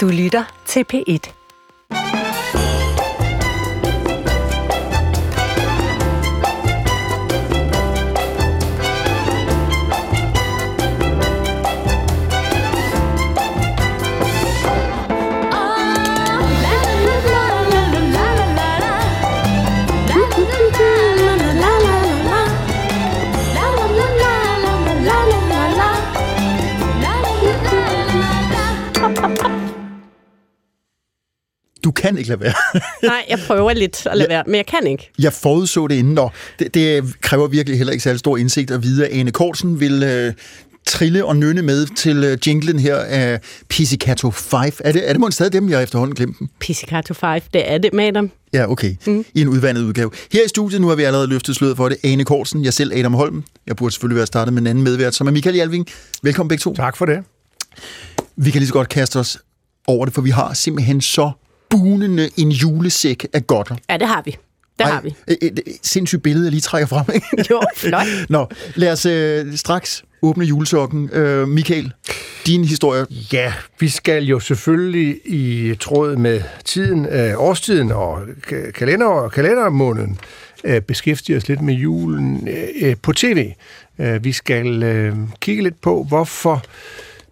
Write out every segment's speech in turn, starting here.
Du lytter til P1. Kan ikke lade være. Nej, jeg prøver lidt at lade være, men jeg kan ikke. Jeg forudså det inden, og det, det kræver virkelig heller ikke særlig stor indsigt at vide, at Ane Kortsen vil øh, trille og nynne med til øh, jinglen her af Pizzicato 5. Er det, er det måske stadig dem, jeg har efterhånden glemt dem? Pizzicato 5, det er det, madam. Ja, okay. Mm. I en udvandet udgave. Her i studiet, nu har vi allerede løftet sløret for det. Ane Kortsen, jeg selv Adam Holm. Jeg burde selvfølgelig være startet med en anden medvært, som er Michael Jalving. Velkommen begge to. Tak for det. Vi kan lige så godt kaste os over det, for vi har simpelthen så bunende en julesæk af godter. Ja, det har vi. Det har vi. Et, et, et sindssygt billede, jeg lige trækker frem. Ikke? Jo, flot. Nå, lad os øh, straks åbne julesokken. Øh, Michael, din historie. Ja, vi skal jo selvfølgelig i tråd med tiden, øh, årstiden og ka- kalender, kalendermåneden øh, beskæftige os lidt med julen øh, på tv. Øh, vi skal øh, kigge lidt på, hvorfor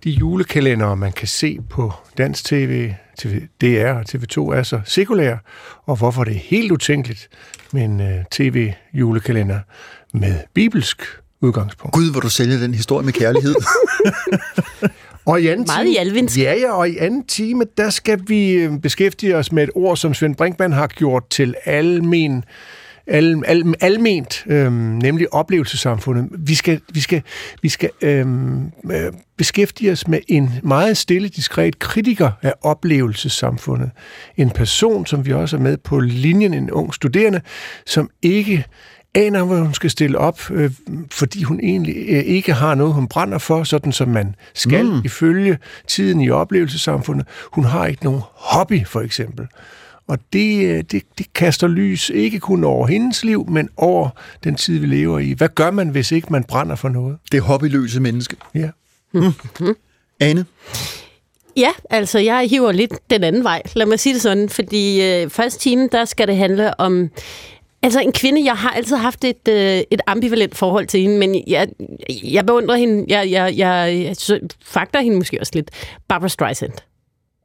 de julekalendere, man kan se på dansk tv, TV, DR og TV2 er så sekulære, og hvorfor det er helt utænkeligt med en øh, tv-julekalender med bibelsk udgangspunkt. Gud, hvor du sælger den historie med kærlighed. Og i anden Meget time. Ja, ja, og i anden time, der skal vi øh, beskæftige os med et ord, som Svend Brinkmann har gjort til almen, al, al, alment, øhm, nemlig oplevelsessamfundet. Vi skal, vi skal, vi skal øhm, øh, beskæftige os med en meget stille, diskret kritiker af oplevelsessamfundet. En person, som vi også er med på linjen, en ung studerende, som ikke aner, hvor hun skal stille op, øh, fordi hun egentlig øh, ikke har noget, hun brænder for, sådan som man skal mm. ifølge tiden i oplevelsessamfundet. Hun har ikke nogen hobby, for eksempel. Og det, øh, det, det kaster lys ikke kun over hendes liv, men over den tid, vi lever i. Hvad gør man, hvis ikke man brænder for noget? det hobbyløse menneske. Ja. Ane? Ja, altså jeg hiver lidt den anden vej, lad mig sige det sådan, fordi øh, første time, der skal det handle om Altså en kvinde, jeg har altid haft et, øh, et ambivalent forhold til hende, men jeg, jeg beundrer hende, jeg, jeg, jeg, jeg fakter hende måske også lidt. Barbara Streisand.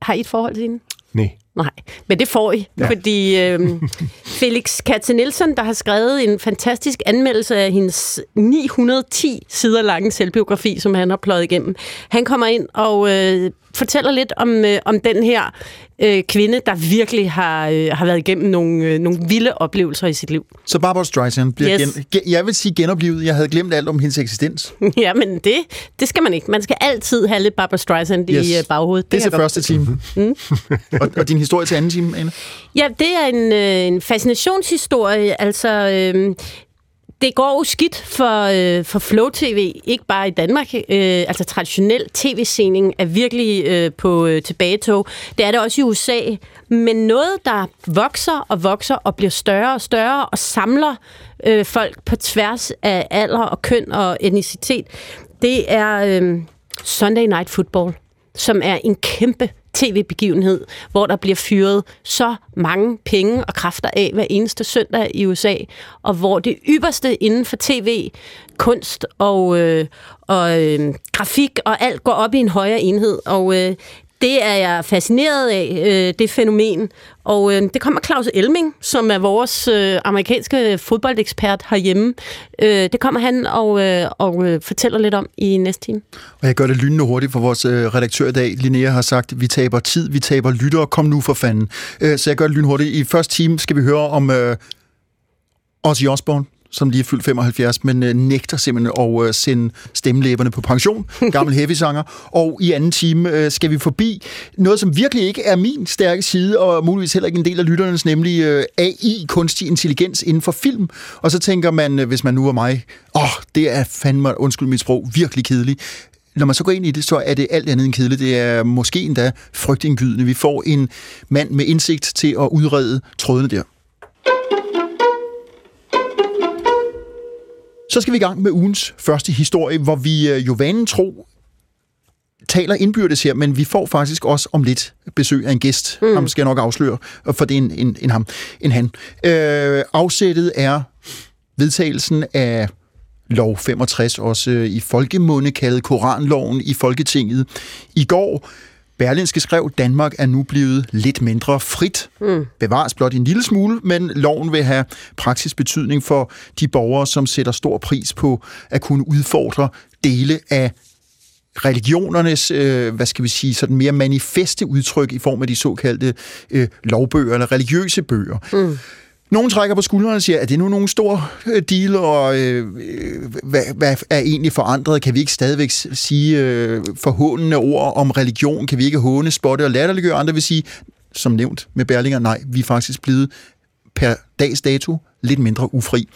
Har I et forhold til hende? Nej. Nej, men det får I, ja. fordi øh, Felix Katze Nielsen, der har skrevet en fantastisk anmeldelse af hendes 910 sider lange selvbiografi, som han har pløjet igennem. Han kommer ind og øh, fortæller lidt om, øh, om den her øh, kvinde, der virkelig har, øh, har været igennem nogle, øh, nogle vilde oplevelser i sit liv. Så Barbara Streisand bliver Yes. gen, jeg vil sige genoplevet. Jeg havde glemt alt om hendes eksistens. ja, men det, det skal man ikke. Man skal altid have lidt Barbara Streisand yes. i øh, baghovedet. Det er til jeg godt første time. Mm. og, og din historie til anden time, Ane? Ja, det er en, øh, en fascinationshistorie. Altså, øh, det går jo skidt for, øh, for Flow TV, ikke bare i Danmark. Øh, altså traditionel tv-scening er virkelig øh, på øh, tilbagetog. Det er det også i USA. Men noget, der vokser og vokser og bliver større og større og samler øh, folk på tværs af alder og køn og etnicitet, det er øh, Sunday Night Football, som er en kæmpe tv-begivenhed, hvor der bliver fyret så mange penge og kræfter af hver eneste søndag i USA, og hvor det ypperste inden for tv, kunst og, øh, og øh, grafik og alt går op i en højere enhed. Og øh, det er jeg fascineret af, øh, det fænomen. Og øh, det kommer Claus Elming, som er vores øh, amerikanske fodboldekspert herhjemme. Øh, det kommer han og, øh, og øh, fortæller lidt om i næste time. Og jeg gør det lynende hurtigt, for vores øh, redaktør i dag, Linnea, har sagt, vi taber tid, vi taber lyttere, kom nu for fanden. Øh, så jeg gør det lynhurtigt. I første time skal vi høre om øh, Ozzy Osbourne, som lige er fyldt 75, men øh, nægter simpelthen at øh, sende stemmelæberne på pension. Gammel heavy-sanger. Og i anden time øh, skal vi forbi noget, som virkelig ikke er min stærke side, og muligvis heller ikke en del af lytternes, nemlig øh, AI, kunstig intelligens inden for film. Og så tænker man, øh, hvis man nu er mig, åh, oh, det er fandme, undskyld mit sprog, virkelig kedeligt. Når man så går ind i det, så er det alt andet end kedeligt. Det er måske endda frygtindgydende. Vi får en mand med indsigt til at udrede trådene der. Så skal vi i gang med ugens første historie, hvor vi øh, jo vanen tro taler indbyrdes her, men vi får faktisk også om lidt besøg af en gæst. Mm. Ham skal jeg nok afsløre, for det er en, en, en ham, en han. Øh, afsættet er vedtagelsen af lov 65, også i folkemunde kaldet Koranloven i Folketinget. I går Berlinske skrev, Danmark er nu blevet lidt mindre frit. Mm. Bevares blot en lille smule, men loven vil have praktisk betydning for de borgere, som sætter stor pris på at kunne udfordre dele af religionernes, øh, hvad skal vi sige, sådan mere manifeste udtryk i form af de såkaldte øh, lovbøger eller religiøse bøger. Mm. Nogen trækker på skuldrene og siger, at det nu nogen stor øh, deal, og øh, øh, hvad, hvad er egentlig forandret? Kan vi ikke stadigvæk sige øh, forhåndende ord om religion? Kan vi ikke håne, spotte og latterliggøre? Andre vil sige, som nævnt med Berlinger, nej, vi er faktisk blevet per dags dato lidt mindre ufri.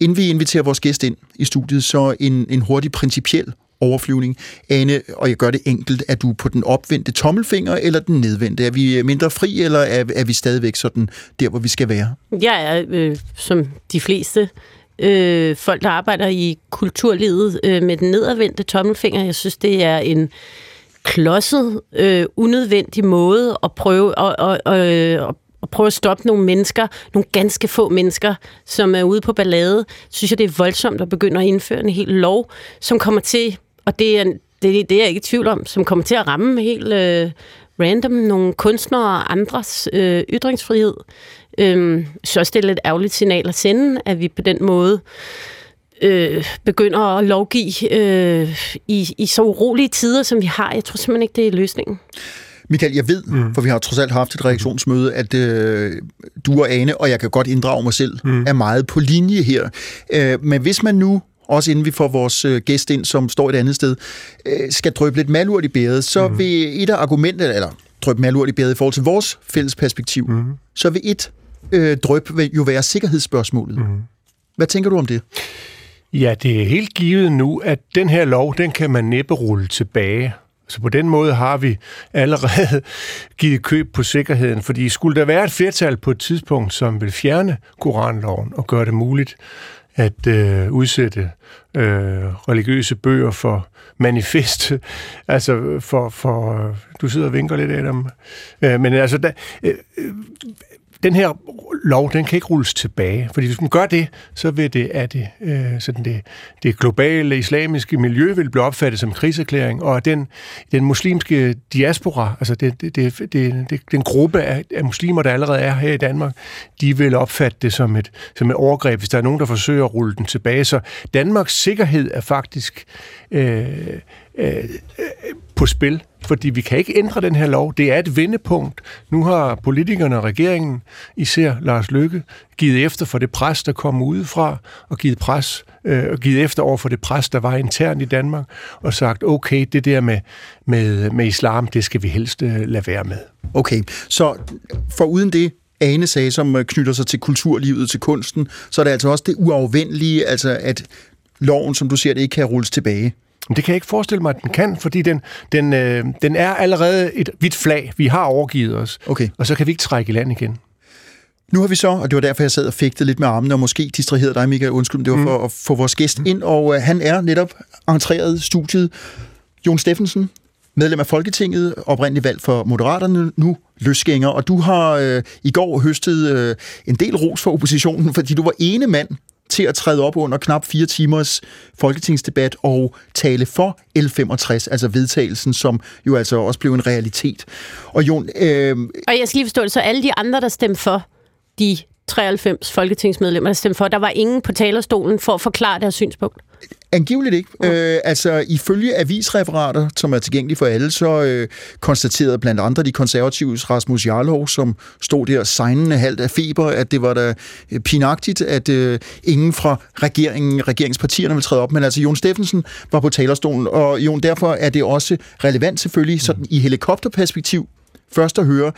Inden vi inviterer vores gæst ind i studiet, så en, en hurtig principiel overflyvning. Ane, og jeg gør det enkelt, er du på den opvendte tommelfinger eller den nedvendte? Er vi øh, mindre fri, eller er, er vi stadigvæk sådan der, hvor vi skal være? Jeg er, øh, som de fleste øh, folk, der arbejder i kulturlivet øh, med den nedadvendte tommelfinger. Jeg synes, det er en klodset, øh, unødvendig måde at prøve at, at, at, at at prøve at stoppe nogle mennesker, nogle ganske få mennesker, som er ude på ballade, synes jeg, det er voldsomt at begynde at indføre en hel lov, som kommer til og det er, det, det er jeg ikke i tvivl om, som kommer til at ramme helt øh, random nogle kunstnere og andres øh, ytringsfrihed. Øh, så også det er lidt ærgerligt signal at sende, at vi på den måde øh, begynder at lovgive øh, i, i så urolige tider, som vi har. Jeg tror simpelthen ikke, det er løsningen. Michael, jeg ved, mm. for vi har trods alt haft et reaktionsmøde, at øh, du og Ane, og jeg kan godt inddrage mig selv, mm. er meget på linje her. Øh, men hvis man nu også inden vi får vores øh, gæst ind, som står et andet sted, øh, skal drøbe lidt malurt i bæret, så mm. vil et af argumenterne, eller drøbe malurt i bæret i forhold til vores fælles perspektiv, mm. så vil et øh, drøb jo være sikkerhedsspørgsmålet. Mm. Hvad tænker du om det? Ja, det er helt givet nu, at den her lov, den kan man næppe rulle tilbage. Så på den måde har vi allerede givet køb på sikkerheden, fordi skulle der være et flertal på et tidspunkt, som vil fjerne Koranloven og gøre det muligt at øh, udsætte øh, religiøse bøger for manifest, altså for, for øh, du sidder og vinker lidt af dem, øh, men altså, da, øh, øh den her lov, den kan ikke rulles tilbage, fordi hvis man gør det, så vil det, at det, øh, sådan det, det globale islamiske miljø vil blive opfattet som krigserklæring, og den, den muslimske diaspora, altså det, det, det, det, det, den gruppe af, af muslimer, der allerede er her i Danmark, de vil opfatte det som et, som et overgreb, hvis der er nogen, der forsøger at rulle den tilbage. Så Danmarks sikkerhed er faktisk øh, Øh, øh, på spil, fordi vi kan ikke ændre den her lov. Det er et vendepunkt. Nu har politikerne og regeringen, især Lars Løkke, givet efter for det pres, der kom udefra, og givet pres øh, og givet efter over for det pres, der var internt i Danmark, og sagt, okay, det der med, med, med islam, det skal vi helst øh, lade være med. Okay, så for uden det, Ane sagde, som øh, knytter sig til kulturlivet, til kunsten, så er det altså også det uafvendelige, altså at loven, som du ser det ikke kan rulles tilbage. Det kan jeg ikke forestille mig, at den kan, fordi den, den, øh, den er allerede et hvidt flag. Vi har overgivet os, okay. og så kan vi ikke trække i land igen. Nu har vi så, og det var derfor, jeg sad og fægtede lidt med armene, og måske distraherede dig, Michael, undskyld, det var mm. for at få vores gæst ind, og øh, han er netop entreret studiet. Jon Steffensen, medlem af Folketinget, oprindeligt valgt for Moderaterne, nu løsgænger, og du har øh, i går høstet øh, en del ros for oppositionen, fordi du var ene mand til at træde op under knap fire timers folketingsdebat og tale for L65, altså vedtagelsen, som jo altså også blev en realitet. Og Jon... Øh, og jeg skal lige forstå det, så alle de andre, der stemte for de 93 folketingsmedlemmer, der stemte for, der var ingen på talerstolen for at forklare deres synspunkt? Angiveligt ikke. Ja. Øh, altså, ifølge avisreferater, som er tilgængelige for alle, så øh, konstaterede blandt andre de konservatives Rasmus Jarlov, som stod der signende halvt af feber, at det var da øh, pinagtigt, at øh, ingen fra regeringen, regeringspartierne vil træde op. Men altså, Jon Steffensen var på talerstolen, og Jon, derfor er det også relevant selvfølgelig sådan i helikopterperspektiv først at høre,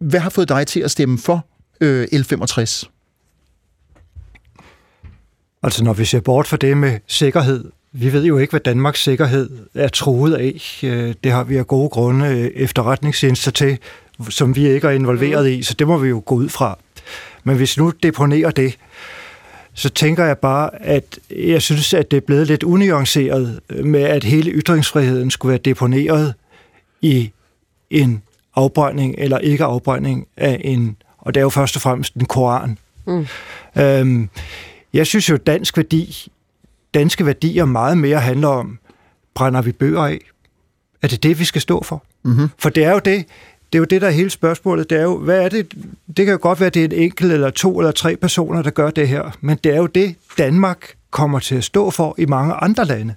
hvad har fået dig til at stemme for øh, L65? Altså når vi ser bort fra det med sikkerhed, vi ved jo ikke, hvad Danmarks sikkerhed er truet af. Øh, det har vi af gode grunde øh, efterretningstjenester til, som vi ikke er involveret i, så det må vi jo gå ud fra. Men hvis nu deponerer det, så tænker jeg bare, at jeg synes, at det er blevet lidt unuanceret med, at hele ytringsfriheden skulle være deponeret i en afbrænding eller ikke afbrænding af en, og det er jo først og fremmest en koran. Mm. Øhm, jeg synes jo, dansk værdi, danske værdier meget mere handler om, brænder vi bøger af? Er det det, vi skal stå for? Mm-hmm. For det er jo det, det er jo det, der er hele spørgsmålet. Det er jo, hvad er det? Det kan jo godt være, at det er en enkelt eller to eller tre personer, der gør det her. Men det er jo det, Danmark kommer til at stå for i mange andre lande.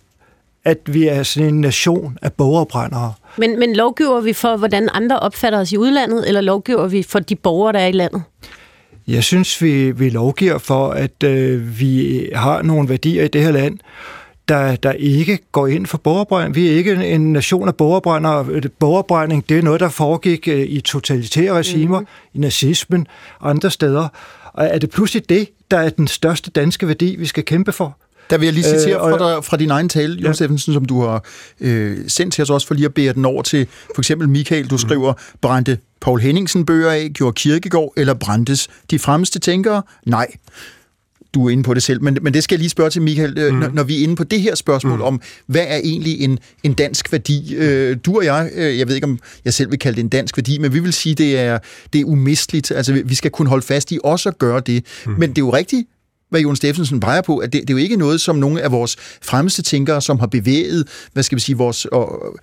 At vi er sådan en nation af bogafbrændere. Men, men lovgiver vi for, hvordan andre opfatter os i udlandet, eller lovgiver vi for de borgere, der er i landet? Jeg synes, vi, vi lovgiver for, at øh, vi har nogle værdier i det her land, der, der ikke går ind for borgerbrænding. Vi er ikke en nation af borgerbrændere. Borgerbrænding, det er noget, der foregik øh, i totalitære regimer, mm-hmm. i nazismen, andre steder. Og er det pludselig det, der er den største danske værdi, vi skal kæmpe for? Der vil jeg lige citere øh, fra, dig, fra din egen tale, ja. Steffensen, som du har øh, sendt til os også, for lige at bære den over til for eksempel Michael. Du mm. skriver, brændte Paul Henningsen bøger af, gjorde Kirkegård eller brændtes de fremmeste tænkere? Nej du er inde på det selv, men, men det skal jeg lige spørge til Michael, øh, mm. når, når vi er inde på det her spørgsmål mm. om, hvad er egentlig en, en dansk værdi? Øh, du og jeg, øh, jeg ved ikke om jeg selv vil kalde det en dansk værdi, men vi vil sige, det er, det er umisteligt. Altså vi skal kunne holde fast i også at gøre det. Mm. Men det er jo rigtigt, hvad Jon Steffensen peger på, at det, det er jo ikke noget, som nogle af vores fremmeste tænkere, som har bevæget, hvad skal vi sige, vores og,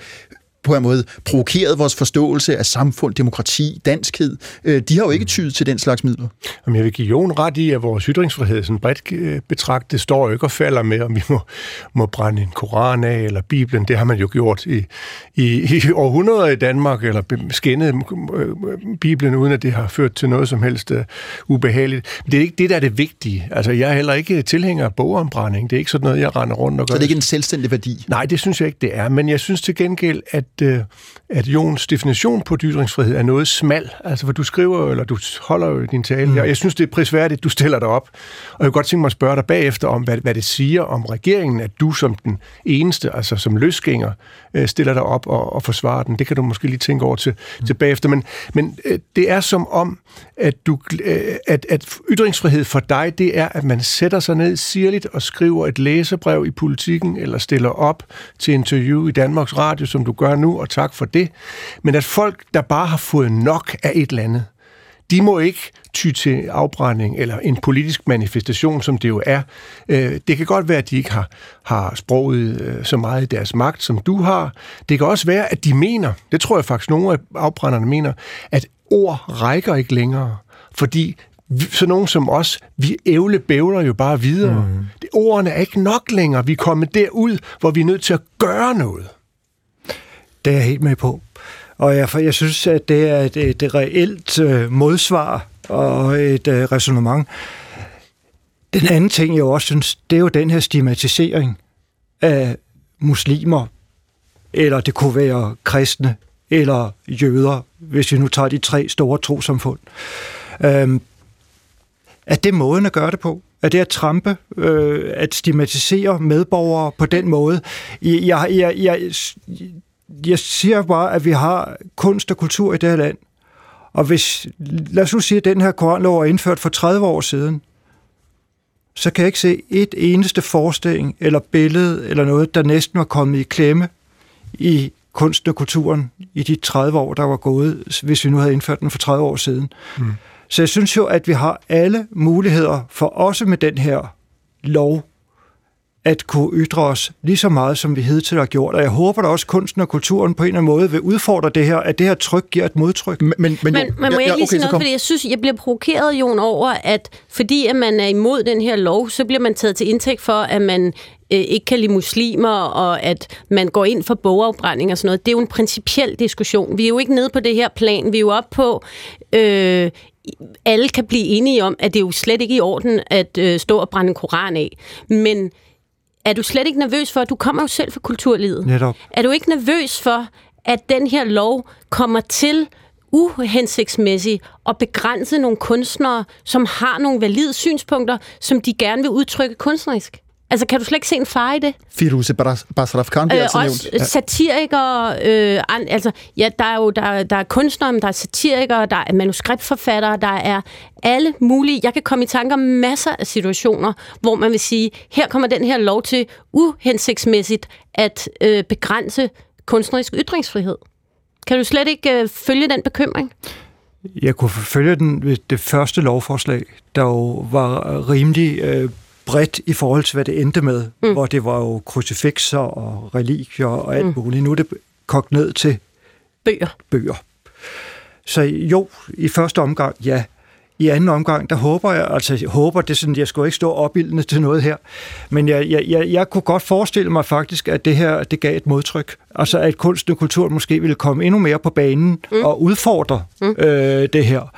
på en måde provokeret vores forståelse af samfund, demokrati, danskhed. Øh, de har jo ikke tydet til den slags midler. Jamen, jeg vil give Jon ret i, at vores ytringsfrihed sådan bredt øh, betragtet står jo ikke og falder med, om vi må, må brænde en koran af, eller Bibelen. Det har man jo gjort i, i, i århundreder i Danmark, eller skændet øh, Bibelen, uden at det har ført til noget som helst uh, ubehageligt. Men det er ikke det, der er det vigtige. Altså, jeg er heller ikke tilhænger af bogombrænding. Det er ikke sådan noget, jeg render rundt og gør. Så det er ikke en selvstændig værdi? Nej, det synes jeg ikke, det er. Men jeg synes til gengæld, at øh, at Jons definition på ytringsfrihed er noget smal. Altså, for du skriver eller du holder jo din tale mm. Jeg synes, det er prisværdigt, du stiller dig op. Og jeg kunne godt tænke mig at spørge dig bagefter om, hvad, hvad det siger om regeringen, at du som den eneste, altså som løsgænger, øh, stiller dig op og, og forsvarer den. Det kan du måske lige tænke over til, mm. til bagefter. Men, men øh, det er som om, at, du, øh, at, at ytringsfrihed for dig, det er, at man sætter sig ned sirligt og skriver et læsebrev i politikken, eller stiller op til interview i Danmarks Radio, som du gør nu, og tak for det. Men at folk, der bare har fået nok af et eller andet, de må ikke ty til afbrænding eller en politisk manifestation, som det jo er. Øh, det kan godt være, at de ikke har, har sproget øh, så meget i deres magt, som du har. Det kan også være, at de mener, det tror jeg faktisk nogle af afbrænderne mener, at ord rækker ikke længere, fordi så nogen som os, vi ævle bævler jo bare videre. Mm. Ordene er ikke nok længere. Vi er kommet derud, hvor vi er nødt til at gøre noget. Det er jeg helt med på. Og jeg, jeg synes, at det er et, et reelt øh, modsvar og et øh, resonemang. Den anden ting, jeg også synes, det er jo den her stigmatisering af muslimer, eller det kunne være kristne, eller jøder, hvis vi nu tager de tre store trosamfund. Øhm, er det måden at gøre det på? Er det at trampe, øh, at stigmatisere medborgere på den måde? Jeg, jeg, jeg, jeg siger bare, at vi har kunst og kultur i det her land. Og hvis, lad os nu sige, at den her koranlov er indført for 30 år siden, så kan jeg ikke se et eneste forestilling eller billede eller noget, der næsten var kommet i klemme i kunsten og kulturen i de 30 år, der var gået, hvis vi nu havde indført den for 30 år siden. Mm. Så jeg synes jo, at vi har alle muligheder for også med den her lov at kunne ytre os lige så meget, som vi hidtil har gjort. Og jeg håber da også, at kunsten og kulturen på en eller anden måde vil udfordre det her, at det her tryk giver et modtryk. Men, men, men, men, men må jeg ja, lige okay, sige noget, fordi jeg synes, jeg bliver provokeret, Jon, over, at fordi at man er imod den her lov, så bliver man taget til indtægt for, at man øh, ikke kan lide muslimer, og at man går ind for bogafbrænding og sådan noget. Det er jo en principiel diskussion. Vi er jo ikke nede på det her plan. Vi er jo oppe på... Øh, alle kan blive enige om, at det er jo slet ikke i orden at øh, stå og brænde en koran af. Men er du slet ikke nervøs for, at du kommer jo selv fra kulturlivet. Netop. Er du ikke nervøs for, at den her lov kommer til uhensigtsmæssigt at begrænse nogle kunstnere, som har nogle valide synspunkter, som de gerne vil udtrykke kunstnerisk? Altså, kan du slet ikke se en fare i det? Firuze Basraf Khan bliver Øh, altså også nævnt. satirikere, øh, an, altså, ja, der er jo der, der er kunstnere, men der er satirikere, der er manuskriptforfattere, der er alle mulige. Jeg kan komme i tanke om masser af situationer, hvor man vil sige, her kommer den her lov til uhensigtsmæssigt at øh, begrænse kunstnerisk ytringsfrihed. Kan du slet ikke øh, følge den bekymring? Jeg kunne forfølge den ved det første lovforslag, der jo var rimelig øh, bredt i forhold til, hvad det endte med, mm. hvor det var jo krucifixer og religier og alt mm. muligt. Nu er det kogt ned til Bøger. bøger. Så jo, i første omgang, ja. I anden omgang, der håber jeg, altså jeg håber, det er sådan, jeg skulle ikke stå opildende til noget her, men jeg, jeg, jeg, jeg kunne godt forestille mig faktisk, at det her, det gav et modtryk. Altså at kunsten og kulturen måske ville komme endnu mere på banen mm. og udfordre mm. øh, det her.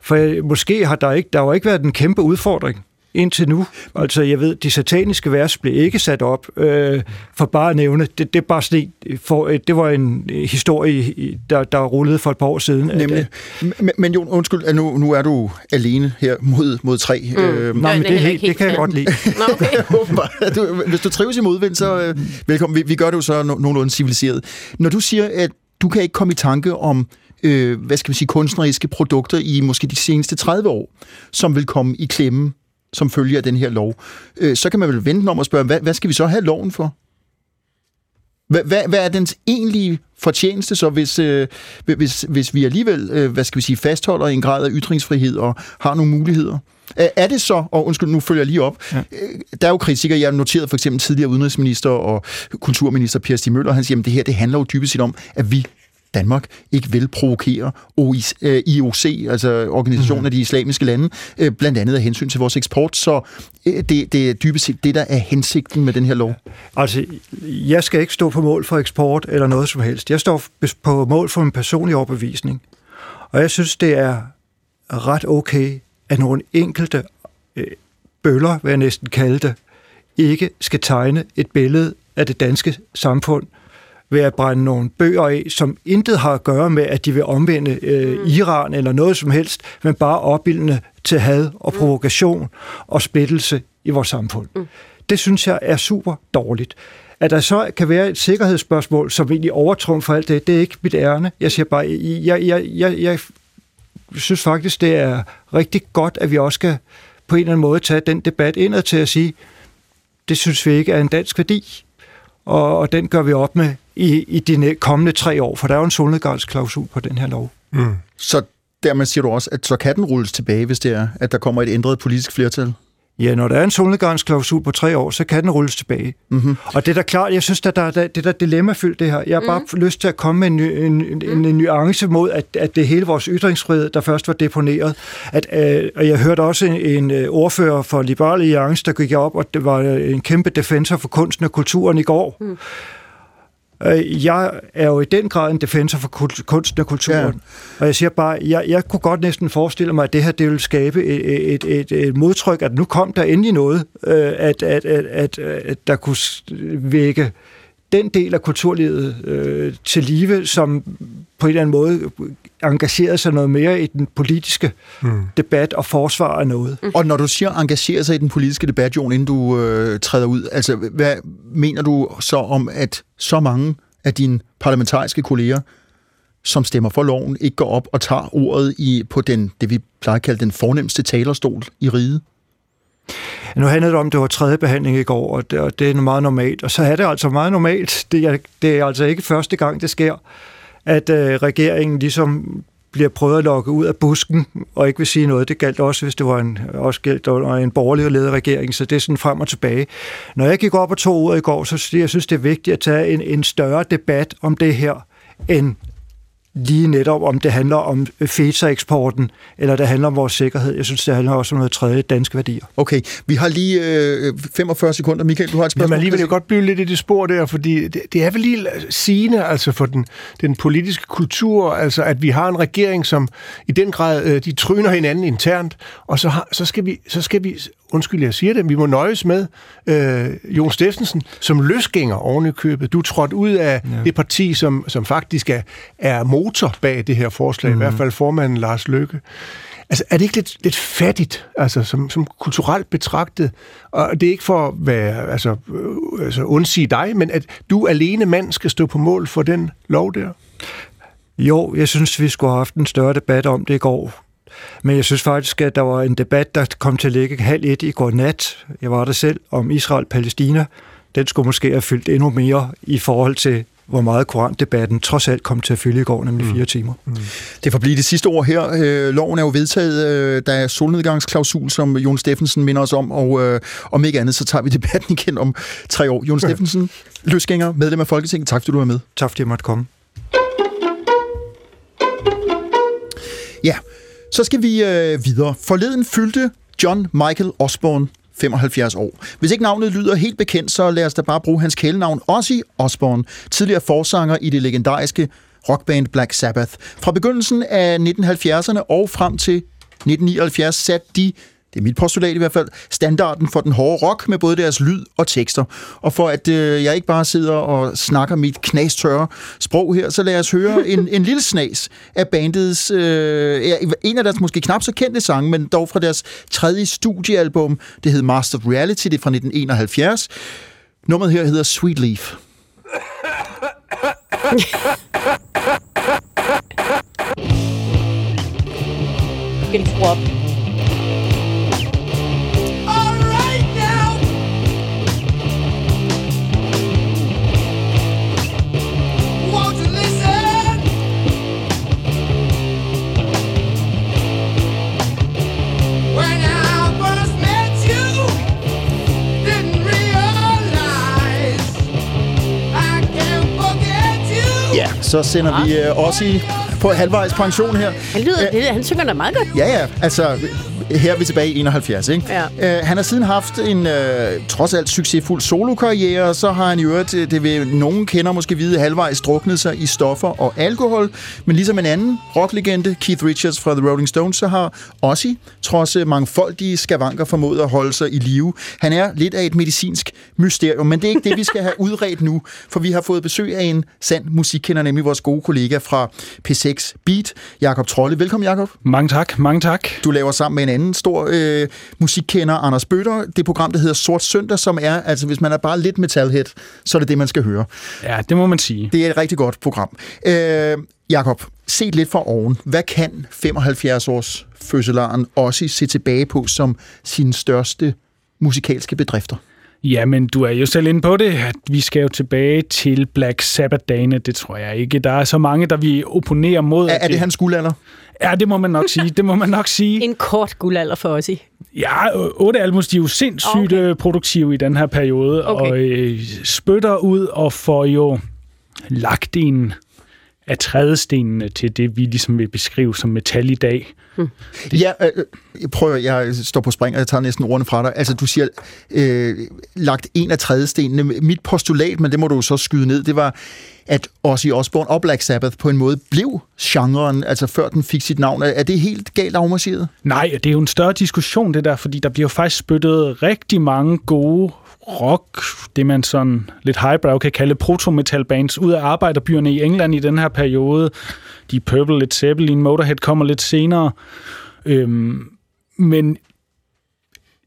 For måske har der ikke, der har jo ikke været en kæmpe udfordring indtil nu. Altså, jeg ved, de sataniske vers blev ikke sat op, øh, for bare at nævne. Det, det, er bare sådan, for, øh, det var en øh, historie, der, der rullede for et par år siden. at, Nemlig. Men, men Jon, undskyld, at nu, nu er du alene her mod, mod tre. Mm. Øh, Nej, men det det, det kan jeg godt lide. Nå, okay. Du, hvis du trives i modvind, så øh, velkommen. Vi, vi gør det jo så no, nogenlunde civiliseret. Når du siger, at du kan ikke komme i tanke om, øh, hvad skal man sige, kunstneriske produkter i måske de seneste 30 år, som vil komme i klemme som følge af den her lov, øh, så kan man vel vente om og spørge, hvad, hvad skal vi så have loven for? Hvad, hvad, hvad er dens egentlige fortjeneste så, hvis, øh, hvis, hvis vi alligevel, øh, hvad skal vi sige, fastholder en grad af ytringsfrihed og har nogle muligheder? Er er det så, og undskyld, nu følger jeg lige op, ja. der er jo kritikere, jeg har noteret for eksempel tidligere udenrigsminister og kulturminister Per Stig Møller, han siger, at det her, det handler jo dybest set om, at vi Danmark ikke vil provokere OIC, øh, IOC, altså Organisationen mm. af de Islamiske Lande, øh, blandt andet af hensyn til vores eksport. Så øh, det, det er dybest set det, der er hensigten med den her lov. Altså, jeg skal ikke stå på mål for eksport eller noget som helst. Jeg står på mål for min personlige overbevisning. Og jeg synes, det er ret okay, at nogle enkelte øh, bøller, hvad jeg næsten kalde det, ikke skal tegne et billede af det danske samfund ved at brænde nogle bøger af, som intet har at gøre med, at de vil omvende øh, Iran eller noget som helst, men bare opbildende til had og provokation og splittelse i vores samfund. Mm. Det synes jeg er super dårligt. At der så kan være et sikkerhedsspørgsmål, som egentlig overtrumfer alt det, det er ikke mit ærne. Jeg siger bare, jeg, jeg, jeg, jeg synes faktisk, det er rigtig godt, at vi også skal på en eller anden måde tage den debat indad til at sige, det synes vi ikke er en dansk værdi, og, og den gør vi op med i, i de kommende tre år, for der er jo en solnedgangsklausul på den her lov. Mm. Så dermed siger du også, at så kan den rulles tilbage, hvis det er, at der kommer et ændret politisk flertal? Ja, når der er en solnedgangsklausul på tre år, så kan den rulles tilbage. Mm-hmm. Og det er da klart, jeg synes, at der, der, det er da dilemmafyldt det her. Jeg har bare lyst til at komme med en, ny- en, en, en, en nuance mod, at, at det hele vores ytringsfrihed, der først var deponeret. At, øh, og jeg hørte også en, en øh, ordfører for Liberale Alliance, der gik op, og det var øh, en kæmpe defensor for kunsten og kulturen i går. Mm. Jeg er jo i den grad en defensor for kunsten og kulturen. Ja. Og jeg siger bare, jeg, jeg kunne godt næsten forestille mig, at det her det vil skabe et, et, et, et modtryk, at nu kom der endelig noget, øh, at, at, at, at, at der kunne vække den del af kulturlivet øh, til live, som på en eller anden måde engagerede sig noget mere i den politiske mm. debat og forsvar af noget. Mm. Og når du siger engagere sig i den politiske debat, Jon, inden du øh, træder ud, altså hvad mener du så om, at så mange af dine parlamentariske kolleger, som stemmer for loven, ikke går op og tager ordet i på den, det vi plejer at kalde den fornemmeste talerstol i riget? Nu handlede det om, at det var tredje behandling i går, og det, og det er meget normalt. Og så er det altså meget normalt. Det er, det er altså ikke første gang, det sker, at øh, regeringen ligesom bliver prøvet at lokke ud af busken, og ikke vil sige noget. Det galt også, hvis det var en, også galt under en borgerlig ledet regering, så det er sådan frem og tilbage. Når jeg gik op og tog ordet i går, så jeg synes det er vigtigt at tage en, en større debat om det her, end lige netop om det handler om FESA-eksporten, eller det handler om vores sikkerhed. Jeg synes, det handler også om noget tredje danske værdier. Okay, vi har lige øh, 45 sekunder. Michael, du har et spørgsmål? Jamen alligevel vil jeg godt blive lidt i det spor der, fordi det, det er vel lige sigende altså for den, den politiske kultur, altså at vi har en regering, som i den grad, øh, de tryner hinanden internt, og så, har, så, skal vi, så skal vi, undskyld jeg siger det, vi må nøjes med øh, Jon Steffensen som løsgænger oven i købet. Du er trådt ud af ja. det parti, som, som faktisk er, er motor bag det her forslag, mm. i hvert fald formanden Lars Løkke. Altså, er det ikke lidt, lidt fattigt, altså, som, som kulturelt betragtet? Og det er ikke for at være, altså, øh, altså undsige dig, men at du alene mand skal stå på mål for den lov der? Jo, jeg synes, vi skulle have haft en større debat om det i går. Men jeg synes faktisk, at der var en debat, der kom til at ligge halv et i går nat. Jeg var der selv om Israel-Palæstina. Den skulle måske have fyldt endnu mere i forhold til hvor meget korandebatten trods alt kom til at fylde i går, nemlig fire timer. Mm. Det får blive det sidste ord her. Øh, loven er jo vedtaget. Øh, der er solnedgangsklausul, som Jon Steffensen minder os om, og øh, om ikke andet, så tager vi debatten igen om tre år. Jon Steffensen, løsgænger, medlem af Folketinget. Tak, fordi du var med. Tak, fordi jeg måtte komme. Ja, så skal vi øh, videre. Forleden fyldte John Michael Osborne 75 år. Hvis ikke navnet lyder helt bekendt, så lad os da bare bruge hans kælenavn Ozzy Osbourne, tidligere forsanger i det legendariske rockband Black Sabbath. Fra begyndelsen af 1970'erne og frem til 1979 satte de det er mit postulat i hvert fald, standarden for den hårde rock med både deres lyd og tekster. Og for at øh, jeg ikke bare sidder og snakker mit knastørre sprog her, så lad os høre en, en lille snas af bandets, øh, en af deres måske knap så kendte sange, men dog fra deres tredje studiealbum. Det hed Master of Reality, det er fra 1971. Nummeret her hedder Sweet Leaf. Skal de op? Så sender vi uh, også i på halvvejs pension her. Han, lyder, det, han synger da meget godt. Ja, ja. Altså, her er vi tilbage i 71, ikke? Ja. Uh, han har siden haft en uh, trods alt succesfuld solokarriere, og så har han i øvrigt, det vil nogen kender måske vide, halvvejs druknet sig i stoffer og alkohol. Men ligesom en anden rocklegende, Keith Richards fra The Rolling Stones, så har Ozzy, trods mangfoldige skavanker, formået at holde sig i live. Han er lidt af et medicinsk mysterium, men det er ikke det, vi skal have udredt nu, for vi har fået besøg af en sand musikkender, nemlig vores gode kollega fra P6 Beat, Jakob Trolle. Velkommen, Jakob. Mange tak, mange tak. Du laver sammen med en anden stor øh, musikkender, Anders Bøtter, det program, der hedder Sort Søndag, som er, altså hvis man er bare lidt metalhead, så er det det, man skal høre. Ja, det må man sige. Det er et rigtig godt program. Øh, Jakob, set lidt fra oven. Hvad kan 75-års fødselaren også se tilbage på som sine største musikalske bedrifter? Jamen, du er jo selv inde på det, at vi skal jo tilbage til Black Sabbath-dagene. Det tror jeg ikke. Der er så mange, der vi opponerer mod. Er, er det, det hans guldalder? Ja, det må man nok sige. Det må man nok sige. En kort guldalder for os i. Ja, otte albums, de er jo sindssygt okay. Produktive i den her periode, okay. og øh, spytter ud og får jo lagt en af trædestenene til det, vi ligesom vil beskrive som metal i dag. Hmm. Ja, øh, øh prøv jeg står på spring, og jeg tager næsten ordene fra dig. Altså, du siger, øh, lagt en af trædestenene. Mit postulat, men det må du så skyde ned, det var, at Ozzy Osbourne og Black Sabbath på en måde blev genren, altså før den fik sit navn. Er det helt galt afmarcheret? Nej, det er jo en større diskussion, det der, fordi der bliver jo faktisk spyttet rigtig mange gode rock, det man sådan lidt highbrow kan kalde proto-metal bands, ud af arbejderbyerne i England i den her periode. De Purple, Led Zeppelin, Motorhead kommer lidt senere. Øhm, men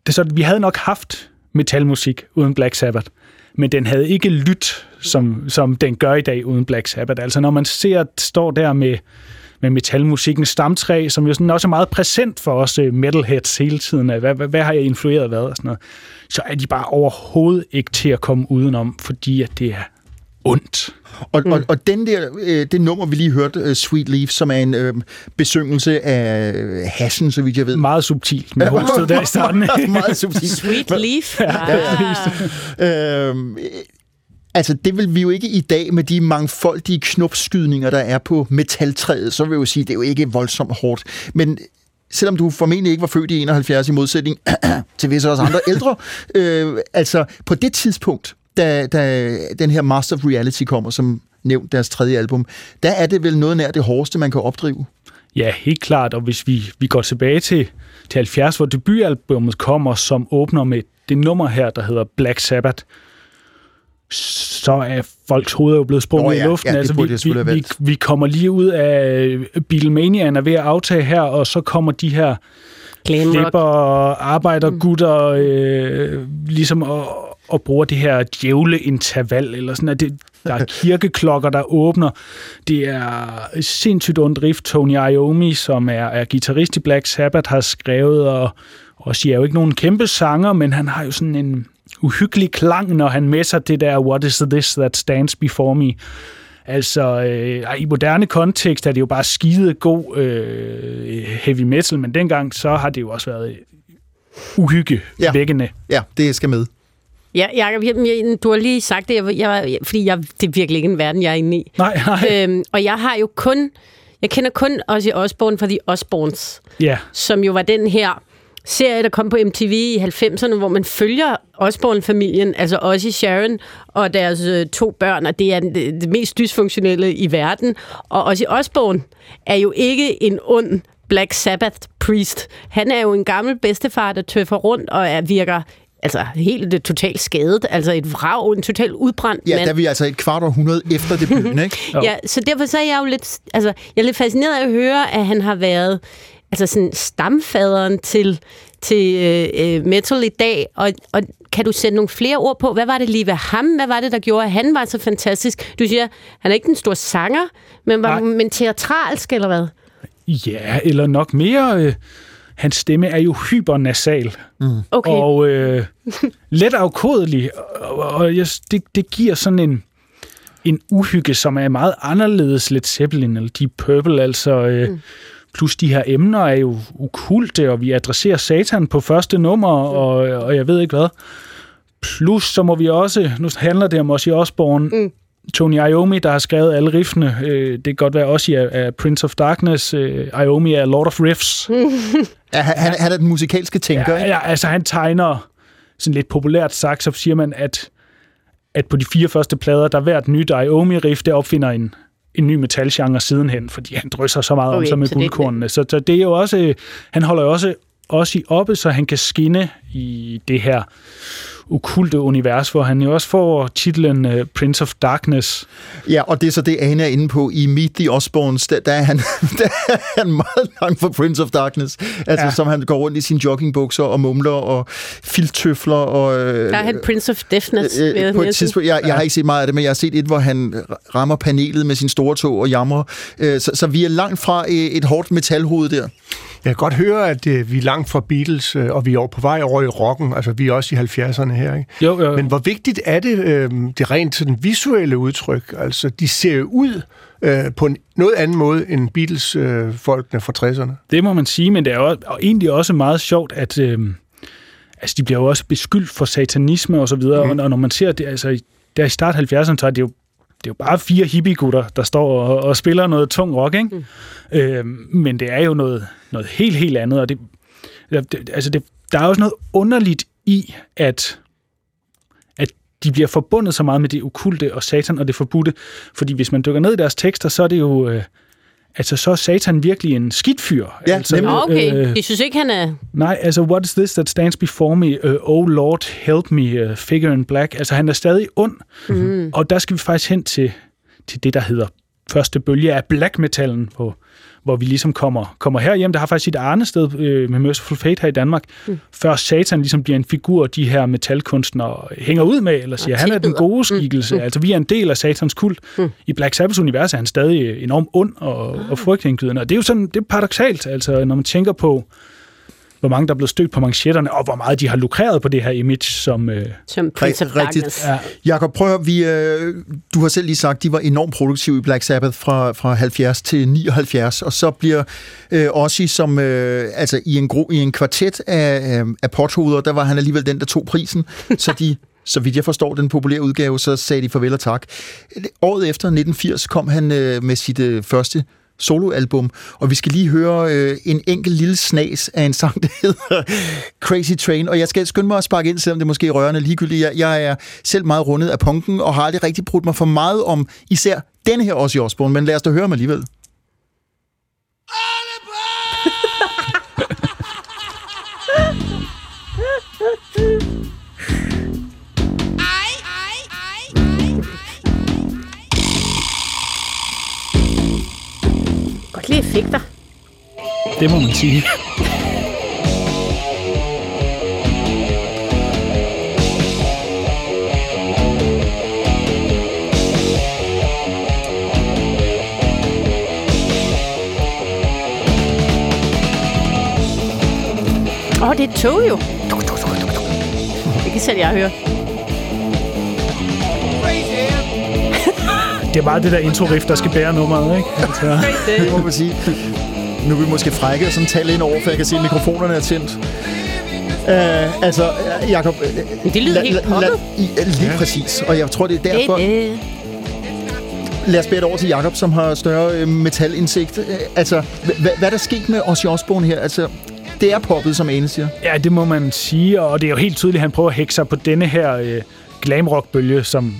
det så, vi havde nok haft metalmusik uden Black Sabbath, men den havde ikke lyt, som, som den gør i dag uden Black Sabbath. Altså når man ser, står der med, med metalmusikkens stamtræ, som jo sådan også er meget præsent for os øh, metalheads hele tiden. Hvad, hvad, hvad har jeg influeret hvad og sådan noget så er de bare overhovedet ikke til at komme udenom, fordi at det er ondt. Og, mm. og, og den der, øh, det nummer, vi lige hørte, uh, Sweet Leaf, som er en øh, besøgelse af øh, hassen, så vidt jeg ved. Meget subtilt med hovedet der i starten. meget subtilt. Sweet Leaf. Ja. ja. øhm, Altså, det vil vi jo ikke i dag med de mangfoldige knopskydninger, der er på metaltræet, så vil jeg jo sige, det er jo ikke voldsomt hårdt. Men selvom du formentlig ikke var født i 71 i modsætning til visse også andre ældre, øh, altså på det tidspunkt, da, da den her Master of Reality kommer, som nævnt deres tredje album, der er det vel noget nær det hårdeste, man kan opdrive. Ja, helt klart, og hvis vi, vi går tilbage til, til 70, hvor debutalbummet kommer, som åbner med det nummer her, der hedder Black Sabbath, så er folks hoveder jo blevet sprunget Nå ja, i luften. ja, det altså, vi, jeg vi, vi, vi kommer lige ud af Beatlemaniaen er ved at aftage her, og så kommer de her flipper arbejdergutter øh, ligesom og, og bruger det her djævleinterval, eller sådan, at det, der er kirkeklokker, der åbner. Det er sindssygt ondt riff. Tony Iommi, som er, er guitarist i Black Sabbath, har skrevet, og også er jo ikke nogen kæmpe sanger, men han har jo sådan en uhyggelig klang, når han messer det der What is this that stands before me? Altså, øh, i moderne kontekst er det jo bare skide god øh, heavy metal, men dengang så har det jo også været uhygge Ja. vækkende. Ja, det skal med. Ja, Jacob, jeg, du har lige sagt det, jeg, jeg, fordi jeg, det er virkelig ikke en verden, jeg er inde i. Nej, nej. Øhm, og jeg har jo kun, jeg kender kun Ozzy Osbourne fra The Osbournes, Ja, som jo var den her serie, der kom på MTV i 90'erne, hvor man følger Osbourne-familien, altså Ozzy Sharon og deres øh, to børn, og det er det, det mest dysfunktionelle i verden. Og Ozzy Osbourne er jo ikke en ond Black Sabbath priest. Han er jo en gammel bedstefar, der tøffer rundt og er, virker altså helt det totalt skadet, altså et vrag, en totalt udbrændt Ja, mand. der er vi altså et kvart århundrede efter debuten, ikke? Ja, så derfor så er jeg jo lidt, altså, jeg er lidt fascineret af at høre, at han har været altså sådan stamfaderen til, til øh, øh, metal i dag, og, og kan du sætte nogle flere ord på, hvad var det lige ved ham, hvad var det, der gjorde, at han var så fantastisk? Du siger, han er ikke den store sanger, men var Nej. men teatralsk, eller hvad? ja eller nok mere. Øh, hans stemme er jo hypernasal. Okay. og øh, let afkodelig, og, og jeg, det, det giver sådan en, en uhygge, som er meget anderledes Led Zeppelin eller Deep Purple, altså øh, mm. Plus de her emner er jo ukulte, og vi adresserer satan på første nummer, og, og jeg ved ikke hvad. Plus så må vi også, nu handler det om Ozzy Osbourne, mm. Tony Iommi, der har skrevet alle riffene. Øh, det kan godt være også er, er Prince of Darkness. Øh, Iommi er Lord of Riffs. Ja, han, han, han er den musikalske tænker, Ja, ikke? ja, altså han tegner, sådan lidt populært sagt, så siger man, at, at på de fire første plader, der hvert nyt Iommi-riff, der opfinder en, en ny metalgenre sidenhen, fordi han drysser så meget okay, om sig med så det guldkornene. Så, så det er jo også, han holder jo også, også i oppe, så han kan skinne i det her okulte univers, hvor han jo også får titlen uh, Prince of Darkness. Ja, og det er så det, Ane er inde på i Meet the Osbournes. Der, der, er, han, der er han meget langt for Prince of Darkness. Altså, ja. Som han går rundt i sine joggingbukser og mumler og filttøfler. Og, øh, Der er han Prince of Deafness. jeg Øh, på et tidspunkt, jeg, jeg har ikke set meget af det, men jeg har set et, hvor han rammer panelet med sin store tog og jamrer. Øh, Så, så vi er langt fra øh, et hårdt metalhoved der. Jeg kan godt høre, at øh, vi er langt fra Beatles, øh, og vi er på vej over i rocken. Altså, vi er også i 70'erne her, ikke? Jo, jo. Men hvor vigtigt er det, øh, det rent sådan visuelle udtryk? Altså, de ser jo ud øh, på en noget anden måde end Beatles-folkene øh, fra 60'erne. Det må man sige, men det er jo og egentlig også meget sjovt, at øh, altså, de bliver jo også beskyldt for satanisme og så videre, mm. og, og når man ser det, altså der i start 70'erne, så er det jo det er jo bare fire hippie-gutter, der står og, og spiller noget tung rock, ikke? Mm. Øh, men det er jo noget, noget helt, helt andet, og det, det, altså det, der er også noget underligt i, at at de bliver forbundet så meget med det okulte og satan og det forbudte, fordi hvis man dykker ned i deres tekster, så er det jo... Øh, Altså, så er Satan virkelig en skidt fyr. Ja, altså, nemlig. Okay. Øh, De synes ikke, han er... nej, altså, what is this that stands before me? Uh, oh Lord, help me, uh, figure in black. Altså, han er stadig ond. Mm. Og der skal vi faktisk hen til, til det, der hedder første bølge af black metallen, hvor, hvor vi ligesom kommer, kommer herhjem. Der har faktisk sit arnested øh, med Merciful Fate her i Danmark, mm. før Satan ligesom bliver en figur, de her metalkunstnere hænger ud med, eller siger, han er den gode skikkelse. Mm. Altså, vi er en del af Satans kult. Mm. I Black Sabbaths univers er han stadig enormt ond og, og frygtindgydende. Og det er jo sådan, det er paradoxalt, altså, når man tænker på, hvor mange der er blevet stødt på manchetterne, og hvor meget de har lukreret på det her image, som... Øh, Som Prince of rigtigt. Darkness. ja, Jakob, prøv at høre, vi, øh, du har selv lige sagt, de var enormt produktive i Black Sabbath fra, fra 70 til 79, og så bliver øh, Ozzy, som øh, altså i en, gro, i en kvartet af, øh, af pothoveder, der var han alligevel den, der tog prisen, så de så vidt jeg forstår den populære udgave, så sagde de farvel og tak. Året efter, 1980, kom han øh, med sit øh, første soloalbum, og vi skal lige høre øh, en enkelt lille snas af en sang, der hedder Crazy Train, og jeg skal skynde mig at sparke ind, selvom det måske er rørende ligegyldigt. Jeg, jeg er selv meget rundet af punken, og har aldrig rigtig brudt mig for meget om især denne her Ozzy Osbourne, men lad os da høre mig alligevel. Mærkelige effekter. Det må man sige. Åh, oh, det er et tog jo. Det kan selv jeg høre. Det er meget det der intro-riff, der skal bære nummeret, ikke? Altså, Det må man sige. Nu er vi måske frække og sådan tale ind over, for jeg kan se, at mikrofonerne er tændt. Uh, altså, Jacob... Men det lyder helt poppet. Lige præcis, og jeg tror, det er derfor... Det, det. Lad os bære det over til Jacob, som har større øh, metalindsigt. Øh, altså, hvad, hvad er der sket med Ozzy Osbourne her? Altså, det er poppet, som Ane siger. Ja, det må man sige, og det er jo helt tydeligt, at han prøver at hække sig på denne her øh, glamrock-bølge, som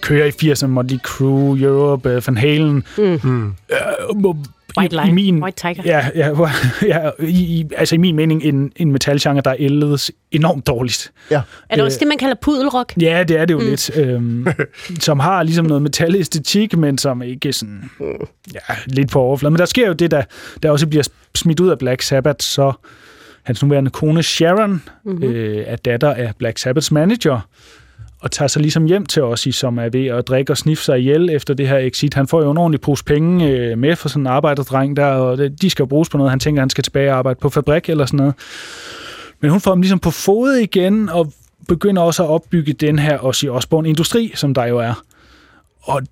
kører i 80'erne, Motley Crue, Europe, øh, Van Halen. Mm. Øh, må, White i, Line, i min, White Tiger. Ja, ja, ja i, i, altså i min mening en, en metalgenre, der ældes enormt dårligt. Ja. Er det også det, man kalder pudelrock? Ja, det er det jo mm. lidt. Øhm, som har ligesom noget metallæstetik, men som ikke sådan... Ja, lidt på overfladen. Men der sker jo det, der, der også bliver smidt ud af Black Sabbath, så hans nuværende kone Sharon mm-hmm. øh, er datter af Black Sabbaths manager, og tager sig ligesom hjem til os, som er ved at drikke og sniffe sig ihjel efter det her exit. Han får jo en ordentlig pose penge øh, med for sådan en arbejderdreng der, og det, de skal jo bruges på noget. Han tænker, han skal tilbage og arbejde på fabrik eller sådan noget. Men hun får ham ligesom på fod igen, og begynder også at opbygge den her Ozzy Osbourne-industri, som der jo er. Og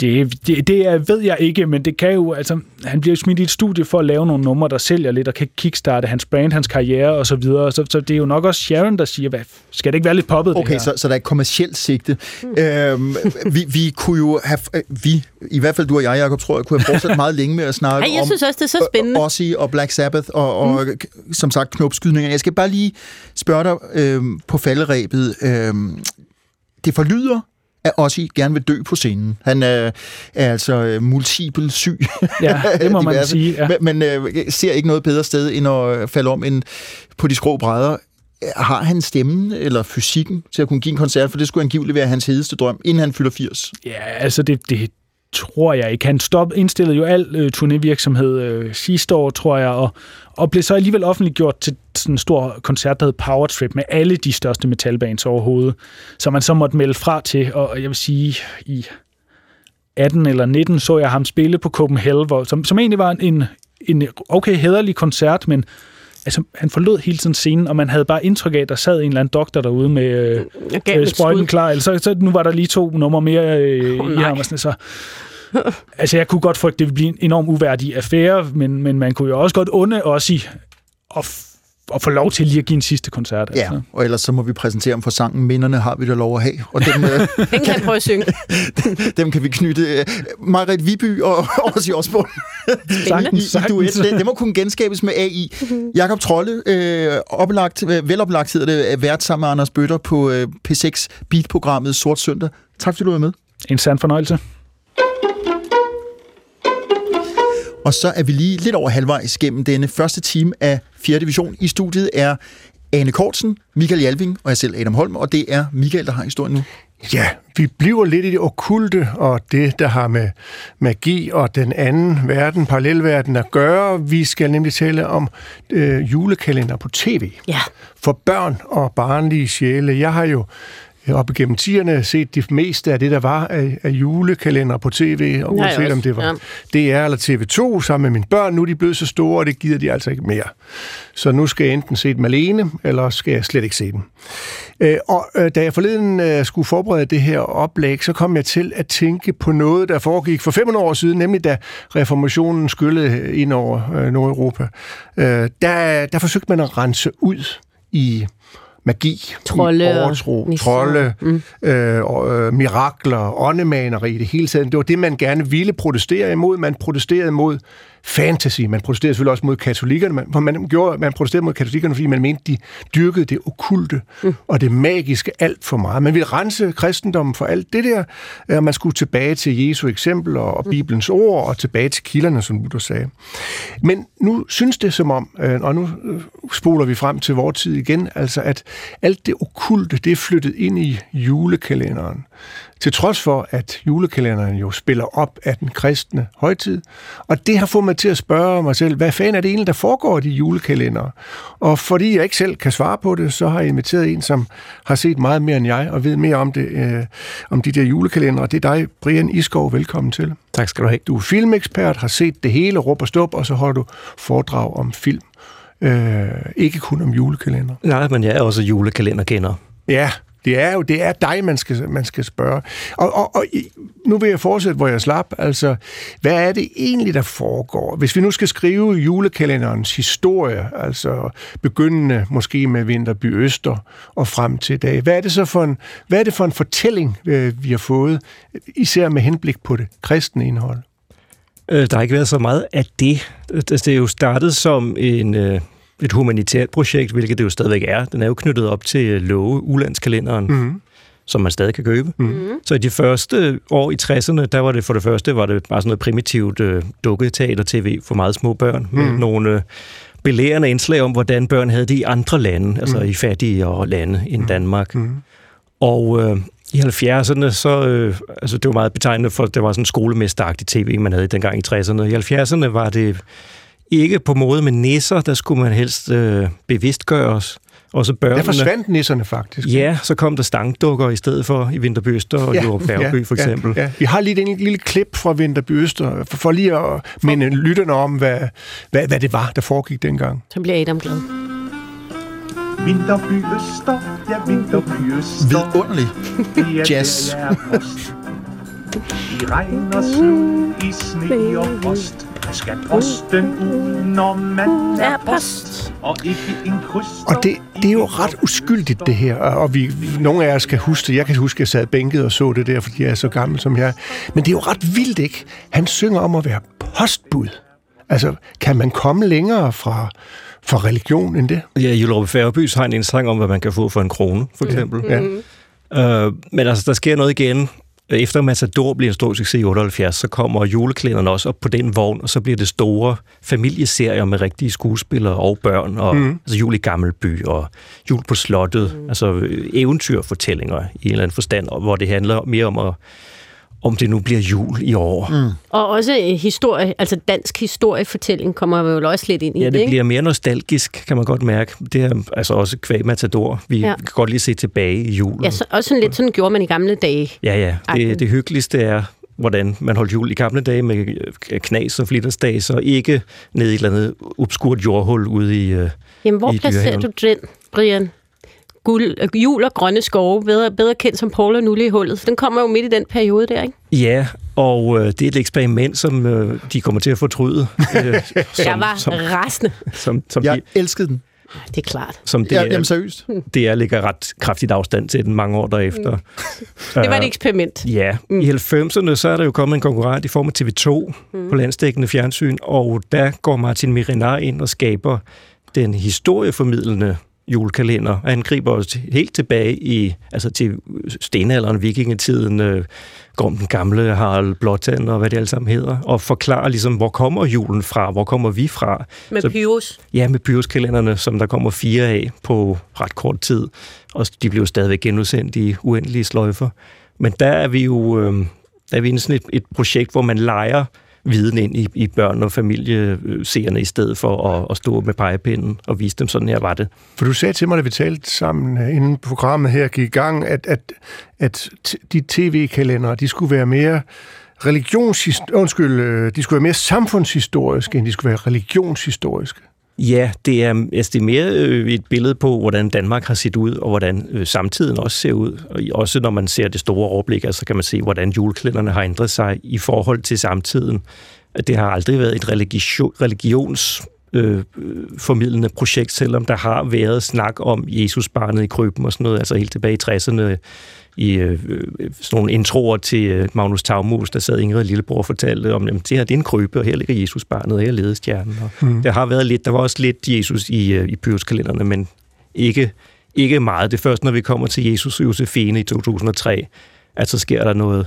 det, det, det er, ved jeg ikke, men det kan jo, altså, han bliver jo smidt i et studie for at lave nogle numre, der sælger lidt, og kan kickstarte hans brand, hans karriere og så videre. Så, så det er jo nok også Sharon, der siger, hvad, skal det ikke være lidt poppet, det Okay, her? så, så der er et kommercielt sigte. Mm. Øhm, vi, vi kunne jo have... øh, Vi, i hvert fald du og jeg, Jacob, tror jeg, kunne have fortsat meget længe med at snakke Ej, jeg om synes også, det er så spændende. Ozzy og Black Sabbath og, og mm. som sagt knopskydninger. Jeg skal bare lige spørge dig øhm, på falderæbet. Øhm, det forlyder, at Ozzy gerne vil dø på scenen. Han er, er altså øh, multiple syg. Ja, det må man sige. Ja. Men, men øh, ser ikke noget bedre sted, end at øh, falde om end på de skrå brædder. Har han stemmen eller fysikken til at kunne give en koncert? For det skulle angiveligt være hans hedeste drøm, inden han fylder 80. Ja, altså det, det tror jeg ikke. Han stop, indstillede jo al øh, turnévirksomhed øh, sidste år, tror jeg, og, og blev så alligevel offentliggjort til sådan en stor koncert, der hed Power Trip, med alle de største metalbands overhovedet, som man så måtte melde fra til, og jeg vil sige, i 18 eller 19 så jeg ham spille på Copenhagen, hvor, som, som egentlig var en, en okay hederlig koncert, men altså, han forlod hele tiden scenen, og man havde bare indtryk af, at der sad en eller anden doktor derude med øh, øh, sprøjten klar. Eller så, så nu var der lige to numre mere øh, oh, i ham. Og sådan, så, altså, jeg kunne godt frygte, det ville blive en enorm uværdig affære, men, men man kunne jo også godt unde os i at, at få lov til lige at give en sidste koncert. Ja, Altså. og ellers så må vi præsentere ham for sangen Minderne har vi da lov at have. Og dem, øh, Den kan jeg prøve at synge. dem kan vi knytte. Øh, Marit Viby og Osbourne Spændende. i, i duet. Det, det må kunne genskabes med AI. Jakob Trolle, øh, oplagt, øh, veloplagt hedder det, er vært sammen med Anders Bøtter på øh, P6 Beat-programmet Sort Søndag. Tak fordi du var med. En sand fornøjelse. Og så er vi lige lidt over halvvejs gennem denne første time af 4. division. I studiet er Ane Kortsen, Michael Jalving og jeg selv Adam Holm, og det er Michael, der har historien nu. Ja, vi bliver lidt i det okulte og det, der har med magi og den anden verden, parallelverden at gøre. Vi skal nemlig tale om øh, julekalender på tv. Ja. For børn og barnlige sjæle. Jeg har jo op igennem tierne set det meste af det, der var af, af julekalender på tv, og uanset også, om det var ja. DR eller TV2 sammen med mine børn. Nu er de blevet så store, og det gider de altså ikke mere. Så nu skal jeg enten se dem alene, eller skal jeg slet ikke se dem. Øh, og øh, da jeg forleden øh, skulle forberede det her oplæg, så kom jeg til at tænke på noget, der foregik for 500 år siden, nemlig da reformationen skyllede ind over øh, Nordeuropa. Øh, der, der forsøgte man at rense ud i magi, Trolde og overtro, nisser. trolde, mm. øh, og, øh, mirakler, åndemaneri i det hele taget. Det var det, man gerne ville protestere imod. Man protesterede mod fantasy. Man protesterede selvfølgelig også mod katolikkerne. Man, man, gjorde, man protesterede mod katolikkerne, fordi man mente, de dyrkede det okulte mm. og det magiske alt for meget. Man ville rense kristendommen for alt det der. Øh, man skulle tilbage til Jesu eksempel og, og Bibelens ord, og tilbage til kilderne, som Luther sagde. Men nu synes det som om, øh, og nu øh, spoler vi frem til vores tid igen, altså at alt det okulte, det er flyttet ind i julekalenderen. Til trods for, at julekalenderen jo spiller op af den kristne højtid. Og det har fået mig til at spørge mig selv, hvad fanden er det egentlig, der foregår i de julekalendere? Og fordi jeg ikke selv kan svare på det, så har jeg inviteret en, som har set meget mere end jeg, og ved mere om, det, øh, om de der julekalendere. Det er dig, Brian Iskov. Velkommen til. Tak skal du have. Du er filmekspert, har set det hele, råb og stop, og så har du foredrag om film. Øh, ikke kun om julekalender. Nej, men jeg er også julekalenderkender. Ja, det er jo det er dig, man skal, man skal spørge. Og, og, og nu vil jeg fortsætte, hvor jeg slap. Altså, hvad er det egentlig, der foregår? Hvis vi nu skal skrive julekalenderens historie, altså begyndende måske med Vinterby Øster og frem til i dag, hvad er det så for en, hvad er det for en fortælling, øh, vi har fået, især med henblik på det kristne indhold? Øh, der har ikke været så meget af det. Øh, det er jo startet som en, øh, et humanitært projekt, hvilket det jo stadigvæk er. Den er jo knyttet op til Love, ulandskalenderen, mm. som man stadig kan købe. Mm. Så i de første år i 60'erne, der var det for det første var det bare sådan noget primitivt øh, dukketeater-tv for meget små børn, mm. med nogle øh, belærende indslag om, hvordan børn havde det i andre lande, mm. altså i fattige lande end Danmark. Mm. Og øh, i 70'erne, så, øh, altså det var meget betegnende for, det var sådan skolemesteragtig tv, man havde dengang i 60'erne. I 70'erne var det ikke på måde med nisser, der skulle man helst øh, bevidstgøres. Også børnene. Der forsvandt nisserne faktisk. Ja, så kom der stangdukker i stedet for i Vinterbøster og ja, Jorg Færgeby ja, for eksempel. Ja, ja. Vi har lige en lille klip fra Vinterbøster, for, for lige at minde lytterne om, hvad, hvad, hvad det var, der foregik dengang. Så bliver Adam glad. Vinterby Øster, ja Vinterby Øster. Vidunderlig jazz. I regn og slud, i sne og frost, skal posten ud, når man er post, og ikke en kryds. Og det, det er jo ret uskyldigt, det her, og vi, nogle af os kan huske det. Jeg kan huske, at jeg sad bænket og så det der, fordi jeg er så gammel som jeg Men det er jo ret vildt, ikke? Han synger om at være postbud. Altså, kan man komme længere fra, fra religion end det? Ja, Jyllup Færgebys har en sang om, hvad man kan få for en krone, for eksempel. Ja. Øh, men altså, der sker noget igen. Efter Matador bliver en stor succes i 78, så kommer juleklæderne også op på den vogn, og så bliver det store familieserier med rigtige skuespillere og børn, og mm. altså jul i Gammelby og jul på slottet, mm. altså eventyrfortællinger i en eller anden forstand, hvor det handler mere om at om det nu bliver jul i år. Mm. Og også historie, altså dansk historiefortælling kommer jo også lidt ind i det, Ja, det ikke? bliver mere nostalgisk, kan man godt mærke. Det er altså også kvæg Matador. Vi ja. kan godt lige se tilbage i julen. Ja, så, også sådan lidt sådan gjorde man i gamle dage. Ja, ja. Det, det hyggeligste er, hvordan man holdt jul i gamle dage med knas og flittersdags, og ikke ned i et eller andet obskurt jordhul ude i øh, Jamen, hvor i placerer du den, Brian? Guld, øh, jul og grønne skove, bedre, bedre kendt som Paul og Nulle i hullet. Den kommer jo midt i den periode der, ikke? Ja, og øh, det er et eksperiment, som øh, de kommer til at fortryde. Øh, som, Jeg var som, rasende. Som, som Jeg de, elskede den. Det er klart. Som det, ja, jamen seriøst. Det er ligger ret kraftigt afstand til den mange år derefter. Mm. Det var et eksperiment. Uh, ja. Mm. I 90'erne så er der jo kommet en konkurrent i form af TV2 mm. på landstækkende fjernsyn, og der går Martin Mirinar ind og skaber den historieformidlende julekalender. Han griber os helt tilbage i, altså til stenalderen, vikingetiden, øh, går den gamle Harald Blåtand og hvad det alle sammen hedder, og forklarer ligesom, hvor kommer julen fra, hvor kommer vi fra. Med Så, Pyrus? Ja, med Pyrus-kalenderne, som der kommer fire af på ret kort tid, og de bliver jo stadigvæk genudsendt i uendelige sløjfer. Men der er vi jo øh, der er vi sådan et, et projekt, hvor man leger viden ind i, i børn- og familieseerne, i stedet for at, at stå med pegepinden og vise dem, sådan her var det. For du sagde til mig, da vi talte sammen, øh, inden programmet her gik i gang, at, at, at de tv-kalendere, de skulle være mere religionshistoriske, Undskyld, øh, de skulle være mere samfundshistoriske, end de skulle være religionshistoriske. Ja, det er, altså det er mere øh, et billede på, hvordan Danmark har set ud, og hvordan øh, samtiden også ser ud. Og også når man ser det store overblik, altså kan man se, hvordan juleklænderne har ændret sig i forhold til samtiden. Det har aldrig været et religion, religions øh, formidlende projekt, selvom der har været snak om Jesus-barnet i krybben og sådan noget, altså helt tilbage i 60'erne i øh, sådan nogle introer til øh, Magnus Taumus, der sad Ingrid Lillebror og fortalte om, at det her det er en krybbe, og her ligger Jesus barnet, og her leder stjernen. Og mm. Der har været lidt, der var også lidt Jesus i, øh, i Pyrus-kalenderne, men ikke, ikke meget. Det er først, når vi kommer til Jesus og Josefine i 2003, at så sker der noget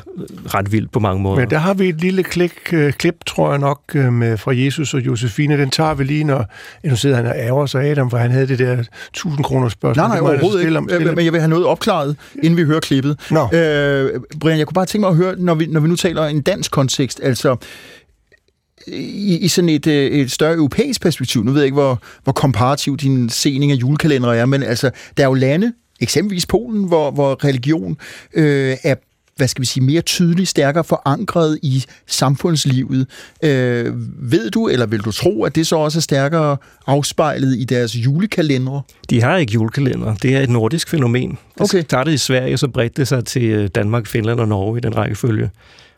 ret vildt på mange måder. Men der har vi et lille klik, øh, klip, tror jeg nok, øh, med, fra Jesus og Josefine. Den tager vi lige, når nu sidder han og ærger sig Adam, for han havde det der 1000 kroner spørgsmål. Nej, nej, overhovedet stille ikke. om- stille- Men jeg vil have noget opklaret, inden vi hører klippet. Nå. Øh, Brian, jeg kunne bare tænke mig at høre, når vi, når vi nu taler en dansk kontekst, altså i, i sådan et, øh, et større europæisk perspektiv, nu ved jeg ikke, hvor, hvor komparativ din sening af julekalendere er, men altså, der er jo lande, eksempelvis Polen, hvor, hvor religion øh, er hvad skal vi sige, mere tydeligt, stærkere forankret i samfundslivet. Øh, ved du, eller vil du tro, at det så også er stærkere afspejlet i deres julekalendere? De har ikke julekalender. Det er et nordisk fænomen. Det Okay. startede i Sverige, og så bredte det sig til øh, Danmark, Finland og Norge i den rækkefølge.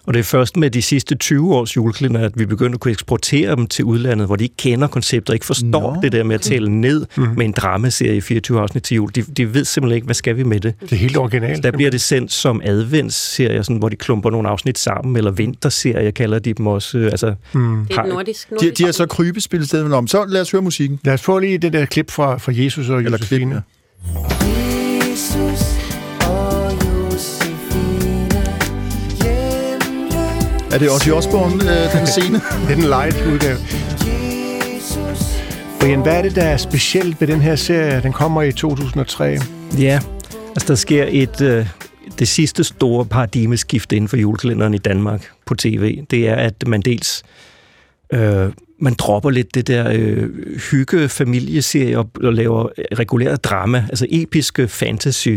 Og det er først med de sidste 20 års julekalender, at vi begynder at kunne eksportere dem til udlandet, hvor de ikke kender koncepter, ikke forstår Nå, det der med at tælle ned mm. med en dramaserie i 24 afsnit til jul. De, de ved simpelthen ikke, hvad skal vi med det. Det er helt originalt. Der bliver det sendt som adventsserier, sådan, hvor de klumper nogle afsnit sammen, eller vinterserier kalder de dem også. Øh, Altså, Mm. Det er et nordisk, De, nordisk de har så krybespil stedet for om. Så lad os høre musikken. Lad os få lige det der klip fra, fra Jesus og Eller Josefine. klip, Jesus Er det også i Osborne, øh, den scene? Det er den light udgave. Jesus Brian, hvad er det, der er specielt ved den her serie? Den kommer i 2003. Ja, altså der sker et, øh, det sidste store paradigmeskift inden for julekalenderen i Danmark på tv. Det er, at man dels øh, man dropper lidt det der øh, hygge familieserie og, og laver regulært drama, altså episke fantasy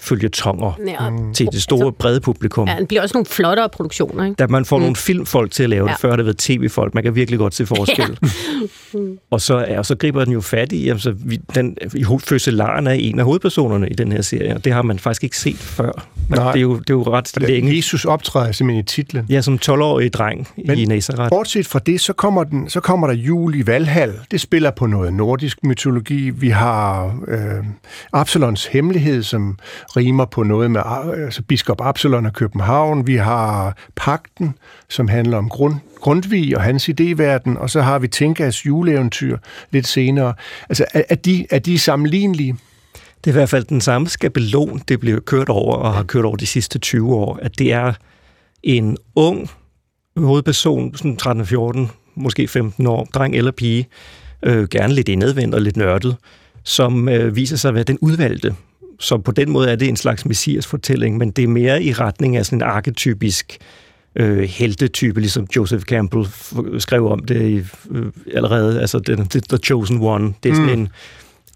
følgetonger Ja, og- til det store brede publikum. Ja, det bliver også nogle flottere produktioner, ikke? Da man får mm. nogle filmfolk til at lave det, Ja. før har det været tv-folk. Man kan virkelig godt se forskel. og, så, ja, og så griber den jo fat i, altså, vi, den, i fødselaren er en af hovedpersonerne i den her serie, og det har man faktisk ikke set før. Nej. Det er jo, det er jo ret Og længe. Jesus optræder simpelthen i titlen. Ja, som 12-årig dreng Men- i Nazareth. Bortset fra det, så kommer, den, så kommer der jul i Valhall. Det spiller på noget nordisk mytologi. Vi har øh, Absalons hemmelighed, som rimer på noget med ah, altså biskop Absalon af København. Vi har Pakten, som handler om grund, Grundtvig og hans idéverden. Og så har vi Tinkas juleeventyr lidt senere. Altså, er, er, de, er de sammenlignelige? Det er i hvert fald den samme skabelon, det bliver kørt over og har kørt over de sidste 20 år, at det er en ung hovedperson, sådan 13-14, måske 15 år, dreng eller pige, øh, gerne lidt indadvendt og lidt nørdet, som øh, viser sig at være den udvalgte. Så på den måde er det en slags messias-fortælling, men det er mere i retning af sådan en arketypisk øh, heltetype, ligesom Joseph Campbell skrev om det i, øh, allerede, altså den, the, the Chosen One. Det er sådan mm. en,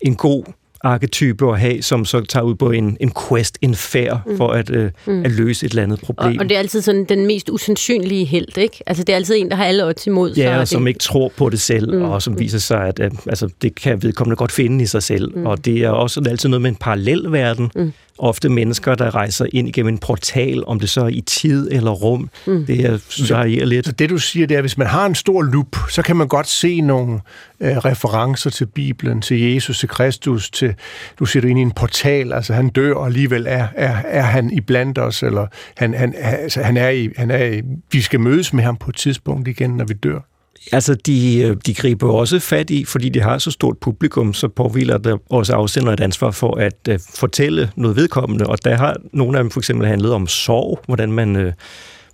en god arketype at have, som så tager ud på en, en quest, en færd, mm. for at, øh, mm. at løse et eller andet Og, problem. og det er altid sådan den mest usandsynlige held, ikke? Altså, det er altid en, der har alle odds imod. er Ja, og det, som ikke tror på det selv, mm. og som viser sig, at, at altså, det kan vedkommende godt finde i sig selv. Mm. Og det er også altid noget med en parallel verden. Mm. Ofte mennesker, der rejser ind igennem en portal, om det så er i tid eller rum. Mm. Det er, så varierer lidt. Så det, du siger, det er, at hvis man har en stor lup, så kan man godt se nogle øh, referencer til Bibelen, til Jesus, til Kristus, til, du siger du ind i en portal, altså han dør, og alligevel er, er, er han i blandt os, eller han, han, altså, han, er i, han er i, vi skal mødes med ham på et tidspunkt igen, når vi dør. Altså, de, øh, de griber også fat i, fordi de har så stort publikum, så påviler der også afsender et ansvar for at uh, fortælle noget vedkommende, og der har nogle af dem for eksempel handlet om sorg, hvordan man, uh,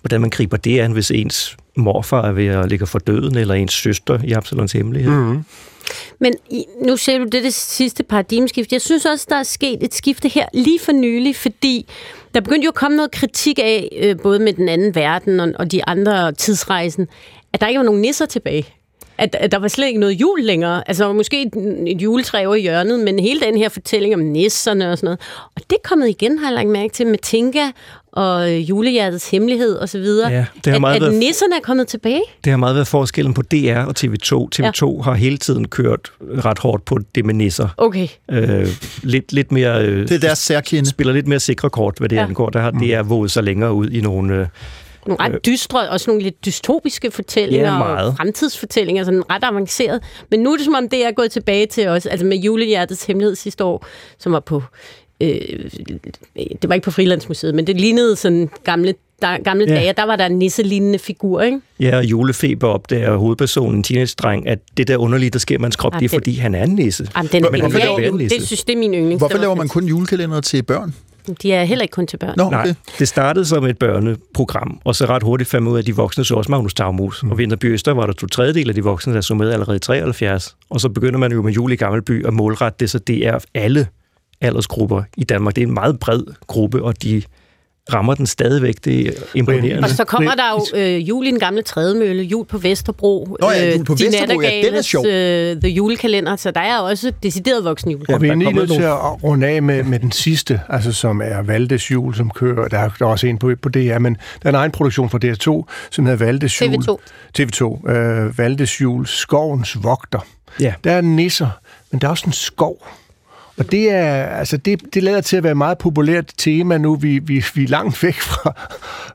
hvordan man griber det an, hvis ens morfar er ved at ligge for døden, eller ens søster i Absalons hemmelighed. Mm. Men i, nu ser du det, det sidste paradigmeskift. Jeg synes også, der er sket et skifte her lige for nylig, fordi der begyndte jo at komme noget kritik af, øh, både med den anden verden og, og de andre tidsrejsen, at der ikke var nogen nisser tilbage. At, at der var slet ikke noget jul længere. Altså der var måske et, et juletræ over i hjørnet, men hele den her fortælling om nisserne og sådan noget. Og det er kommet igen, har jeg lagt mærke til, med Tinka og julehjertets hemmelighed og så videre. Ja, det har at, meget at været- nisserne er kommet tilbage. Det har meget været forskellen på DR og TV2. TV2 ja. har hele tiden kørt ret hårdt på det med nisser. Okay. Øh, lidt, lidt mere... Øh, Det er deres særkende. spiller lidt mere sikre kort, hvad det ja. Angår. Der har DR våget sig længere ud i nogle... Øh, Nogle ret dystre, også nogle lidt dystopiske fortællinger Ja, meget. og fremtidsfortællinger, sådan ret avanceret. Men nu er det som om, det er gået tilbage til os, altså med Julehjertets Hemmelighed sidste år, som var på, øh, det var ikke på Frilandsmuseet, men det lignede sådan gamle, der, gamle Ja. dage, der var der en nisselignende figur, ikke? Ja, og julefeber opdager hovedpersonen, en teenage-dreng, at det der underlige, der sker i hans krop, det er den- fordi, han er en nisse. Jamen, den, Men men, hvorfor ja, laver- det, det synes det er min yndlings. Hvorfor laver man kun julekalender til børn? De er heller ikke kun til børn. Nå, Nej, okay. det startede som et børneprogram, og så ret hurtigt fandt man ud af, at de voksne så også Magnus Dagmus. Mm. Og Vinterby Øster var der to tredjedel af de voksne, der så med allerede i 73. Og så begynder man jo med Jul i Gammelby at målrette det, så det er alle aldersgrupper i Danmark. Det er en meget bred gruppe, og de rammer den stadigvæk. Det er imponerende. Og så kommer der jo øh, jul i den gamle trædemølle, jul på Vesterbro, Nå ja, Jul på de Vesterbro, ja, den er sjov. øh, The Julekalender, så der er også decideret voksenjul. Og vi er lige nødt til at runde af med, med den sidste, altså som er Valdes Jul, som kører. Der er, der er også en på, på DR, men der er en egen produktion fra DR2, som hedder Valdes Jul. TV2. TV2. Øh, Valdes Jul, Skovens Vogter. Ja. Der er nisser, men der er også en skov. Og det, er, altså det, det lader til at være et meget populært tema nu. Vi, vi, vi er langt væk fra,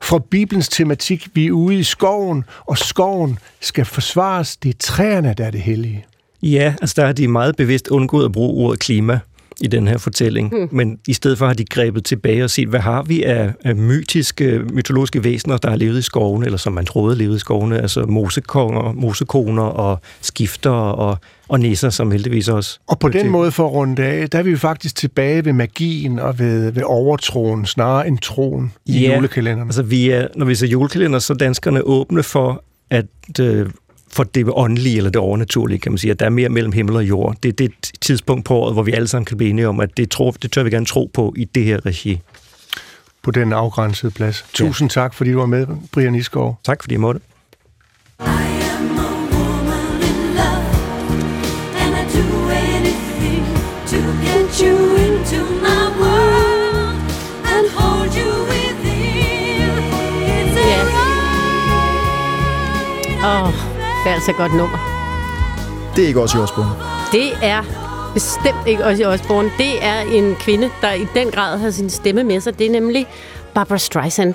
fra Bibelens tematik. Vi er ude i skoven, og skoven skal forsvares. Det er træerne, der er det hellige. Ja, altså der har de meget bevidst undgået at bruge ordet klima i den her fortælling. Mm. Men i stedet for har de grebet tilbage og set, hvad har vi af, af mytiske, mytologiske væsener, der har levet i skovene, eller som man troede levede i skovene, altså mosekonger, mosekoner og skifter og, og nisser, som heldigvis også. Og på den til. måde for at runde af, der er vi jo faktisk tilbage ved magien og ved, ved overtroen, snarere end troen i Ja, julekalenderen. Altså vi er, når vi ser julekalender, så er danskerne åbne for, at øh, for det åndelige eller det overnaturlige, kan man sige, at der er mere mellem himmel og jord. Det er det tidspunkt på året, hvor vi alle sammen kan blive enige om, at det, tror, det tør vi gerne tro på i det her regi. på den afgrænsede plads. Tusind tak, fordi du var med, Brian Iskov. Tak fordi I måtte. And Det er altså et godt nummer. Det er ikke også i Osborne. Det er bestemt ikke også i Osborne. Det er en kvinde, der i den grad har sin stemme med sig. Det er nemlig Barbara Streisand.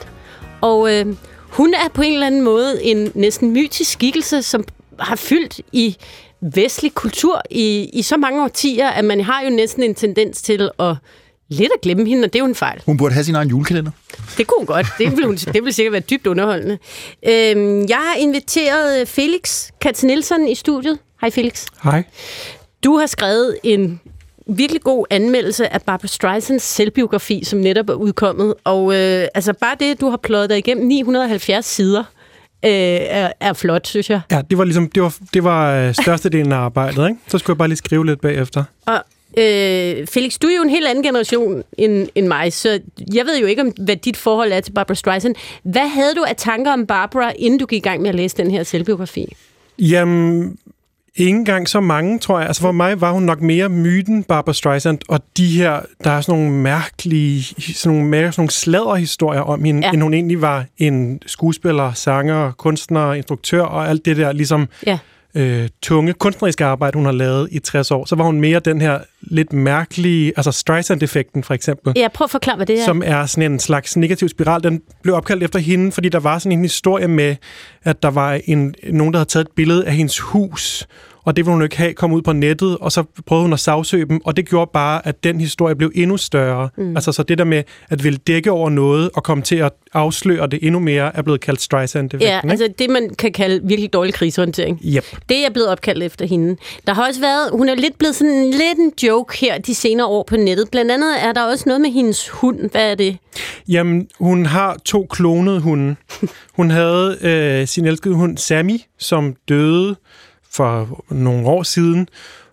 Og øh, hun er på en eller anden måde en næsten mytisk skikkelse, som har fyldt i vestlig kultur i, i så mange årtier, at man har jo næsten en tendens til at lidt at glemme hende, og det er jo en fejl. Hun burde have sin egen julekalender. Det kunne hun godt. Det vil, hun, det vil sikkert være dybt underholdende. Øhm, jeg har inviteret Felix Katz Nielsen i studiet. Hej Felix. Hej. Du har skrevet en virkelig god anmeldelse af Barbara Streisands selvbiografi, som netop er udkommet. Og øh, altså bare det, du har pløjet dig igennem 970 sider, øh, er, er flot, synes jeg. Ja, det var ligesom det var, det var øh, størstedelen af arbejdet, ikke? Så skulle jeg bare lige skrive lidt bagefter. Og øh, Felix, du er jo en helt anden generation end, end mig, så jeg ved jo ikke, om, hvad dit forhold er til Barbara Streisand. Hvad havde du af tanker om Barbara, inden du gik i gang med at læse den her selvbiografi? Jamen, ikke engang så mange, tror jeg. Altså for mig var hun nok mere myten, Barbara Streisand, og de her, der er sådan nogle mærkelige, sådan nogle, mere, sådan nogle sladderhistorier om hende, ja. end hun egentlig var en skuespiller, sanger, kunstner, instruktør og alt det der ligesom Ja. Øh, tunge kunstneriske arbejde, hun har lavet i 60 år. Så var hun mere den her lidt mærkelige, altså Streisand-effekten for eksempel. Ja, prøv at forklare, hvad det er. som er sådan en slags negativ spiral. Den blev opkaldt efter hende, fordi der var sådan en historie med, at der var en, nogen, der havde taget et billede af hendes hus, og det ville hun ikke have, kom ud på nettet, og så prøvede hun at sagsøge dem, og det gjorde bare, at den historie blev endnu større. Mm. Altså så det der med at ville dække over noget, og komme til at afsløre det endnu mere, er blevet kaldt Streisand-effekten. Ja, altså det, man kan kalde virkelig dårlig krisehåndtering. Yep. Det er blevet opkaldt efter hende. Der har også været, hun er lidt blevet sådan lidt en joke her de senere år på nettet. Blandt andet er der også noget med hendes hund. Hvad er det? Jamen, hun har to klonede hunde. Hun havde øh, sin elskede hund Sammy, som døde for nogle år siden.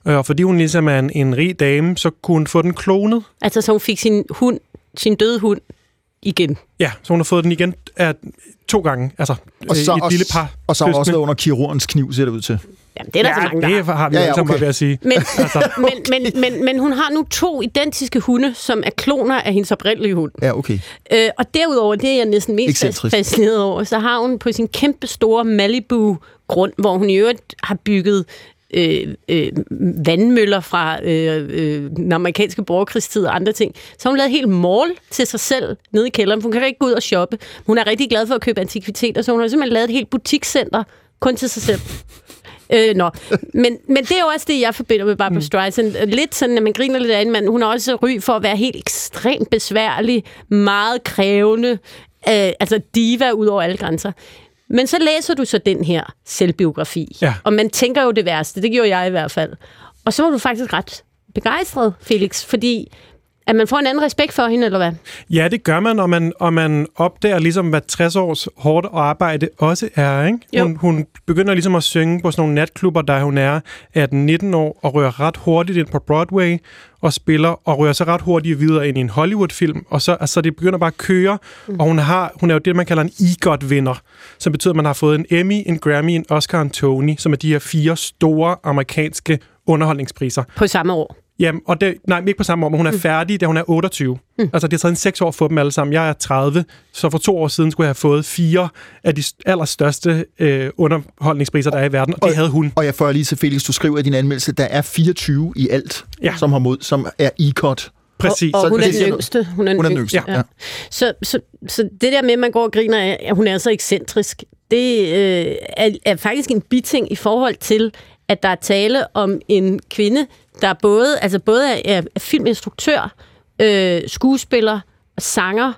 Øh, Og fordi hun ligesom er en, en rig dame, så kunne hun få den klonet. Altså, så hun fik sin hund, sin døde hund igen. Ja, så hun har fået den igen af, to gange. Altså, Og så, øh, et og, lille par. og så også været under kirurgens kniv, ser det ud til. Jamen, det er der så mange, der det har. har vi Ja, ja, ja, ja, okay. okay. ved at sige. Men, Altså, men, men, men, men hun har nu to identiske hunde, som er kloner af hendes oprindelige hund. Ja, okay. Øh, og derudover, det er jeg næsten mest Excentrisk. fascineret over, så har hun på sin kæmpe store Malibu-grund, hvor hun i øvrigt har bygget øh, øh, vandmøller fra øh, øh, den amerikanske borgerkrigstid og andre ting. Så har hun lavet helt mall til sig selv nede i kælderen, hun kan ikke gå ud og shoppe. Hun er rigtig glad for at købe antikviteter, så hun har simpelthen lavet et helt butikscenter kun til sig selv. Øh, nå. Men, men det er jo også det, jeg forbinder med Barbara Streisand. Lidt sådan, at man griner lidt af hende, men hun har også ry for at være helt ekstremt besværlig, meget krævende, øh, altså diva ud over alle grænser. Men så læser du så den her selvbiografi, Ja. og man tænker jo det værste, det gjorde jeg i hvert fald. Og så var du faktisk ret begejstret, Felix, fordi at man får en anden respekt for hende, eller hvad? Ja, det gør man, og man, og man opdager ligesom, hvad 60 års hårdt arbejde også er. Ikke? Jo. Hun, hun begynder ligesom at synge på sådan nogle natklubber, der hun er 18-19 år, og rører ret hurtigt ind på Broadway, og spiller, og rører så ret hurtigt videre ind i en Hollywood-film, og så altså, det begynder bare at køre, mm. og hun, har, hun er jo det, man kalder en EGOT-vinder, som betyder, at man har fået en Emmy, en Grammy, en Oscar og en Tony, som er de her fire store amerikanske underholdningspriser. På samme år. Jamen, og det, nej, ikke på samme år, men hun er færdig, da hun er 28. Mm. Altså, det har taget en seks år at få dem alle sammen. Jeg er 30, så for to år siden skulle jeg have fået fire af de allerstørste øh, underholdningspriser, der er i verden, og det havde hun. Og jeg får lige til Felix, du skriver i din anmeldelse, der er 24 i alt, Ja. som, har mod, som er ECOT. Præcis. Og, og hun det er den yngste. Hun er den, Hun er den yngste. yngste, ja. Så, så, så det der med, at man går og griner af, at hun er så ekscentrisk, det øh, er, er faktisk en biting i forhold til, at der er tale om en kvinde, der både, altså både er, er filminstruktør, øh, skuespiller, sanger,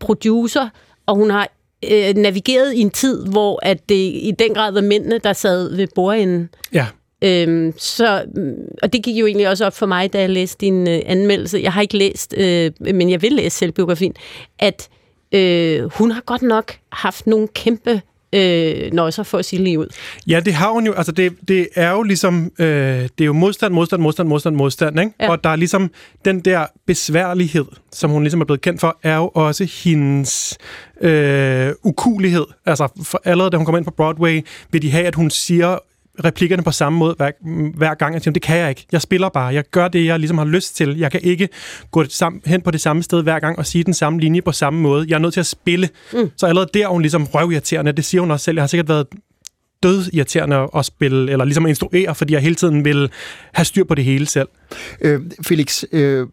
producer, og hun har øh, navigeret i en tid, hvor at det i den grad var mændene, der sad ved bordenden. Ja. Øhm, så, mm, og det gik jo egentlig også op for mig, da jeg læste din øh, anmeldelse. Jeg har ikke læst, øh, men jeg vil læse selvbiografien, at øh, hun har godt nok haft nogle kæmpe øh, nøjser for at sige lige ud. Ja, det har hun jo. Altså, det, det er jo ligesom... Øh, det er jo modstand, modstand, modstand, modstand, modstand, ikke? Ja. Og der er ligesom den der besværlighed, som hun ligesom er blevet kendt for, er jo også hendes øh, ukulighed. Altså, for allerede da hun kommer ind på Broadway, vil de have, at hun siger replikkerne på samme måde hver, hver gang. Jeg siger, det kan jeg ikke. Jeg spiller bare. Jeg gør det, jeg ligesom har lyst til. Jeg kan ikke gå det sam- hen på det samme sted hver gang og sige den samme linje på samme måde. Jeg er nødt til at spille. Mm. Så allerede der er hun ligesom røvirriterende. Det siger hun også selv. Jeg har sikkert været død irriterende at spille, eller ligesom at instruere, fordi jeg hele tiden vil have styr på det hele selv. Øh, Felix, øh,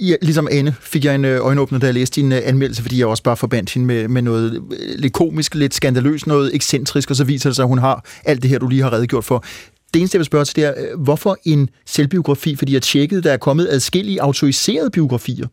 ja, ligesom Anne fik jeg en øh, øjenåbner, da jeg læste din øh, anmeldelse, fordi jeg også bare forbandt hende med, med noget øh, lidt komisk, lidt skandaløst, noget ekscentrisk, og så viser det sig, at hun har alt det her, du lige har redegjort for. Det eneste, jeg vil spørge til, det er, hvorfor en selvbiografi? Fordi jeg tjekkede, der er kommet adskillige autoriserede biografier.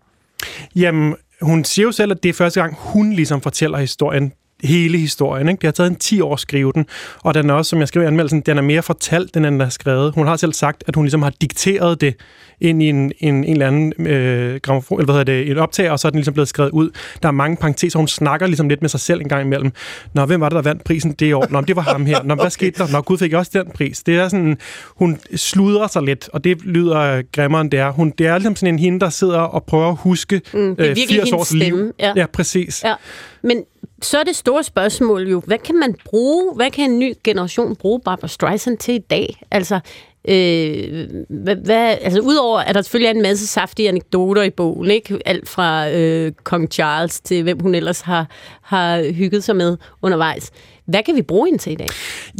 Jamen, hun siger jo selv, at det er første gang, hun ligesom fortæller historien hele historien. Ikke? Det har taget en 10 år at skrive den, og den er også, som jeg skrev i anmeldelsen, den er mere fortalt, end den er skrevet. Hun har selv sagt, at hun ligesom har dikteret det ind i en, en, en eller anden øh, gramofon, eller hvad hedder det, en optager, og så er den ligesom blevet skrevet ud. Der er mange parenteser, hun snakker ligesom lidt med sig selv en gang imellem. Nå, hvem var det, der vandt prisen det år? Nå, det var ham her. Nå, hvad skete der? Nå, Gud fik også den pris. Det er sådan, hun sludrer sig lidt, og det lyder grimmere end det er. Hun, det er ligesom sådan en hende, der sidder og prøver at huske Mm, det er øh, virkelig 80 hendes års liv. stemme, ja. ja, præcis. Ja. Men så er det store spørgsmål jo, hvad kan man bruge, hvad kan en ny generation bruge Barbara Streisand til i dag? Altså, øh, hvad, hvad, altså udover, at der selvfølgelig er en masse saftige anekdoter i bogen, ikke? Alt fra øh, Kong Charles til hvem hun ellers har, har hygget sig med undervejs. Hvad kan vi bruge hende til i dag?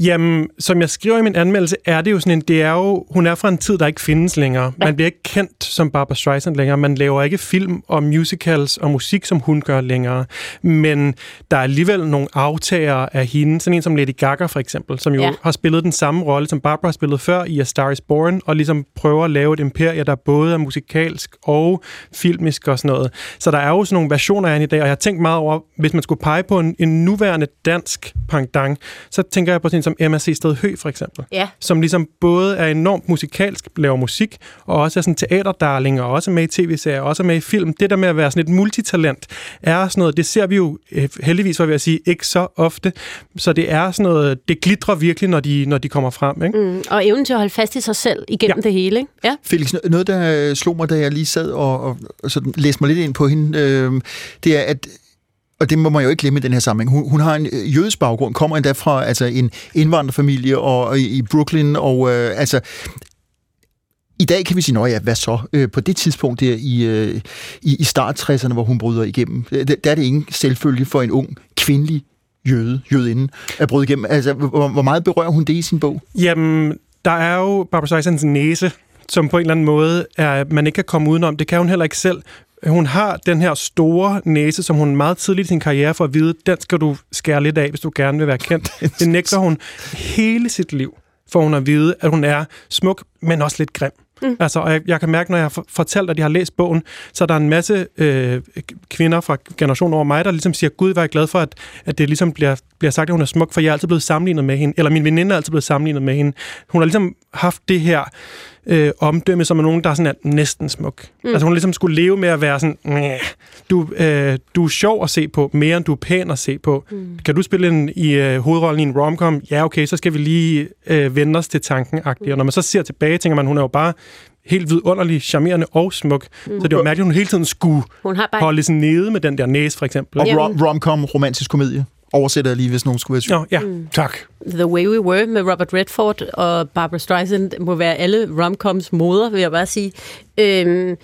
Jamen, som jeg skriver i min anmeldelse, er det jo sådan en, det er jo, hun er fra en tid, der ikke findes længere. Man bliver ikke kendt som Barbara Streisand længere. Man laver ikke film og musicals og musik, som hun gør længere. Men der er alligevel nogle aftagere af hende. Sådan en som Lady Gaga for eksempel, som jo Ja. ja. har spillet den samme rolle, som Barbara har spillet før i A Star is Born, og ligesom prøver at lave et imperie, der både er musikalsk og filmisk og sådan noget. Så der er jo sådan nogle versioner af hende i dag, og jeg har tænkt meget over, hvis man skulle pege på en, en nuværende dansk pendant, så tænker jeg på sådan en som Emma C. Sted Hø for eksempel Ja. som ligesom både er enormt musikalsk, laver musik, og også er sådan teaterdarling, og også er med i tv-serier, og også er med i film. Det der med at være sådan et multitalent, er sådan noget, det ser vi jo øh, heldigvis, var jeg at sige, ikke så ofte. Så det er sådan noget, det glitrer virkelig, når de, når de kommer frem. Ikke? Mm, og evnen til at holde fast i sig selv igennem ja. det hele, ikke? Ja. Felix, no- noget, der slog mig, da jeg lige sad og, og, og sådan læste mig lidt ind på hende, øh, det er, at og det må man jo ikke glemme i den her sammenhæng. Hun, hun har en øh, jødisk baggrund, kommer endda fra altså, en indvandrerfamilie og, og i, i Brooklyn, og øh, altså... I dag kan vi sige, at ja, hvad så? Øh, på det tidspunkt der i, øh, i, i start 60'erne, hvor hun bryder igennem, øh, der, der er det ingen selvfølge for en ung kvindelig jøde, jødinde, at bryde igennem. Altså, hvor, hvor meget berører hun det i sin bog? Jamen, der er jo Barbara Streisands næse, som på en eller anden måde er, man ikke kan komme udenom. Det kan hun heller ikke selv. Hun har den her store næse, som hun meget tidligt i sin karriere får at vide, den skal du skære lidt af, hvis du gerne vil være kendt. Det nægter hun hele sit liv, for hun at vide, at hun er smuk, men også lidt grim. Mm. Altså, og jeg, jeg kan mærke, når jeg har for- fortalt, at de har læst bogen, så er der en masse øh, kvinder fra generationen over mig, der ligesom siger, Gud, er jeg glad for, at, at det ligesom bliver, bliver sagt, at hun er smuk, for jeg er altid blevet sammenlignet med hende, eller min veninde er altid blevet sammenlignet med hende. Hun har ligesom haft det her øh, omdømme, som er nogen, der er sådan er næsten smuk. Mm. Altså hun ligesom skulle leve med at være sådan, "Næh, du, øh, du er sjov at se på, mere end du er pæn at se på. Mm. Kan du spille en, i øh, hovedrollen i en romcom? Ja, okay, så skal vi lige øh, vende os til tanken mm. Og når man så ser tilbage, tænker man, hun er jo bare helt vidunderlig, charmerende og smuk. Mm. Så det var mærkeligt, at hun hele tiden skulle Hun har bare... holde sig nede med den der næse, for eksempel. Og rom- romcom, romantisk komedie. Oversætter jeg lige, hvis nogen skulle være syg. Nå, ja. Mm. Tak. The Way We Were med Robert Redford og Barbara Streisand må være alle romcoms moder, vil jeg bare sige. Øhm,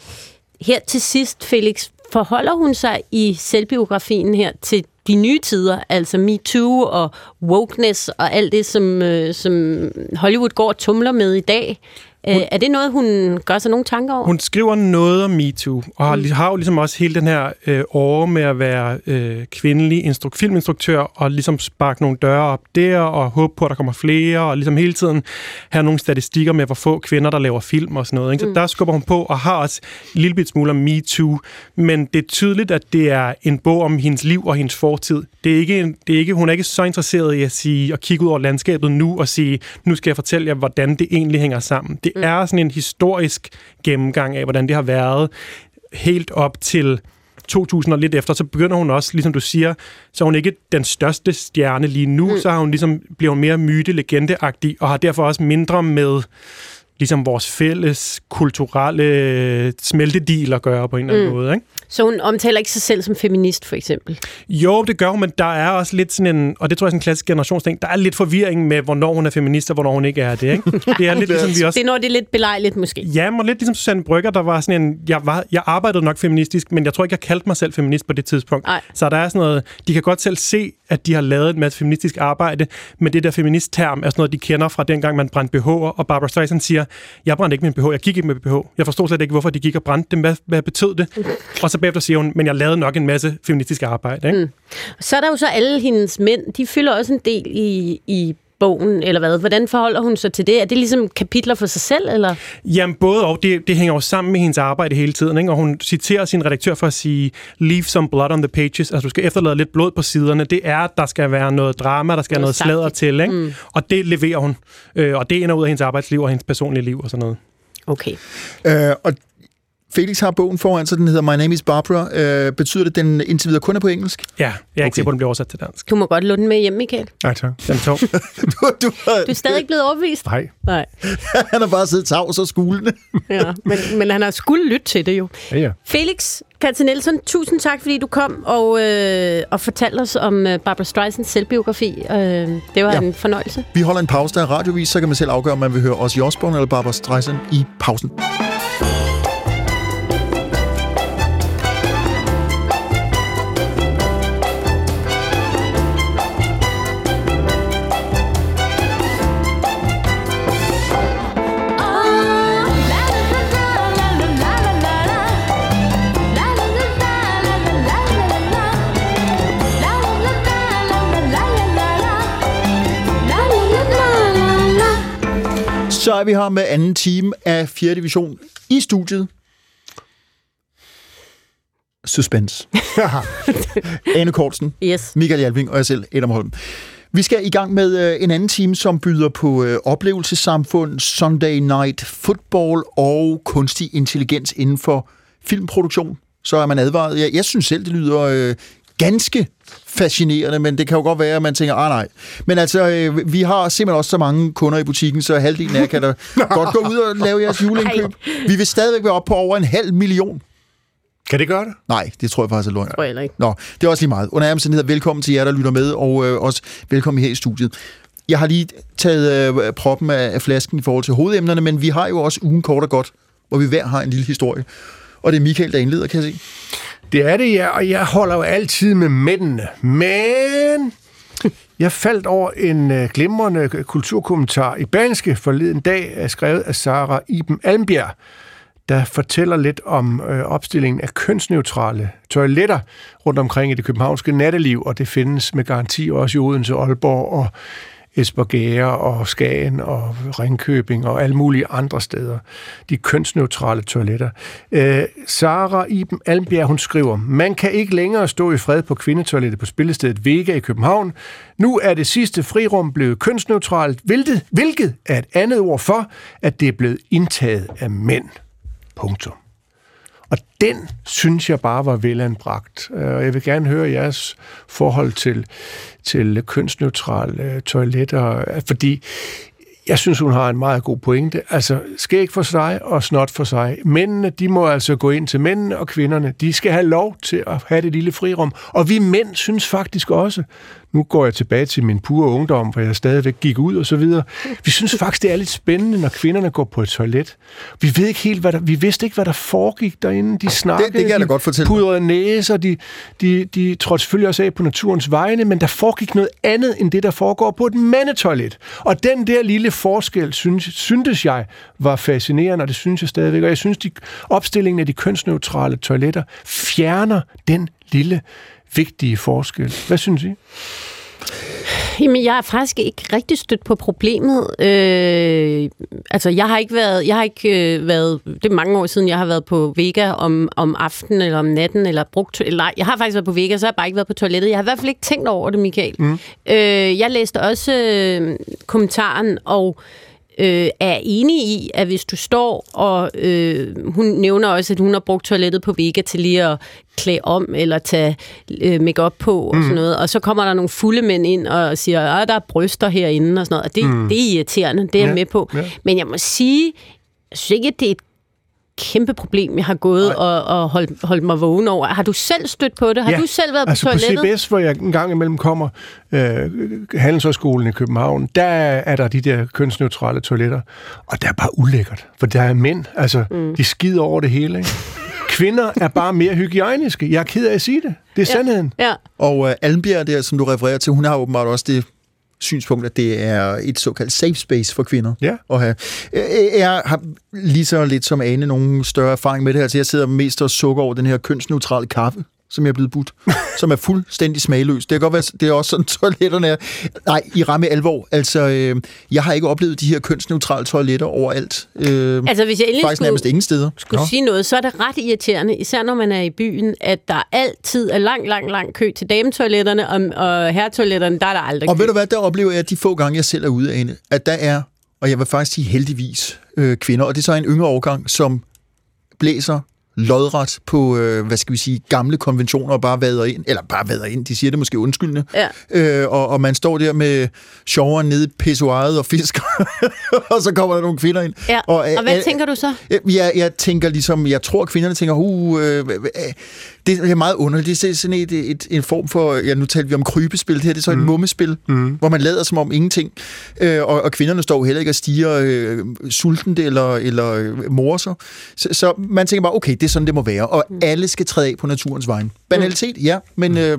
her til sidst, Felix, forholder hun sig i selvbiografien her til de nye tider, altså MeToo og wokeness og alt det, som, øh, som Hollywood går og tumler med i dag? Hun, er det noget, hun gør sig nogle tanker over? Hun skriver noget om MeToo, og har, har jo ligesom også hele den her øh, åre med at være øh, kvindelig instru- filminstruktør, og ligesom sparke nogle døre op der, og håbe på, at der kommer flere, og ligesom hele tiden have nogle statistikker med, hvor få kvinder, der laver film og sådan noget. Ikke? Så mm. der skubber hun på, og har også en lille bit smule om MeToo, men det er tydeligt, at det er en bog om hendes liv og hendes fortid. Det er ikke, det er ikke, hun er ikke så interesseret i at, sige, at kigge ud over landskabet nu og sige, nu skal jeg fortælle jer, hvordan det egentlig hænger sammen. Det mm. er sådan en historisk gennemgang af, hvordan det har været helt op til 2000 og lidt efter, så begynder hun også, ligesom du siger, så er hun ikke den største stjerne lige nu, mm. så har hun ligesom, bliver hun mere myte-legendeagtig, og har derfor også mindre med ligesom vores fælles kulturelle smeltedil at gøre på en eller anden Mm. måde. Ikke? Så hun omtaler ikke sig selv som feminist, for eksempel? Jo, det gør hun, men der er også lidt sådan en, og det tror jeg er sådan en klassisk generationsting, der er lidt forvirring med, hvornår hun er feminist, og hvornår hun ikke er det. Ikke? Det er lidt ligesom vi også... Det er når det er lidt belejligt, måske. Ja, men lidt ligesom Susanne Brygger, der var sådan en... Jeg, var, jeg arbejdede nok feministisk, men jeg tror ikke, jeg kaldte mig selv feminist på det tidspunkt. Nej. Så der er sådan noget... De kan godt selv se, at de har lavet en masse feministisk arbejde, men det der feministterm er sådan noget, de kender fra dengang, man brændte BH'er, og Barbara Streisand siger, jeg brændte ikke min BH, jeg gik ikke med BH. Jeg forstod slet ikke, hvorfor de gik og brændte dem. Hvad, hvad betød det? Og så bagefter siger hun, men jeg lavede nok en masse feministisk arbejde. Ikke? Mm. Så er der jo så alle hendes mænd, de fylder også en del i, i bogen, eller hvad? Hvordan forholder hun sig til det? Er det ligesom kapitler for sig selv, eller? Jamen, både og. Det, det hænger jo sammen med hendes arbejde hele tiden. Ikke? Og hun citerer sin redaktør for at sige, leave some blood on the pages. Altså, du skal efterlade lidt blod på siderne. Det er, at der skal være noget drama, der skal Noget noget, sladder til. Ikke? Mm. Og det leverer hun. Øh, og det ender ud af hendes arbejdsliv og hendes personlige liv og sådan noget. Okay. Øh, og Felix har bogen foran, så den hedder My Name is Barbara. Øh, betyder det, at den indtil videre kun er på engelsk? Ja, jeg er okay. ikke sikker på, den bliver oversat til dansk. Du må godt låne den med hjem, Michael. Nej, tak. Den tog. du, du, Du er stadig ikke blevet overbevist? Nej. Nej. han har bare siddet tavs og skulende. Ja, men, men han har skulle lytte til det jo. Ja, ja. Felix Katze Nielsen, tusind tak, fordi du kom og, øh, og fortalte os om øh, Barbara Streisands selvbiografi. Øh, det var Ja. ja. en fornøjelse. Vi holder en pause, der er radiovis, så kan man selv afgøre, om man vil høre os i Osborne eller Barbara Streisand i pausen. Er vi her med anden time af 4. division i studiet. Suspense. Ane Kortsen, Yes. Michael Jalving og jeg selv, Adam Holm. Vi skal i gang med øh, en anden time, som byder på øh, oplevelsessamfund, Sunday Night Football og kunstig intelligens inden for filmproduktion. Så er man advaret. Jeg, jeg synes selv, det lyder øh, ganske fascinerende, men det kan jo godt være, at man tænker, ah nej. Men altså, øh, vi har simpelthen også så mange kunder i butikken, så halvdelen af jer kan da godt gå ud og lave jeres juleindkøb. Vi vil stadigvæk være oppe på over en halv million. Kan det gøre det? Nej, det tror jeg faktisk er løgn. Tror jeg ikke. Nå, det er også lige meget. Under omstændigheder, velkommen til jer, der lytter med, og øh, også velkommen her i studiet. Jeg har lige taget øh, proppen af, af flasken i forhold til hovedemnerne, men vi har jo også ugen kort og godt, hvor vi hver har en lille historie. Og det er Michael, der indleder, kan jeg se. Det er det, ja, og jeg holder jo altid med mændene. Men jeg faldt over en øh, glimrende øh, kulturkommentar i Banske forleden dag, øh, skrevet af Sara Iben Almbjerg, der fortæller lidt om øh, opstillingen af kønsneutrale toiletter rundt omkring i det københavnske natteliv, og det findes med garanti også i Odense, Aalborg og Esbjerg og Skagen og Ringkøbing og alle mulige andre steder. De kønsneutrale toiletter. Øh, Sara Iben Almbjerg, hun skriver, man kan ikke længere stå i fred på kvindetoilettet på spillestedet Vega i København. Nu er det sidste frirum blevet kønsneutralt, hvilket, hvilket er et andet ord for, at det er blevet indtaget af mænd. Punktum. Og den synes jeg bare var velanbragt. Og jeg vil gerne høre jeres forhold til, til kønsneutrale øh, toiletter, øh, fordi jeg synes, hun har en meget god pointe. Altså, skæg for sig og snot for sig. Mændene, de må altså gå ind til mændene, og kvinderne, de skal have lov til at have det lille frirum. Og vi mænd synes faktisk også, nu går jeg tilbage til min pure ungdom, hvor jeg stadigvæk gik ud og så videre. Vi synes faktisk, det er lidt spændende, når kvinderne går på et toilet. Vi ved ikke helt, hvad der, vi vidste ikke, hvad der foregik derinde. De snakkede, det kan jeg da de godt fortælle pudrede næser, de, de, de trådte selvfølgelig også af på naturens vegne, men der foregik noget andet, end det, der foregår på et mandetoilet. Og den der lille forskel, synes, syntes jeg, var fascinerende, og det synes jeg stadigvæk. Og jeg synes, de opstillingen af de kønsneutrale toiletter fjerner den lille vigtige forskel. Hvad synes I? Jamen, jeg er faktisk ikke rigtig stødt på problemet. Øh, altså, jeg har ikke været, jeg har ikke øh, været, det er mange år siden, jeg har været på Vega om, om aftenen eller om natten, eller brugt, eller jeg har faktisk været på Vega, så har jeg bare ikke været på toilettet. Jeg har i hvert fald ikke tænkt over det, Michael. Mm. Øh, jeg læste også øh, kommentaren, og øh, er enig i, at hvis du står, og øh, hun nævner også, at hun har brugt toilettet på Vega til lige at klæde om, eller tage øh, makeup på, og sådan noget, og så kommer der nogle fulde mænd ind og siger, at der er bryster herinde, og sådan noget, og det, mm. det er irriterende, det er jeg Ja, med på. ja. Men jeg må sige, jeg synes ikke, at det er et kæmpe problem, jeg har gået og, og holdt, holdt mig vågen over. Har du selv stødt på det? Har Ja, du selv været altså på toilettet? på CBS, hvor jeg en gang imellem kommer, øh, Handelshøjskolen i København, der er der de der kønsneutrale toiletter, og der er bare ulækkert, for der er mænd, altså, mm. de skider over det hele, ikke? Kvinder er bare mere hygiejniske. Jeg er ked af at sige det. Det er ja. sandheden. Ja. Og uh, Almbjerg, der, som du refererer til, hun har åbenbart også det synspunkt, at det er et såkaldt safe space for kvinder Ja. at have. Jeg har lige så lidt som Ane nogen større erfaring med det her, så jeg sidder mest og sukker over den her kønsneutrale kaffe, som jeg er blevet budt, som er fuldstændig smagløs. Det kan godt være, det er også sådan, toiletterne er. Nej, i ramme alvor. Altså, øh, jeg har ikke oplevet de her kønsneutrale toiletter overalt. Øh, Altså, hvis jeg endelig faktisk skulle, nærmest ingen steder. skulle sige noget, så er det ret irriterende, især når man er i byen, at der altid er lang, lang, lang kø til dametoiletterne, og, og herretoiletterne, der er der aldrig Og kø. ved du hvad, der oplever jeg de få gange, jeg selv er ude af at der er, og jeg vil faktisk sige heldigvis, øh, kvinder, og det er så en yngre årgang, som blæser lodret på, øh, hvad skal vi sige, gamle konventioner og bare vader ind, eller bare vader ind, de siger det måske undskyldende, Ja. øh, og, og man står der med sjoveren nede i pissoiret og fisker, og så kommer der nogle kvinder ind. Ja. Og, øh, og hvad øh, tænker du så? jeg, jeg tænker ligesom, jeg tror, kvinderne tænker, uh, øh, øh, det er meget underligt. Det er sådan et, et, en form for, ja, nu talte vi om krybespil, det her det er så et Mm. mummespil, mm. hvor man lader som om ingenting. Øh, og, og kvinderne står jo heller ikke og stiger øh, sultent eller, eller øh, morer sig. Så, så man tænker bare, okay, det er sådan, det må være. Og Mm. alle skal træde af på naturens vejen. Banalitet, ja, men... Øh,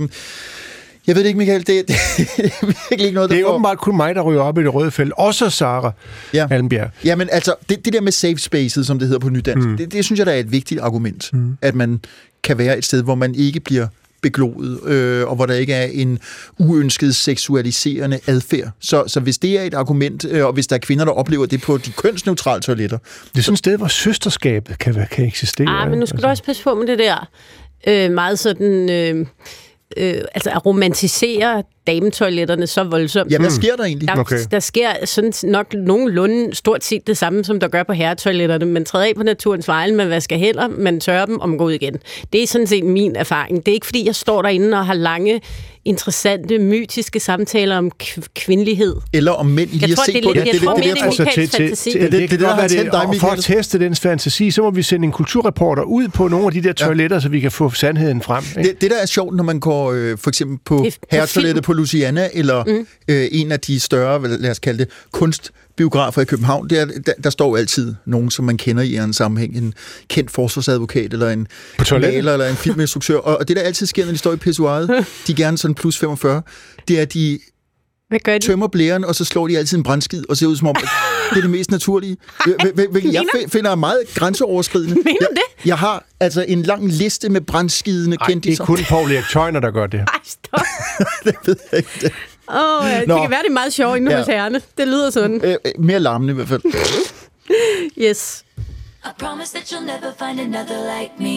jeg ved det ikke, Michael. Det, det, det er virkelig ikke noget, der Det er får- åbenbart kun mig, der ryger op i det røde felt. Også Sara Ja. Almbjerg. Jamen altså, det, det der med safe spaces, som det hedder på nydansk, mm. det, det synes jeg, der er et vigtigt argument. Mm. At man kan være et sted, hvor man ikke bliver begloet, øh, og hvor der ikke er en uønsket seksualiserende adfærd. Så, så hvis det er et argument, øh, og hvis der er kvinder, der oplever det på de kønsneutrale toiletter, Det er sådan et sted, hvor søsterskabet kan, kan eksistere. Ah, men nu skal altså. du også passe på med det der øh, meget sådan... Øh, øh, altså at romantisere dametoiletterne så voldsomt. ja, hvad sker der egentlig? Der, Okay. der sker sådan nok nogenlunde stort set det samme, som der gør på herretoiletterne. Man træder af på naturens vejen, man vasker hænder, man tørrer dem, og man går ud igen. Det er sådan set min erfaring. Det er ikke, fordi jeg står derinde og har lange, interessante, mytiske samtaler om kv- kvindelighed. Eller om mænd I lige Jeg har tror, set det er på det? jeg tror det, det, det er det, Michaels fantasi. det- det- det, kan der tændt dig, og for at teste dens fantasi, så må vi sende en kulturreporter ud på nogle af de der toiletter, så vi kan få sandheden frem. Ikke? Det, det, der er sjovt, når man går øh, for eksempel på Det er på herretoilettet på Luciana, eller mm. øh, en af de større, lad os kalde det, kunstbiografer i København, der, der, der står altid nogen, som man kender i en sammenhæng. En kendt forsvarsadvokat, eller en maler, eller en filminstruktør. Og, og det, der altid sker, når de står i pissoiret, de er gerne sådan plus 45, det er, at de Hvad gør de? tømmer blæren, og så slår de altid en brandskid, og ser ud som om, at det er det mest naturlige. Hvil- hvil- Hvilket jeg fi- finder meget grænseoverskridende. Mener du jeg, det? Jeg har altså en lang liste med brandskidende Ej, det er kun Paul Erik Tøjner, der gør det. Ej, stop. det ved jeg ikke. Åh, ja, det Nå. kan være, det er meget sjovt inde Ja. hos herrerne. Det lyder sådan. Øh, øh, mere larmende i hvert fald. Yes. I promise that you'll never find another like me.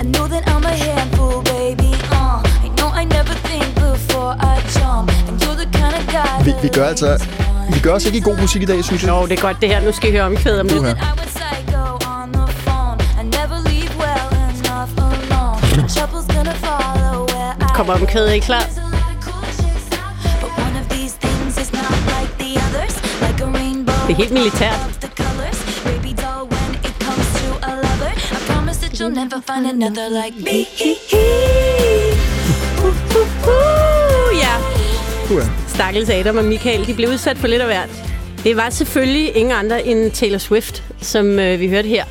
I know that I'm a handful, baby. Uh, I know I never think before I jump. And you're the kind of guy Vi, vi gør altså... Vi gør altså ikke god musik i dag, synes jeg. Jo, det er godt det her. Nu skal I høre omkvædet om lidt. Uha. I went psycho on the Det er helt militært. you'll never find another like me. Uh, ja. Stakkels Adam og Michael, de blev udsat for lidt af hvert. Det var selvfølgelig ingen andre end Taylor Swift, som øh, vi hørte her.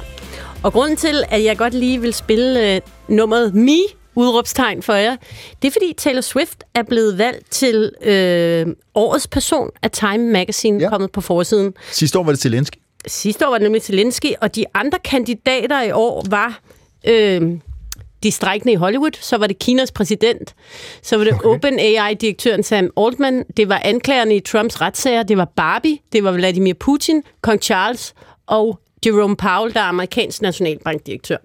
Og grunden til, at jeg godt lige vil spille øh, nummeret Me, udråbstegn for jer, det er fordi Taylor Swift er blevet valgt til øh, årets person af Time Magazine, Ja. kommet på forsiden. Sidste år var det Zelensky. Sidste år var det nemlig Zelensky, og de andre kandidater i år var øh, de strækkende i Hollywood, så var det Kinas præsident, så var det okay. OpenAI-direktøren Sam Altman, det var anklagerne i Trumps retssager, det var Barbie, det var Vladimir Putin, Kong Charles og Jerome Powell, der er amerikansk nationalbankdirektør.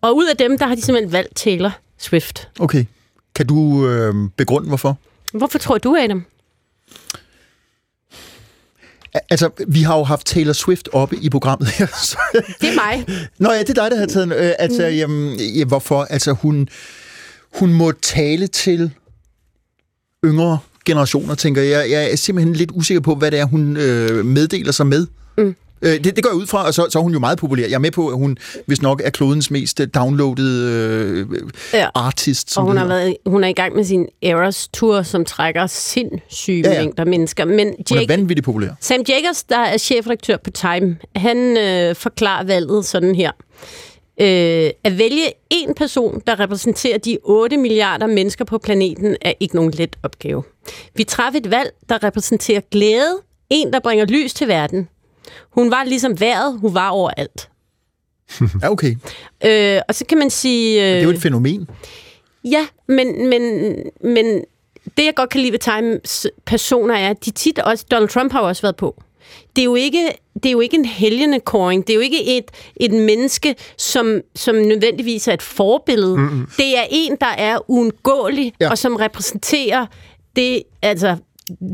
Og ud af dem, der har de simpelthen valgt Taylor Swift. Okay. Kan du øh, begrunde, hvorfor? Hvorfor tror du, Adam? Al- Altså, vi har jo haft Taylor Swift oppe i programmet her. så- Det er mig. Nå ja, det er dig, der har taget... Øh, altså, mm. jamen, ja, hvorfor? Altså, hun, hun må tale til yngre generationer, tænker jeg. Jeg er simpelthen lidt usikker på, hvad det er, hun øh, meddeler sig med. Mm. Øh, det, det går jeg ud fra, og så, så er hun jo meget populær. Jeg er med på, at hun hvis nok er klodens mest øh, downloadede øh, Ja. artist. Som Og hun, har været, hun er i gang med sin Eras Tour, som trækker sindssyge Ja, ja, mængder mennesker. Men Hun er Jake, vanvittigt populær. Sam Jacobs, der er chefredaktør på Time, han øh, forklarer valget sådan her. Øh, at vælge en person, der repræsenterer de 8 milliarder mennesker på planeten, er ikke nogen let opgave. Vi træffede et valg, der repræsenterer glæde, en, der bringer lys til verden. Hun var ligesom vejret, hun var overalt. Ja, okay. Øh, og så kan man sige... Øh, Det er jo et fænomen. Ja, men, men, men det, jeg godt kan lide ved Times personer, er, at de tit også... Donald Trump har jo også været på. Det er jo ikke, det er jo ikke en helgende Det er jo ikke et, et menneske, som, som nødvendigvis er et forbillede. Mm-hmm. Det er en, der er uundgåelig, ja. og som repræsenterer det, altså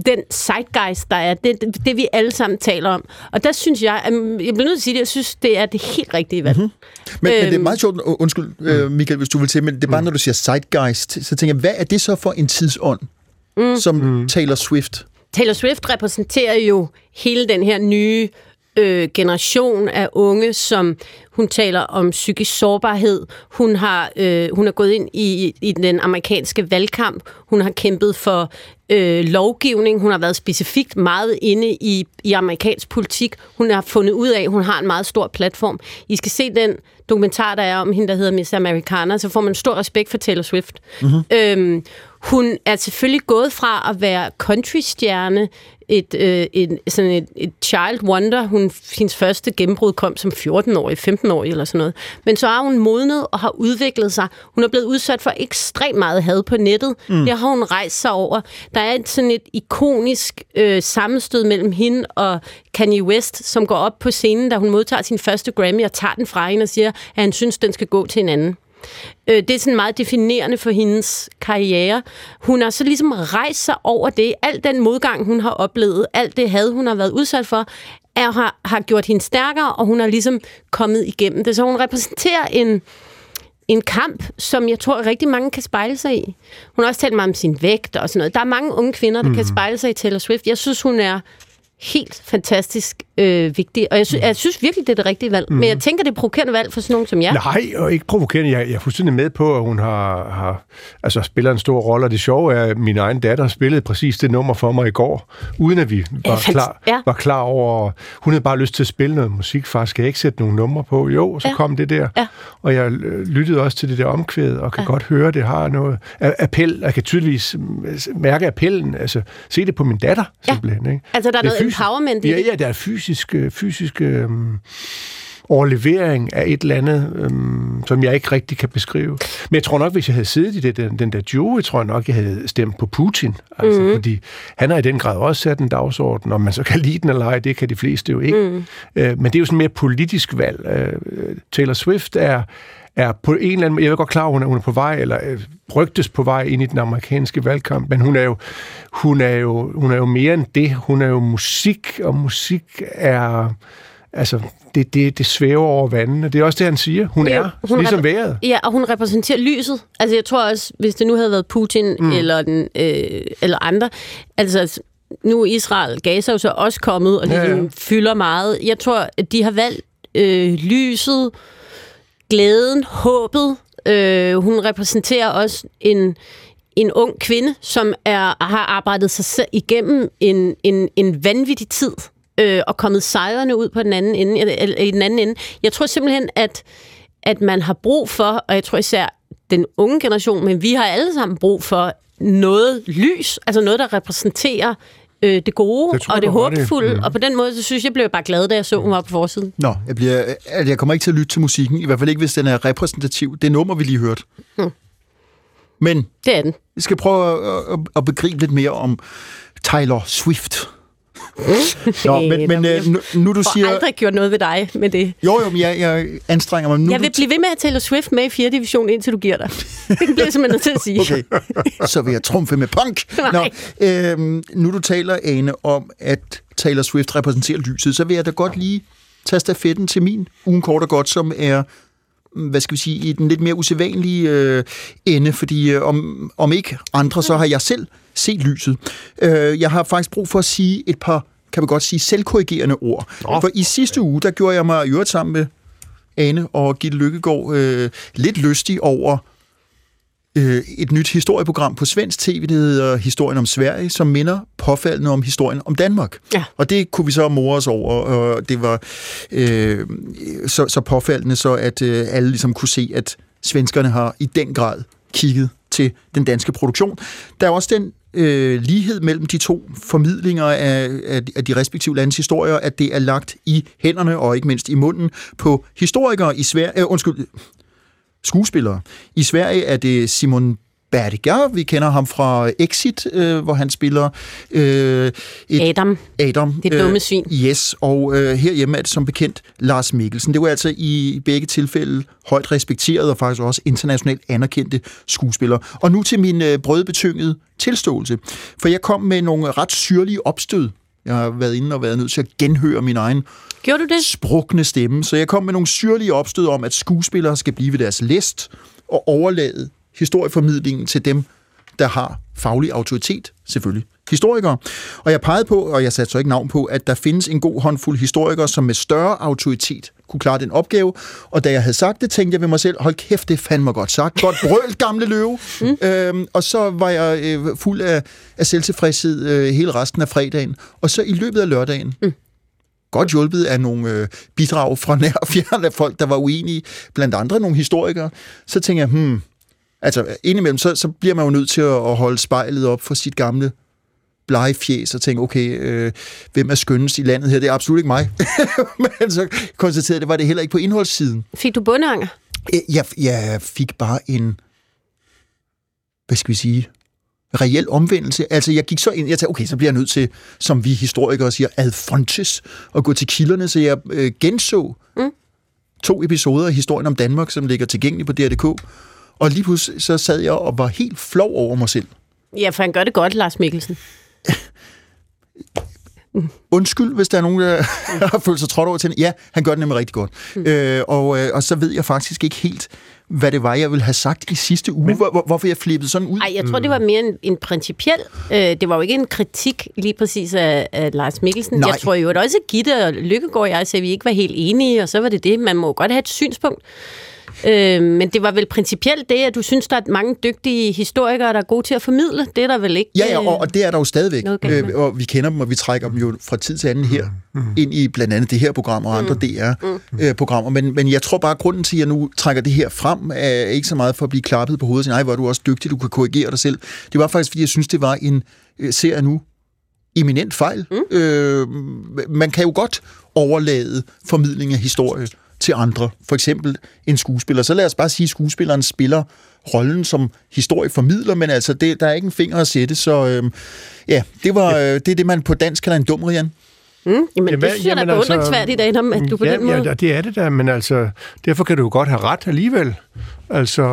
den zeitgeist, der er, det, det, det vi alle sammen taler om. Og der synes jeg, at- jeg bliver nødt til at sige det, jeg synes, det er det helt rigtige valg. Mm-hmm. Men, øhm. men det er Øhm. meget sjovt, undskyld øh, Michael, hvis du vil til, men det er bare, når du siger zeitgeist, så tænker jeg, hvad er det så for en tidsånd, mm. som mm. Taylor Swift? Taylor Swift repræsenterer jo hele den her nye øh, generation af unge, som hun taler om psykisk sårbarhed. Hun har øh, hun er gået ind i, i den amerikanske valgkamp. Hun har kæmpet for øh, lovgivning. Hun har været specifikt meget inde i, i amerikansk politik. Hun har fundet ud af, at hun har en meget stor platform. I skal se den dokumentar, der er om hende, der hedder Miss Americana, så får man stor respekt for Taylor Swift. Mm-hmm. Øhm, hun er selvfølgelig gået fra at være countrystjerne, et, øh, et, sådan et, et child wonder. Hun, hendes første gennembrud kom som 14-årig, 15-årig eller sådan noget. Men så har hun modnet og har udviklet sig. Hun er blevet udsat for ekstremt meget had på nettet. Mm. Det har hun rejst sig over. Der er et, sådan et ikonisk øh, sammenstød mellem hende og Kanye West, som går op på scenen, da hun modtager sin første Grammy og tager den fra hende og siger, at han synes, den skal gå til en anden. Øh, det er sådan meget definerende for hendes karriere. Hun har så ligesom rejst sig over det. Al den modgang, hun har oplevet, alt det had, hun har været udsat for, er, har, har gjort hende stærkere, og hun har ligesom kommet igennem det. Så hun repræsenterer en, en kamp, som jeg tror rigtig mange kan spejle sig i. Hun har også talt meget om sin vægt og sådan noget. Der er mange unge kvinder, der mm. kan spejle sig i Taylor Swift. Jeg synes, hun er helt fantastisk øh, vigtig, og jeg, sy- jeg synes virkelig, det er det rigtige valg. Mm. Men jeg tænker, det er provokerende valg for sådan nogen som jer. Nej, og ikke provokerende. Jeg, jeg er fuldstændig med på, at hun har, har altså, spiller en stor rolle, og det sjove er, at min egen datter spillede præcis det nummer for mig i går, uden at vi var, fant- klar, ja. var klar over... Hun havde bare lyst til at spille noget musik. Far, skal jeg ikke sætte nogle numre på? Jo, så Ja. kom det der. Ja. Og jeg øh, lyttede også til det der omkvæd, og kan ja. godt høre, det har noget appel. Jeg kan tydeligvis mærke appellen. Altså, se det på min datter, Ja. simpelthen. Ikke? Altså, der er Det noget empowerment i ja, det. Ja, der er fysisk, øh, fysisk øh, overlevering af et eller andet, øhm, som jeg ikke rigtig kan beskrive. Men jeg tror nok, hvis jeg havde siddet i det, den, den der jury, tror jeg nok, jeg havde stemt på Putin. Altså, mm. Fordi han har i den grad også sat en dagsorden, om man så kan lide den eller ej, det kan de fleste jo ikke. Mm. Øh, men det er jo sådan mere politisk valg. Øh, Taylor Swift er er på en eller anden jeg er godt klar, hun er, hun er på vej, eller øh, rygtes på vej ind i den amerikanske valgkamp, men hun er, jo, hun, er jo, hun er jo mere end det. Hun er jo musik, og musik er... Altså, det, det, det svæver over vandene. Det er også det, han siger. Hun Ja, er, hun ligesom vejret. Ja, og hun repræsenterer lyset. Altså, jeg tror også, hvis det nu havde været Putin mm. eller, den, øh, eller andre, altså nu er Israel, Gaza jo så også kommet, og Ja, ligesom ja. fylder meget. Jeg tror, at de har valgt øh, lyset, glæden, håbet. Øh, hun repræsenterer også en, en ung kvinde, som er, har arbejdet sig selv igennem en, en, en vanvittig tid øh, og kommet sejrende ud på den anden ende, eller, i den anden ende. Jeg tror simpelthen, at, at man har brug for, og jeg tror især den unge generation, men vi har alle sammen brug for noget lys, altså noget, der repræsenterer øh, det gode Det tror og det du har ret i. håbefulde. Og på den måde, så synes jeg, blev jeg bare glad, da jeg så, hun var på forsiden. Nå, jeg, bliver, altså, jeg kommer ikke til at lytte til musikken, i hvert fald ikke, hvis den er repræsentativ. Det nummer, vi lige hørte. Hmm. Men Det er den. vi skal prøve at, at, at begribe lidt mere om Taylor Swift. Nå, men, men øh, nu, nu du Jeg siger... har aldrig gjort noget ved dig med det. Jo, jo, men jeg, jeg anstrenger mig. Nu Jeg vil blive ved med at Taylor Swift med i 4. division, indtil du giver dig. Det bliver jeg simpelthen nødt til at sige. Okay, så vil jeg trumfe med punk. Nå, øhm, nu du taler, Ane, om, at Taylor Swift repræsenterer lyset, så vil jeg da godt lige tage stafetten til min ugen kort og godt, som er mm, hvad skal vi sige, i den lidt mere usædvanlige øh, ende, fordi øh, om, om ikke andre, så har jeg selv set lyset. Øh, jeg har faktisk brug for at sige et par, kan vi godt sige, selvkorrigerende ord. Nå. For i sidste uge, der gjorde jeg mig i øvrigt sammen med Ane og Gitte Lykkegaard øh, lidt lystig over øh, et nyt historieprogram på svensk tv, det hedder Historien om Sverige, som minder påfaldende om historien om Danmark. Ja. Og det kunne vi så more os over, og det var øh, så, så påfaldende, så at øh, alle ligesom kunne se, at svenskerne har i den grad kigget til den danske produktion. Der er også den øh, lighed mellem de to formidlinger af, af, af de respektive landes historier, at det er lagt i hænderne og ikke mindst i munden på historikere i Sverige, øh, undskyld, skuespillere. I Sverige er det Simon Berger, vi kender ham fra Exit, øh, hvor han spiller øh, et Adam, Adam. det dumme svin. Yes, og øh, herhjemme er det som bekendt Lars Mikkelsen. Det var altså i begge tilfælde højt respekteret og faktisk også internationalt anerkendte skuespillere. Og nu til min øh, brødbetyngede tilståelse. For jeg kom med nogle ret syrlige opstød. Jeg har været inde og været nødt til at genhøre min egen Gjorde du det? sprukne stemme. Så jeg kom med nogle syrlige opstød om, at skuespillere skal blive ved deres læst og overlade historieformidlingen til dem, der har faglig autoritet, selvfølgelig. Historikere. Og jeg pegede på, og jeg satte så ikke navn på, at der findes en god håndfuld historikere, som med større autoritet kunne klare den opgave. Og da jeg havde sagt det, tænkte jeg ved mig selv, hold kæft, det fandme godt sagt. Godt brølt, gamle løve. Mm. Øhm, og så var jeg øh, fuld af, af selvtilfredshed øh, hele resten af fredagen. Og så i løbet af lørdagen, mm godt hjulpet af nogle øh, bidrag fra nær og fjern af folk, der var uenige, blandt andre nogle historikere, så tænker jeg, hmm, altså indimellem, så, så bliver man jo nødt til at, at holde spejlet op for sit gamle blege fjes og tænke, okay, øh, hvem er skønnest i landet her? Det er absolut ikke mig. Men så konstaterede det var det heller ikke på indholdssiden. Fik du bundeanger? Øh, Jeg, jeg fik bare en, hvad skal vi sige, reel omvendelse. Altså, jeg gik så ind, jeg tænkte, okay, så bliver jeg nødt til, som vi historikere siger, ad fontes, at gå til kilderne, så jeg øh, genså mm. to episoder af historien om Danmark, som ligger tilgængelig på DR.dk, og lige pludselig så sad jeg og var helt flov over mig selv. Ja, for han gør det godt, Lars Mikkelsen. Undskyld, hvis der er nogen, der har følt sig trådt over til Ja, han gør det nemlig rigtig godt. Mm. Øh, og, øh, og så ved jeg faktisk ikke helt, hvad det var, jeg ville have sagt i sidste uge, hvor, hvor, hvorfor jeg flippede sådan ud. Ej, jeg tror, det var mere en, en principiel. Øh, det var jo ikke en kritik lige præcis af, af Lars Mikkelsen. Nej. Jeg tror jo at også, Gitte og Lykkegaard og jeg sagde, at vi ikke var helt enige, og så var det det. Man må godt have et synspunkt. Øh, men det var vel principielt det, at du synes, der er mange dygtige historikere, der er gode til at formidle. Det er der vel ikke? Ja, ja, øh, og, og det er der jo stadigvæk. Øh, og vi kender dem, og vi trækker dem jo fra tid til anden her, mm. ind i blandt andet det her program og andre DR-programmer. Men, men jeg tror bare, at grunden til, at jeg nu trækker det her frem, er ikke så meget for at blive klappet på hovedet og sige, nej, hvor er du også dygtig, du kan korrigere dig selv. Det var faktisk, fordi jeg synes, det var en øh, serie nu eminent fejl. Mm. Øh, man kan jo godt overlade formidling af historie til andre. For eksempel en skuespiller. Så lad os bare sige, at skuespilleren spiller rollen som historieformidler, men altså, det, der er ikke en finger at sætte, så øh, ja, det, var, øh, det er det, man på dansk kalder en dummer, Jan. Mm, jamen, Jamen, det synes jeg da er altså- beundringsværdigt, Adam, at du på ja, den måde... Ja, det er det der, men altså, derfor kan du jo godt have ret alligevel. Altså,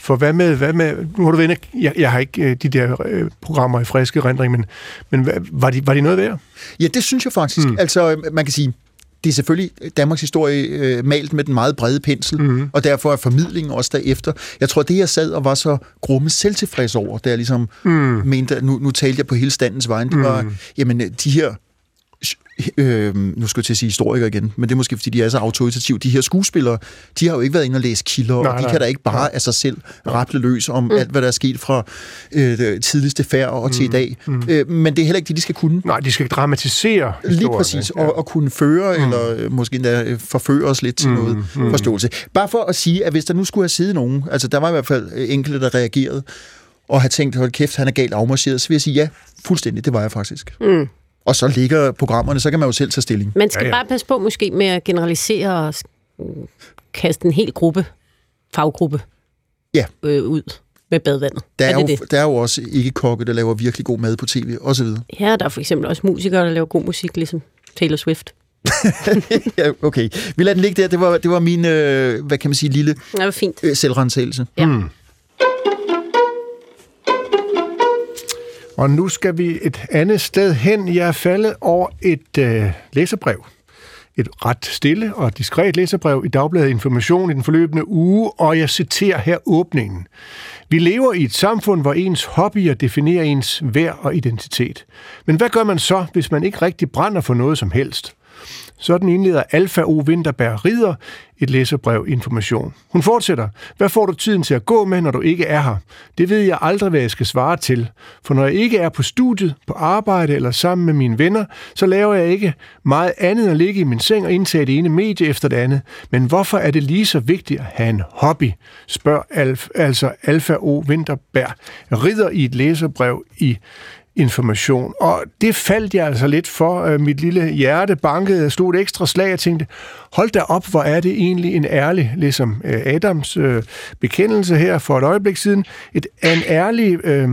for hvad med, hvad med nu har du været jeg, jeg har ikke øh, de der øh, programmer i friske rendring, men, men hvad, var, de, var de noget værd? Ja, det synes jeg faktisk. Mm. Altså, øh, man kan sige, det er selvfølgelig Danmarks historie øh, malt med den meget brede pensel, mm. og derfor er formidlingen også derefter. Jeg tror, det jeg sad og var så grumme selvtilfreds over, da jeg ligesom mm. mente, at nu, nu talte jeg på hele standens vejen, det var, jamen, de her øh, nu skal jeg til at sige historikere igen, men det er måske, fordi de er så autoritative. De her skuespillere, de har jo ikke været inde og læse kilder, nej, Nej, og de nej. kan da ikke bare af sig selv raple løs om mm. alt, hvad der er sket fra øh, det tidligste færd og til i dag. Mm. Øh, men det er heller ikke det, de skal kunne. Nej, de skal dramatisere Lige præcis, ja. og, og kunne føre, mm. eller måske endda forføre os lidt til mm. noget mm. forståelse. Bare for at sige, at hvis der nu skulle have siddet nogen, altså der var i hvert fald enkelte, der reagerede, og have tænkt, hold kæft, han er galt afmarcheret, så vil jeg sige, ja, fuldstændig, det var jeg faktisk. Mm. Og så ligger programmerne, så kan man jo selv tage stilling. Man skal Ja, ja, bare passe på måske med at generalisere og kaste en hel gruppe, faggruppe, Ja. øh, ud med badevandet. Der er, er det jo, det? der er jo også ikke kokke, der laver virkelig god mad på tv, og så videre. Ja, der er for eksempel også musikere, der laver god musik, ligesom Taylor Swift. ja, okay. Vi lader den ligge der. Det var, det var min, øh, hvad kan man sige, lille Det var fint. øh, selvrensagelse. Ja. Mm. Og nu skal vi et andet sted hen. Jeg er faldet over et øh, læserbrev. Et ret stille og diskret læserbrev i Dagbladet Information i den forløbende uge, og jeg citerer her åbningen. Vi lever i et samfund, hvor ens hobbyer definerer ens værd og identitet. Men hvad gør man så, hvis man ikke rigtig brænder for noget som helst? Sådan indleder Alfa O. Winterberg Rider et læserbrev information. Hun fortsætter. Hvad får du tiden til at gå med, når du ikke er her? Det ved jeg aldrig, hvad jeg skal svare til. For når jeg ikke er på studiet, på arbejde eller sammen med mine venner, så laver jeg ikke meget andet end at ligge i min seng og indtage det ene medie efter det andet. Men hvorfor er det lige så vigtigt at have en hobby? Spørger Alf, altså Alfa O. Winterberg Rider i et læserbrev i information. Og det faldt jeg altså lidt for. Øh, Mit lille hjerte bankede, stod et ekstra slag, jeg tænkte, hold da op, hvor er det egentlig en ærlig, ligesom øh, Adams øh, bekendelse her for et øjeblik siden, et, en ærlig øh,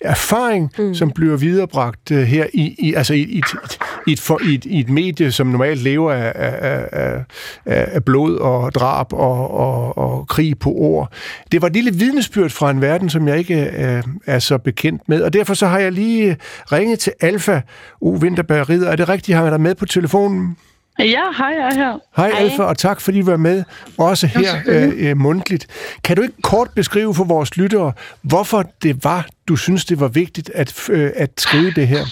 erfaring, mm. som bliver viderebragt øh, her i, i, altså i, i, et, i, et, for, i, et, i et medie, som normalt lever af, af, af, af af blod og drab og, og, og krig på ord. Det var et lille vidnesbyrd fra en verden, som jeg ikke øh, er så bekendt med, og derfor så har jeg lige øh, ringet til Alfa O. Winterberg Ridder. Er det rigtigt, har jeg dig med på telefonen? Ja, hej, jeg er her. Hej Alfa, og tak fordi du var med, også her øh, øh, mundtligt. Kan du ikke kort beskrive for vores lyttere, hvorfor det var, du synes, det var vigtigt at, øh, at skrive det her?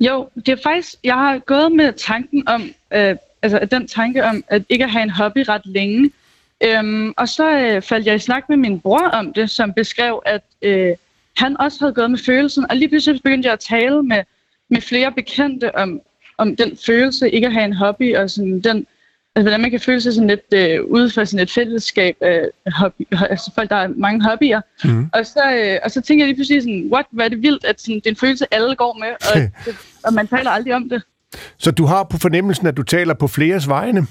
Jo, det er faktisk, jeg har gået med tanken om, øh, altså den tanke om, at ikke at have en hobby ret længe. Øhm, og så øh, faldt jeg i snak med min bror om det, som beskrev, at øh, han også havde gået med følelsen, og lige pludselig begyndte jeg at tale med, med flere bekendte om, om den følelse, ikke at have en hobby, og sådan den, altså, hvordan man kan føle sig sådan lidt øh, ude for sådan et fællesskab af hobby, altså folk, der har mange hobbyer. Mm. Og, så, øh, og så tænker jeg lige pludselig sådan, what, hvad er det vildt, at sådan, det er en følelse, alle går med, og, og man taler aldrig om det. Så du har på fornemmelsen, at du taler på fleres vegne?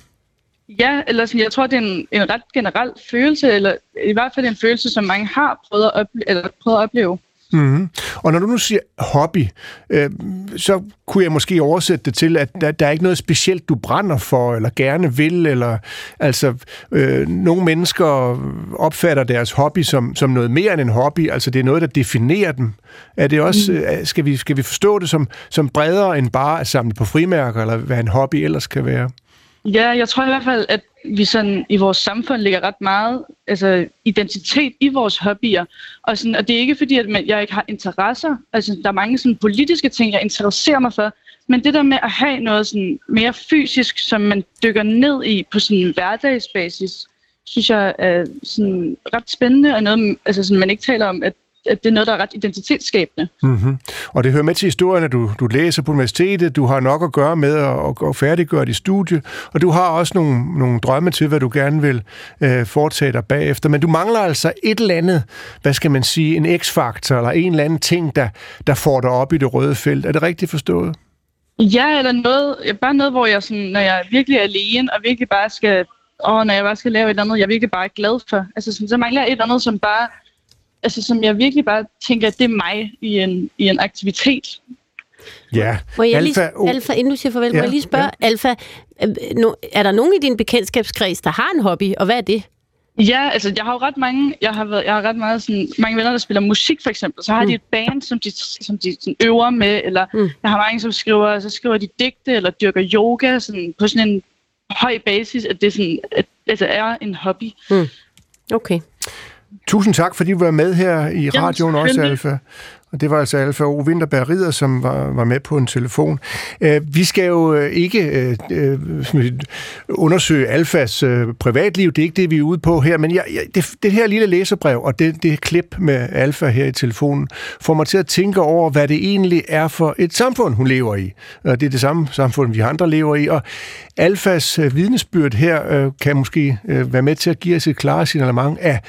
Ja, eller sådan, jeg tror, det er en, en ret generel følelse, eller i hvert fald en følelse, som mange har prøvet at, ople- eller prøvet at opleve. Mm-hmm. Og når du nu siger hobby, øh, så kunne jeg måske oversætte det til, at der, der er ikke noget specielt, du brænder for, eller gerne vil, eller altså, øh, nogle mennesker opfatter deres hobby som, som noget mere end en hobby, altså det er noget, der definerer dem. Er det også, mm. øh, skal, vi, skal vi forstå det som, som bredere end bare at samle på frimærker, eller hvad en hobby ellers kan være? Ja, jeg tror i hvert fald, at vi sådan i vores samfund ligger ret meget altså, identitet i vores hobbyer. Og, sådan, og det er ikke fordi, at jeg ikke har interesser. Altså, der er mange sådan, politiske ting, jeg interesserer mig for. Men det der med at have noget sådan, mere fysisk, som man dykker ned i på sådan en hverdagsbasis, synes jeg er sådan, ret spændende, og noget, altså, sådan, man ikke taler om, at, at det er noget, der er ret identitetsskabende. Mm-hmm. Og det hører med til historien, at du, du læser på universitetet, du har nok at gøre med at, at, færdiggøre dit studie, og du har også nogle, nogle drømme til, hvad du gerne vil øh, foretage dig bagefter. Men du mangler altså et eller andet, hvad skal man sige, en x-faktor, eller en eller anden ting, der, der får dig op i det røde felt. Er det rigtigt forstået? Ja, eller noget, bare noget, hvor jeg, sådan, når jeg er virkelig er alene, og virkelig bare skal åh, når jeg bare skal lave et eller andet, jeg er virkelig bare glad for. Altså, sådan, så mangler jeg et eller andet, som bare, altså, som jeg virkelig bare tænker, at det er mig i en, i en aktivitet. Ja, Må jeg Alfa, lige, oh, Alfa, inden du siger farvel, ja, må jeg lige spørge, ja. Alfa, øh, er der nogen i din bekendtskabskreds, der har en hobby, og hvad er det? Ja, altså jeg har jo ret mange, jeg har, været, jeg har ret meget sådan, mange venner, der spiller musik for eksempel, så har mm. de et band, som de, som de sådan, øver med, eller mm. jeg har mange, som skriver, så skriver de digte, eller dyrker yoga, sådan, på sådan en høj basis, at det sådan, at, altså er en hobby. Mm. Okay. Tusind tak, fordi du var med her i Jamen, radioen også, selvfølgelig. Alfa. Og det var altså Alfa O. Winterberg Ridder, som var, var med på en telefon. Uh, vi skal jo uh, ikke uh, uh, undersøge Alfas uh, privatliv. Det er ikke det, vi er ude på her. Men jeg, jeg, det, det her lille læserbrev og det, det klip med Alfa her i telefonen får mig til at tænke over, hvad det egentlig er for et samfund, hun lever i. Og det er det samme samfund, vi andre lever i. Og Alfas uh, vidnesbyrd her uh, kan måske uh, være med til at give os et klare signalement af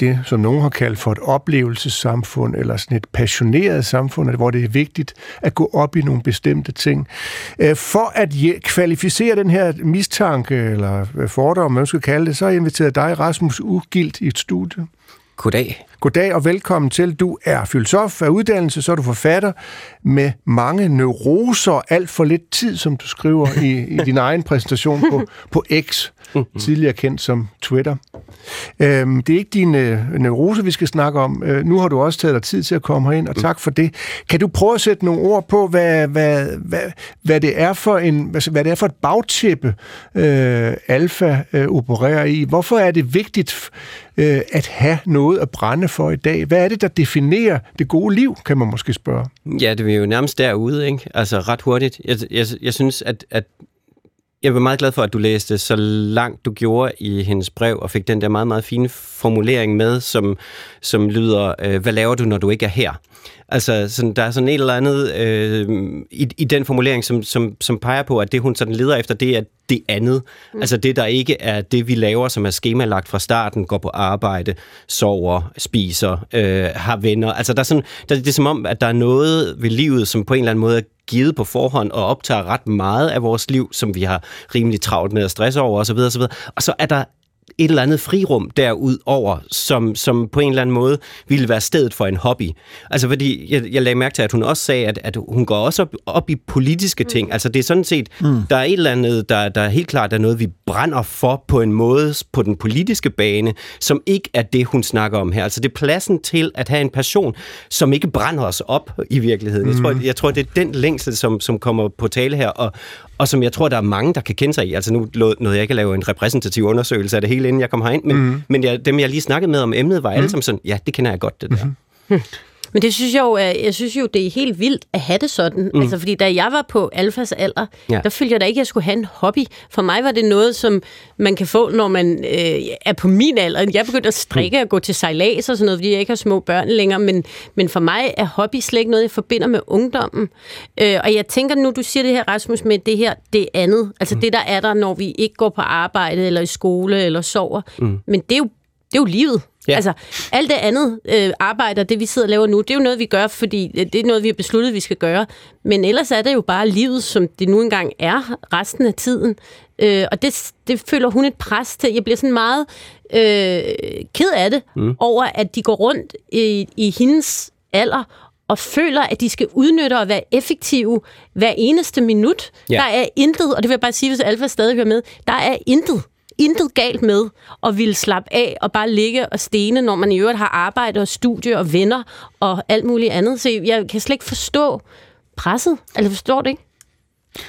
det, som nogen har kaldt for et oplevelsessamfund, eller sådan et passioneret samfund, hvor det er vigtigt at gå op i nogle bestemte ting. Øh, For at kvalificere den her mistanke, eller øh, fordom, man skal kalde det, så har jeg inviteret dig, Rasmus Ugilt, i et studie. Goddag. Goddag og velkommen til. Du er filosof af uddannelse, så er du forfatter med mange neuroser, alt for lidt tid, som du skriver i, i din egen præsentation på, på X, tidligere kendt som Twitter. Øhm, det er ikke din øh, neurose, vi skal snakke om. Øh, nu har du også taget dig tid til at komme herind, og tak for det. Kan du prøve at sætte nogle ord på, hvad, hvad, hvad, hvad, det, er for en, hvad, hvad det er for et bagtæppe, øh, Alfa øh, opererer i? Hvorfor er det vigtigt øh, at have noget at brænde for i dag? Hvad er det, der definerer det gode liv, kan man måske spørge? Ja, det er jo nærmest derude, ikke? Altså ret hurtigt. Jeg, jeg, jeg synes, at, at jeg var meget glad for, at du læste så langt du gjorde i hendes brev, og fik den der meget, meget fine formulering med, som, som lyder, øh, hvad laver du, når du ikke er her? Altså, sådan, der er sådan et eller andet øh, i, i den formulering, som, som, som peger på, at det, hun sådan leder efter, det er det andet. Mm. Altså det, der ikke er det, vi laver, som er skemalagt fra starten, går på arbejde, sover, spiser, øh, har venner. Altså der er sådan, der, det er som om, at der er noget ved livet, som på en eller anden måde er givet på forhånd og optager ret meget af vores liv, som vi har rimelig travlt med at stresse over osv. osv. Og så er der et eller andet frirum derudover, som, som på en eller anden måde ville være stedet for en hobby. Altså fordi, jeg, jeg lagde mærke til, at hun også sagde, at, at hun går også op, op i politiske ting. Altså det er sådan set, mm. der er et eller andet, der, der helt klart er noget, vi brænder for på en måde på den politiske bane, som ikke er det, hun snakker om her. Altså det er pladsen til at have en passion, som ikke brænder os op i virkeligheden. Mm. Jeg, tror, jeg tror, det er den længsel, som, som kommer på tale her, og, og som jeg tror, der er mange, der kan kende sig i. Altså nu nåede jeg ikke at lave en repræsentativ undersøgelse af det hele, inden jeg kom herind, men, mm. men jeg, dem, jeg lige snakkede med om emnet, var alle sammen sådan, ja, det kender jeg godt, det der. Mm. Men det synes jeg jo, jeg synes jo, det er helt vildt at have det sådan. Mm. Altså, fordi da jeg var på alfas alder, Ja. der følte jeg da ikke, at jeg skulle have en hobby. For mig var det noget, som man kan få, når man øh, er på min alder. Jeg begyndte at strikke og gå til sejlads og sådan noget, fordi jeg ikke har små børn længere. Men, men for mig er hobby slet ikke noget, jeg forbinder med ungdommen. Øh, og jeg tænker nu, du siger det her, Rasmus, med det her, det andet. Altså mm. det, der er der, når vi ikke går på arbejde eller i skole eller sover. Mm. Men det er jo det er jo livet. Ja. Altså, alt det andet øh, arbejde, og det vi sidder og laver nu, det er jo noget, vi gør, fordi øh, det er noget, vi har besluttet, vi skal gøre. Men ellers er det jo bare livet, som det nu engang er resten af tiden. Øh, og det, det føler hun et pres til. Jeg bliver sådan meget øh, ked af det, mm. over at de går rundt i, i hendes alder og føler, at de skal udnytte og være effektive hver eneste minut. Ja. Der er intet, og det vil jeg bare sige, hvis Alfa stadig hører med, der er intet intet galt med at ville slappe af og bare ligge og stene, når man i øvrigt har arbejde og studie og venner og alt muligt andet. Så jeg kan slet ikke forstå presset. Altså, forstår det ikke?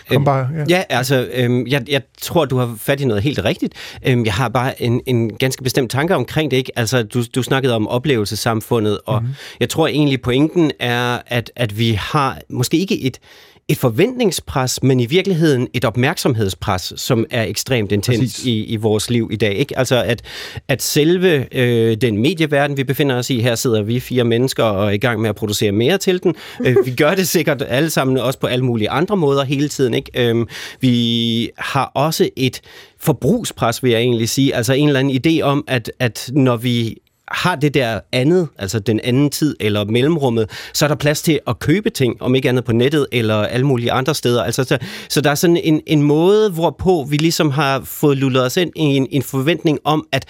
Kom bare, ja. Ja, altså, øhm, jeg, jeg tror, du har fat i noget helt rigtigt. Øhm, jeg har bare en, en ganske bestemt tanke omkring det. ikke. Altså, du, du snakkede om oplevelsessamfundet, og mm-hmm. jeg tror egentlig, pointen er, at, at vi har måske ikke et, et forventningspres, men i virkeligheden et opmærksomhedspres, som er ekstremt intens i, i vores liv i dag. Ikke? Altså at, at selve øh, den medieverden, vi befinder os i, her sidder vi fire mennesker og er i gang med at producere mere til den. Øh, vi gør det sikkert alle sammen også på alle mulige andre måder hele tiden. Ikke? Øhm, vi har også et forbrugspres, vil jeg egentlig sige. Altså en eller anden idé om, at, at når vi har det der andet, altså den anden tid eller mellemrummet, så er der plads til at købe ting, om ikke andet på nettet eller alle mulige andre steder. Altså, så, så der er sådan en, en måde, hvorpå vi ligesom har fået lullet os ind i en, en forventning om, at,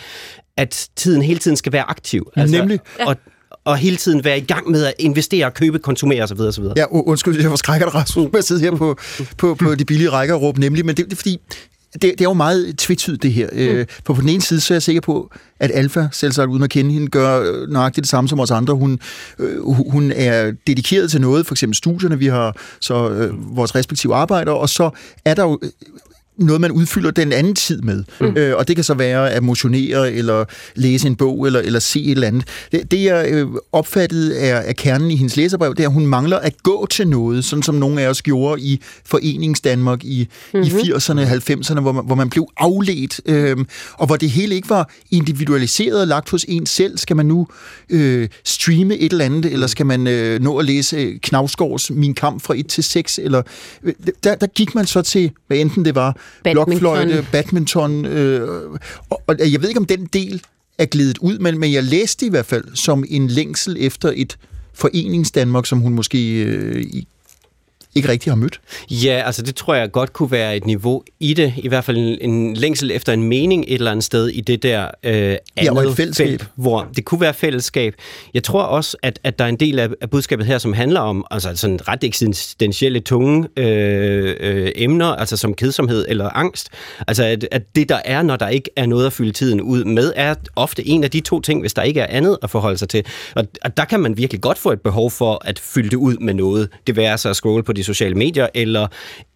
at tiden hele tiden skal være aktiv. Altså, Nemlig. Og, og hele tiden være i gang med at investere, købe, konsumere osv. osv. Ja, undskyld, jeg forskrækker dig, Rasmus, med at sidde her på, på, på de billige rækker og råbe nemlig, men det, det er fordi, det, det er jo meget tvetydigt det her. Mm. For på den ene side, så er jeg sikker på, at Alfa, selvsagt uden at kende hende, gør øh, nøjagtigt det samme som os andre. Hun, øh, hun er dedikeret til noget, for eksempel studierne, vi har så øh, vores respektive arbejder, og så er der jo øh, noget, man udfylder den anden tid med. Mm. Øh, og det kan så være at motionere, eller læse en bog, eller, eller se et eller andet. Det, det jeg øh, opfattede er, er kernen i hendes læserbrev, det er, at hun mangler at gå til noget, sådan som nogle af os gjorde i Foreningsdanmark i, mm-hmm. i 80'erne, 90'erne, hvor man, hvor man blev afledt, øh, og hvor det hele ikke var individualiseret og lagt hos en selv. Skal man nu øh, streame et eller andet, eller skal man øh, nå at læse Knavsgaards Min Kamp fra 1 til 6? Eller, øh, der, der gik man så til, hvad enten det var Badminton. blokfløjte, badminton, øh, og, og jeg ved ikke, om den del er glidet ud, men, men jeg læste i hvert fald som en længsel efter et foreningsdanmark, som hun måske øh, ikke rigtig har mødt. Ja, altså det tror jeg godt kunne være et niveau i det. I hvert fald en, en længsel efter en mening et eller andet sted i det der øh, andet og et fællesskab. felt, hvor det kunne være fællesskab. Jeg tror også, at, at der er en del af, af budskabet her, som handler om altså sådan ret eksistentielle, tunge øh, øh, emner, altså som kedsomhed eller angst. Altså at, at det, der er, når der ikke er noget at fylde tiden ud med, er ofte en af de to ting, hvis der ikke er andet at forholde sig til. Og, og der kan man virkelig godt få et behov for at fylde det ud med noget. Det være så at scrolle på de sociale medier, eller,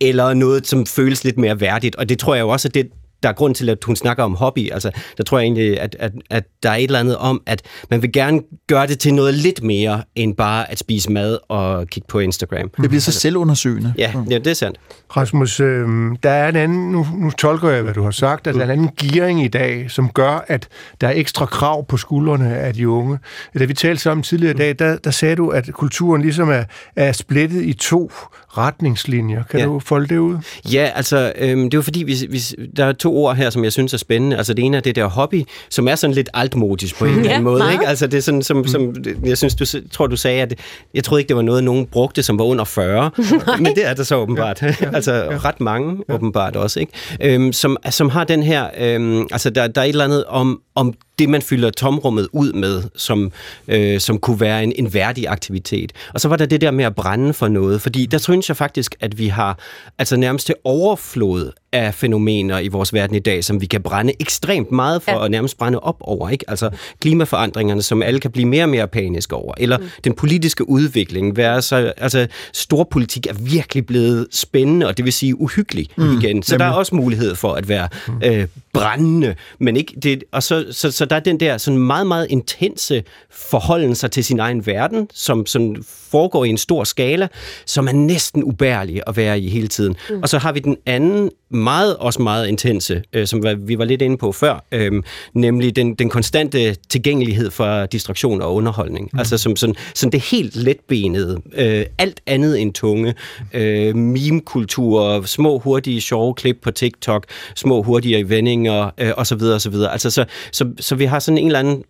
eller noget, som føles lidt mere værdigt. Og det tror jeg jo også, at det, der er grund til, at hun snakker om hobby. Altså, der tror jeg egentlig, at, at, at der er et eller andet om, at man vil gerne gøre det til noget lidt mere, end bare at spise mad og kigge på Instagram. Det bliver så selvundersøgende. Ja, ja det er sandt. Rasmus, øh, der er en anden, nu, nu tolker jeg, hvad du har sagt, at der er en anden gearing i dag, som gør, at der er ekstra krav på skuldrene af de unge. Da vi talte sammen tidligere i dag, der, der sagde du, at kulturen ligesom er, er splittet i to retningslinjer. Kan Ja. du folde det ud? Ja, altså, øhm, det er jo fordi, vi, vi, der er to ord her, som jeg synes er spændende. Altså, det ene er det der hobby, som er sådan lidt altmodisk på en eller Ja, anden måde. meget. Ikke? Altså, det er sådan, som, som jeg synes, du tror, du sagde, at jeg troede ikke, det var noget, nogen brugte, som var under 40. Men det er der så åbenbart. altså, ret mange åbenbart også, ikke? Øhm, som, som har den her, øhm, altså, der, der er et eller andet om, om det, man fylder tomrummet ud med, som, øh, som kunne være en, en værdig aktivitet. Og så var der det der med at brænde for noget, fordi der synes jeg faktisk, at vi har altså nærmest til overflod af fænomener i vores verden i dag, som vi kan brænde ekstremt meget for, ja. Og nærmest brænde op over. Ikke? Altså klimaforandringerne, som alle kan blive mere og mere paniske over, eller mm. den politiske udvikling. Være så, altså, storpolitik er virkelig blevet spændende, og det vil sige uhyggelig mm. igen. Så der er også mulighed for at være øh, brændende, men ikke det, og så, så, så der er den der sådan meget, meget intense forholden sig til sin egen verden, som, som foregår i en stor skala, som er næsten ubærlig at være i hele tiden. Mm. Og så har vi den anden, meget også meget intense, øh, som vi var lidt inde på før, øh, nemlig den, den konstante tilgængelighed for distraktion og underholdning. Mm. Altså som sådan, sådan det helt letbenede, øh, alt andet end tunge, øh, meme-kultur, små hurtige sjove klip på TikTok, små hurtige vendinger øh, osv. osv. Altså så, så, så vi har sådan en eller anden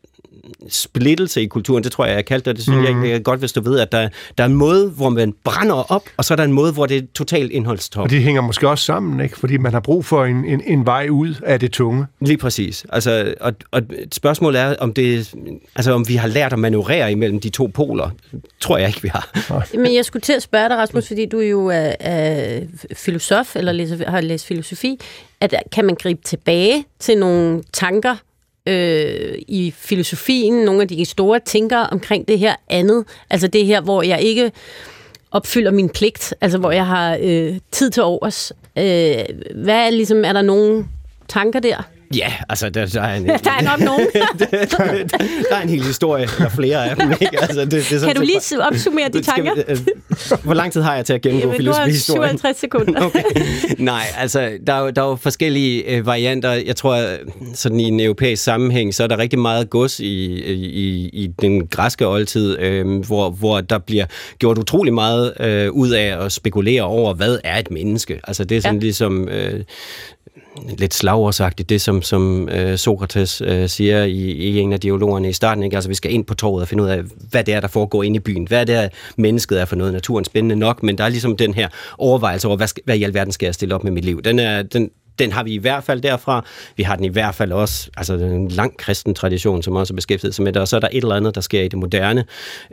splittelse i kulturen, det tror jeg, jeg kaldte det. Det synes mm. jeg egentlig er godt, hvis du ved, at der, der er en måde, hvor man brænder op, og så er der en måde, hvor det er totalt indholdstomt. Og de hænger måske også sammen, ikke? fordi man har brug for en, en, en vej ud af det tunge. Lige præcis. Altså, og, og spørgsmålet er, om, det, altså, om vi har lært at manøvrere imellem de to poler. Tror jeg ikke, vi har. Men jeg skulle til at spørge dig, Rasmus, fordi du jo er, er filosof, eller læser, har læst filosofi, at kan man gribe tilbage til nogle tanker øh, i filosofien, nogle af de store tænkere omkring det her andet, altså det her, hvor jeg ikke opfylder min pligt, altså hvor jeg har øh, tid til overs. Øh, hvad er ligesom, er der nogle tanker der? Ja, altså, der, der er en... Der er nok nogen. der er en hel historie, eller flere af dem, ikke? Altså, det, det er sådan Kan du lige opsummere de tanker? vi, øh, hvor lang tid har jeg til at gennemgå Jamen, filosofihistorien? 57 sekunder. Okay. Nej, altså, der er, jo, der er jo forskellige øh, varianter. Jeg tror, øh, sådan i en europæisk sammenhæng, så er der rigtig meget gods i, i, i den græske oldtid, øh, hvor, hvor der bliver gjort utrolig meget øh, ud af at spekulere over, hvad er et menneske? Altså, det er sådan ja. ligesom... Øh, lidt slagårsagtigt, det som, som øh, Sokrates øh, siger i, i en af dialogerne i starten. Ikke? Altså, vi skal ind på torvet og finde ud af, hvad det er, der foregår inde i byen. Hvad det er, mennesket er for noget. Naturen spændende nok, men der er ligesom den her overvejelse over, hvad, skal, hvad i alverden skal jeg stille op med mit liv. Den, er, den, den har vi i hvert fald derfra. Vi har den i hvert fald også, altså en lang kristen tradition, som også er beskæftiget sig med det, og så er der et eller andet, der sker i det moderne,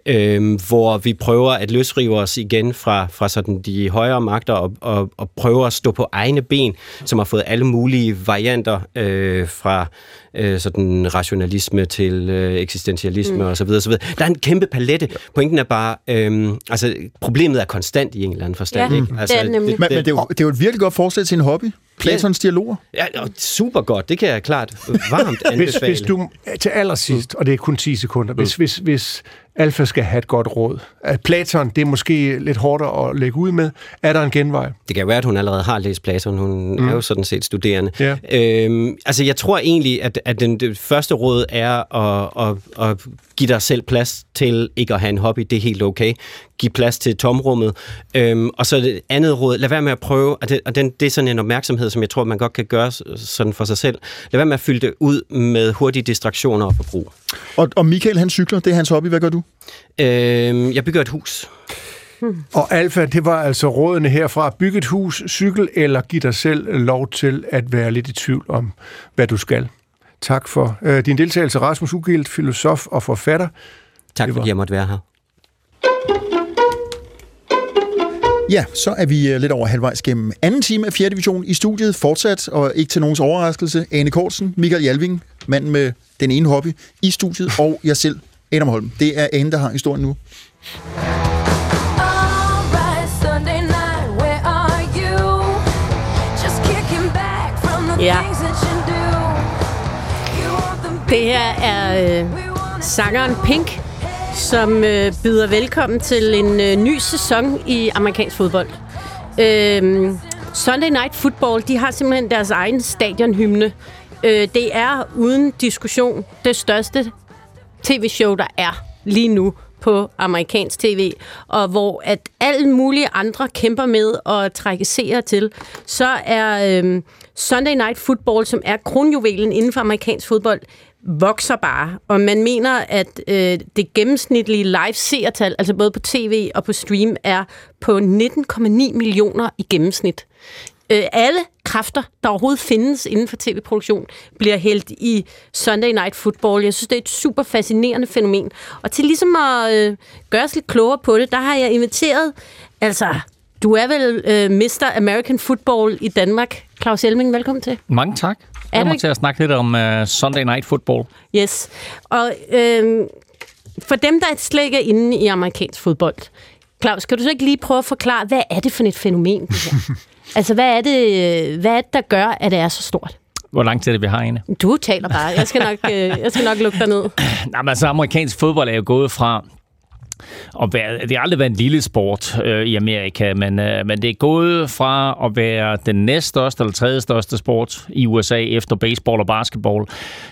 øh, hvor vi prøver at løsrive os igen fra, fra sådan de højere magter og, og, og prøver at stå på egne ben, som har fået alle mulige varianter øh, fra øh, sådan rationalisme til øh, eksistentialisme mm. og så videre, så videre. Der er en kæmpe palette. Pointen er bare, øh, altså problemet er konstant i en eller anden forstand. Ja, ikke? det Altså, er det nemlig. Men, men det, er jo, det er jo et virkelig godt forslag til en hobby. Platons dialoger. Ja, og super godt. Det kan jeg klart varmt Hvis, anbefale. hvis du til allersidst, og det er kun 10 sekunder, hvis, hvis, hvis Alfa skal have et godt råd, at Platon, det er måske lidt hårdere at lægge ud med, er der en genvej? Det kan jo være, at hun allerede har læst Platon. Hun mm. er jo sådan set studerende. Ja. Øhm, altså, jeg tror egentlig, at, at den, det første råd er at, at, at give dig selv plads til ikke at have en hobby. Det er helt okay. Giv plads til tomrummet. Øhm, og så det andet råd, lad være med at prøve, og, det, og den, det er sådan en opmærksomhed, som jeg tror, man godt kan gøre sådan for sig selv. Lad være med at fylde det ud med hurtige distraktioner og forbrug. Og, og Michael, han cykler. Det er hans hobby. Hvad gør du? Øhm, jeg bygger et hus. Og Alfa, det var altså rådene herfra. Byg et hus, cykel eller giv dig selv lov til at være lidt i tvivl om, hvad du skal. Tak for øh, din deltagelse, Rasmus Ugilt, filosof og forfatter. Tak var- fordi jeg måtte være her. Ja, så er vi øh, lidt over halvvejs gennem anden time af 4. division i studiet. Fortsat, og ikke til nogens overraskelse, Ane Kortsen, Michael Jalving, manden med den ene hobby i studiet, og jeg selv, Adam Holm. Det er Ane, der har historien nu. Ja. Det her er øh, sangeren Pink, som øh, byder velkommen til en øh, ny sæson i amerikansk fodbold. Øh, Sunday Night Football, de har simpelthen deres egen stadionhymne. Øh, det er uden diskussion det største tv-show, der er lige nu på amerikansk tv, og hvor at alle mulige andre kæmper med at trække seere til, så er øhm, Sunday Night Football, som er kronjuvelen inden for amerikansk fodbold, vokser bare. Og man mener, at øh, det gennemsnitlige live-seertal, altså både på tv og på stream, er på 19,9 millioner i gennemsnit. Øh, alle kræfter, der overhovedet findes inden for tv-produktion, bliver hældt i Sunday Night Football. Jeg synes, det er et super fascinerende fænomen. Og til ligesom at øh, gøre os lidt klogere på det, der har jeg inviteret, altså, du er vel øh, Mr. American Football i Danmark. Claus Elming, velkommen til. Mange tak. Er Jeg ikke- til at snakke lidt om uh, Sunday Night Football. Yes. Og øh, for dem, der slet ikke er inde i amerikansk fodbold, Claus, kan du så ikke lige prøve at forklare, hvad er det for et fænomen, det her? altså, hvad er, det, hvad er det, der gør, at det er så stort? Hvor lang tid er det, vi har inde? Du taler bare. Jeg skal nok, øh, jeg skal nok lukke dig ned. Nej, men altså, amerikansk fodbold er jo gået fra at være, det har aldrig været en lille sport øh, i Amerika, men, øh, men det er gået fra at være den næststørste eller tredje største sport i USA efter baseball og basketball,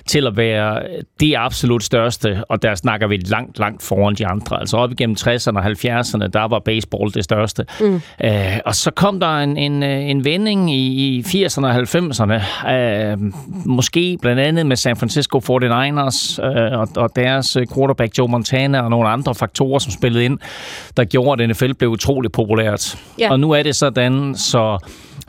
til at være det absolut største, og der snakker vi langt, langt foran de andre. Altså op igennem 60'erne og 70'erne, der var baseball det største. Mm. Øh, og så kom der en, en, øh, en vending i, i 80'erne og 90'erne, øh, måske blandt andet med San Francisco 49ers øh, og, og deres quarterback Joe Montana og nogle andre faktorer, som spillede ind, der gjorde, at NFL blev utrolig populært. Ja. Og nu er det sådan, så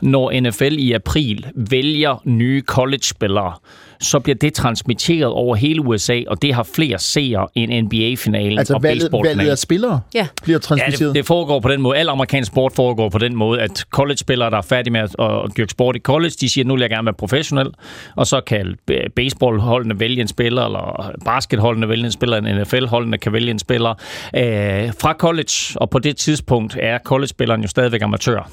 når NFL i april vælger nye college-spillere, så bliver det transmitteret over hele USA, og det har flere seere end NBA-finalen Altså og baseballfinalen. valget af spillere Ja. bliver Ja, transmitteret. det, det foregår på den måde. Al amerikansk sport foregår på den måde, at college-spillere, der er færdige med at, at dyrke sport i college, de siger, nu vil jeg gerne være professionel, og så kan baseballholdene vælge en spiller, eller basketholdene vælge en spiller, en NFL-holdene kan vælge en spiller øh, fra college, og på det tidspunkt er college-spilleren jo stadigvæk amatør.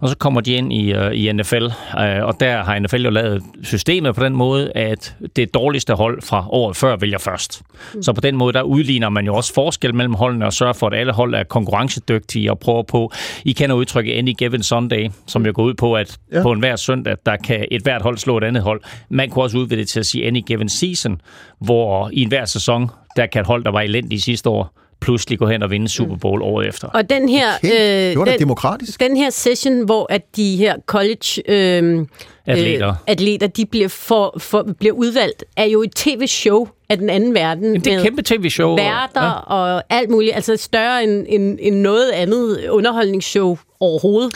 Og så kommer de ind i, øh, i NFL, øh, og der har NFL jo lavet systemet på den måde, at det dårligste hold fra året før vælger først. Så på den måde, der udligner man jo også forskel mellem holdene og sørger for, at alle hold er konkurrencedygtige og prøver på. I kender udtrykket Any Given Sunday, som jo går ud på, at ja. på enhver søndag, der kan et hvert hold slå et andet hold. Man kunne også udvide det til at sige Any Given Season, hvor i enhver sæson, der kan et hold, der var elendig sidste år, pludselig gå hen og vinde Super Bowl året efter. Og den her, Okay, det var da den, demokratisk. den her session, hvor at de her college øh, Atleter. øh, atleter de bliver, for, for, bliver udvalgt, er jo et tv-show af den anden verden. Jamen, det er et kæmpe tv-show. Værter ja. og alt muligt. Altså større end, end, end noget andet underholdningsshow overhovedet.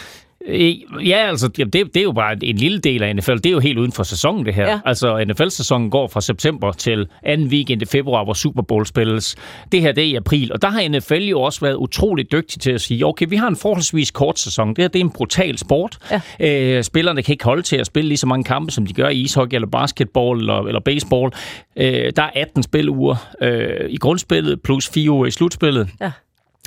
Ja, altså, det, det er jo bare en lille del af NFL. Det er jo helt uden for sæsonen, det her. Ja. Altså, NFL-sæsonen går fra september til anden weekend i februar, hvor Super Bowl spilles. Det her, det er i april. Og der har NFL jo også været utrolig dygtig til at sige, okay, vi har en forholdsvis kort sæson. Det her, det er en brutal sport. Ja. Øh, spillerne kan ikke holde til at spille lige så mange kampe, som de gør i ishockey, eller basketball, eller, eller baseball. Øh, der er 18 spiluger øh, i grundspillet, plus 4 uger i slutspillet. Ja.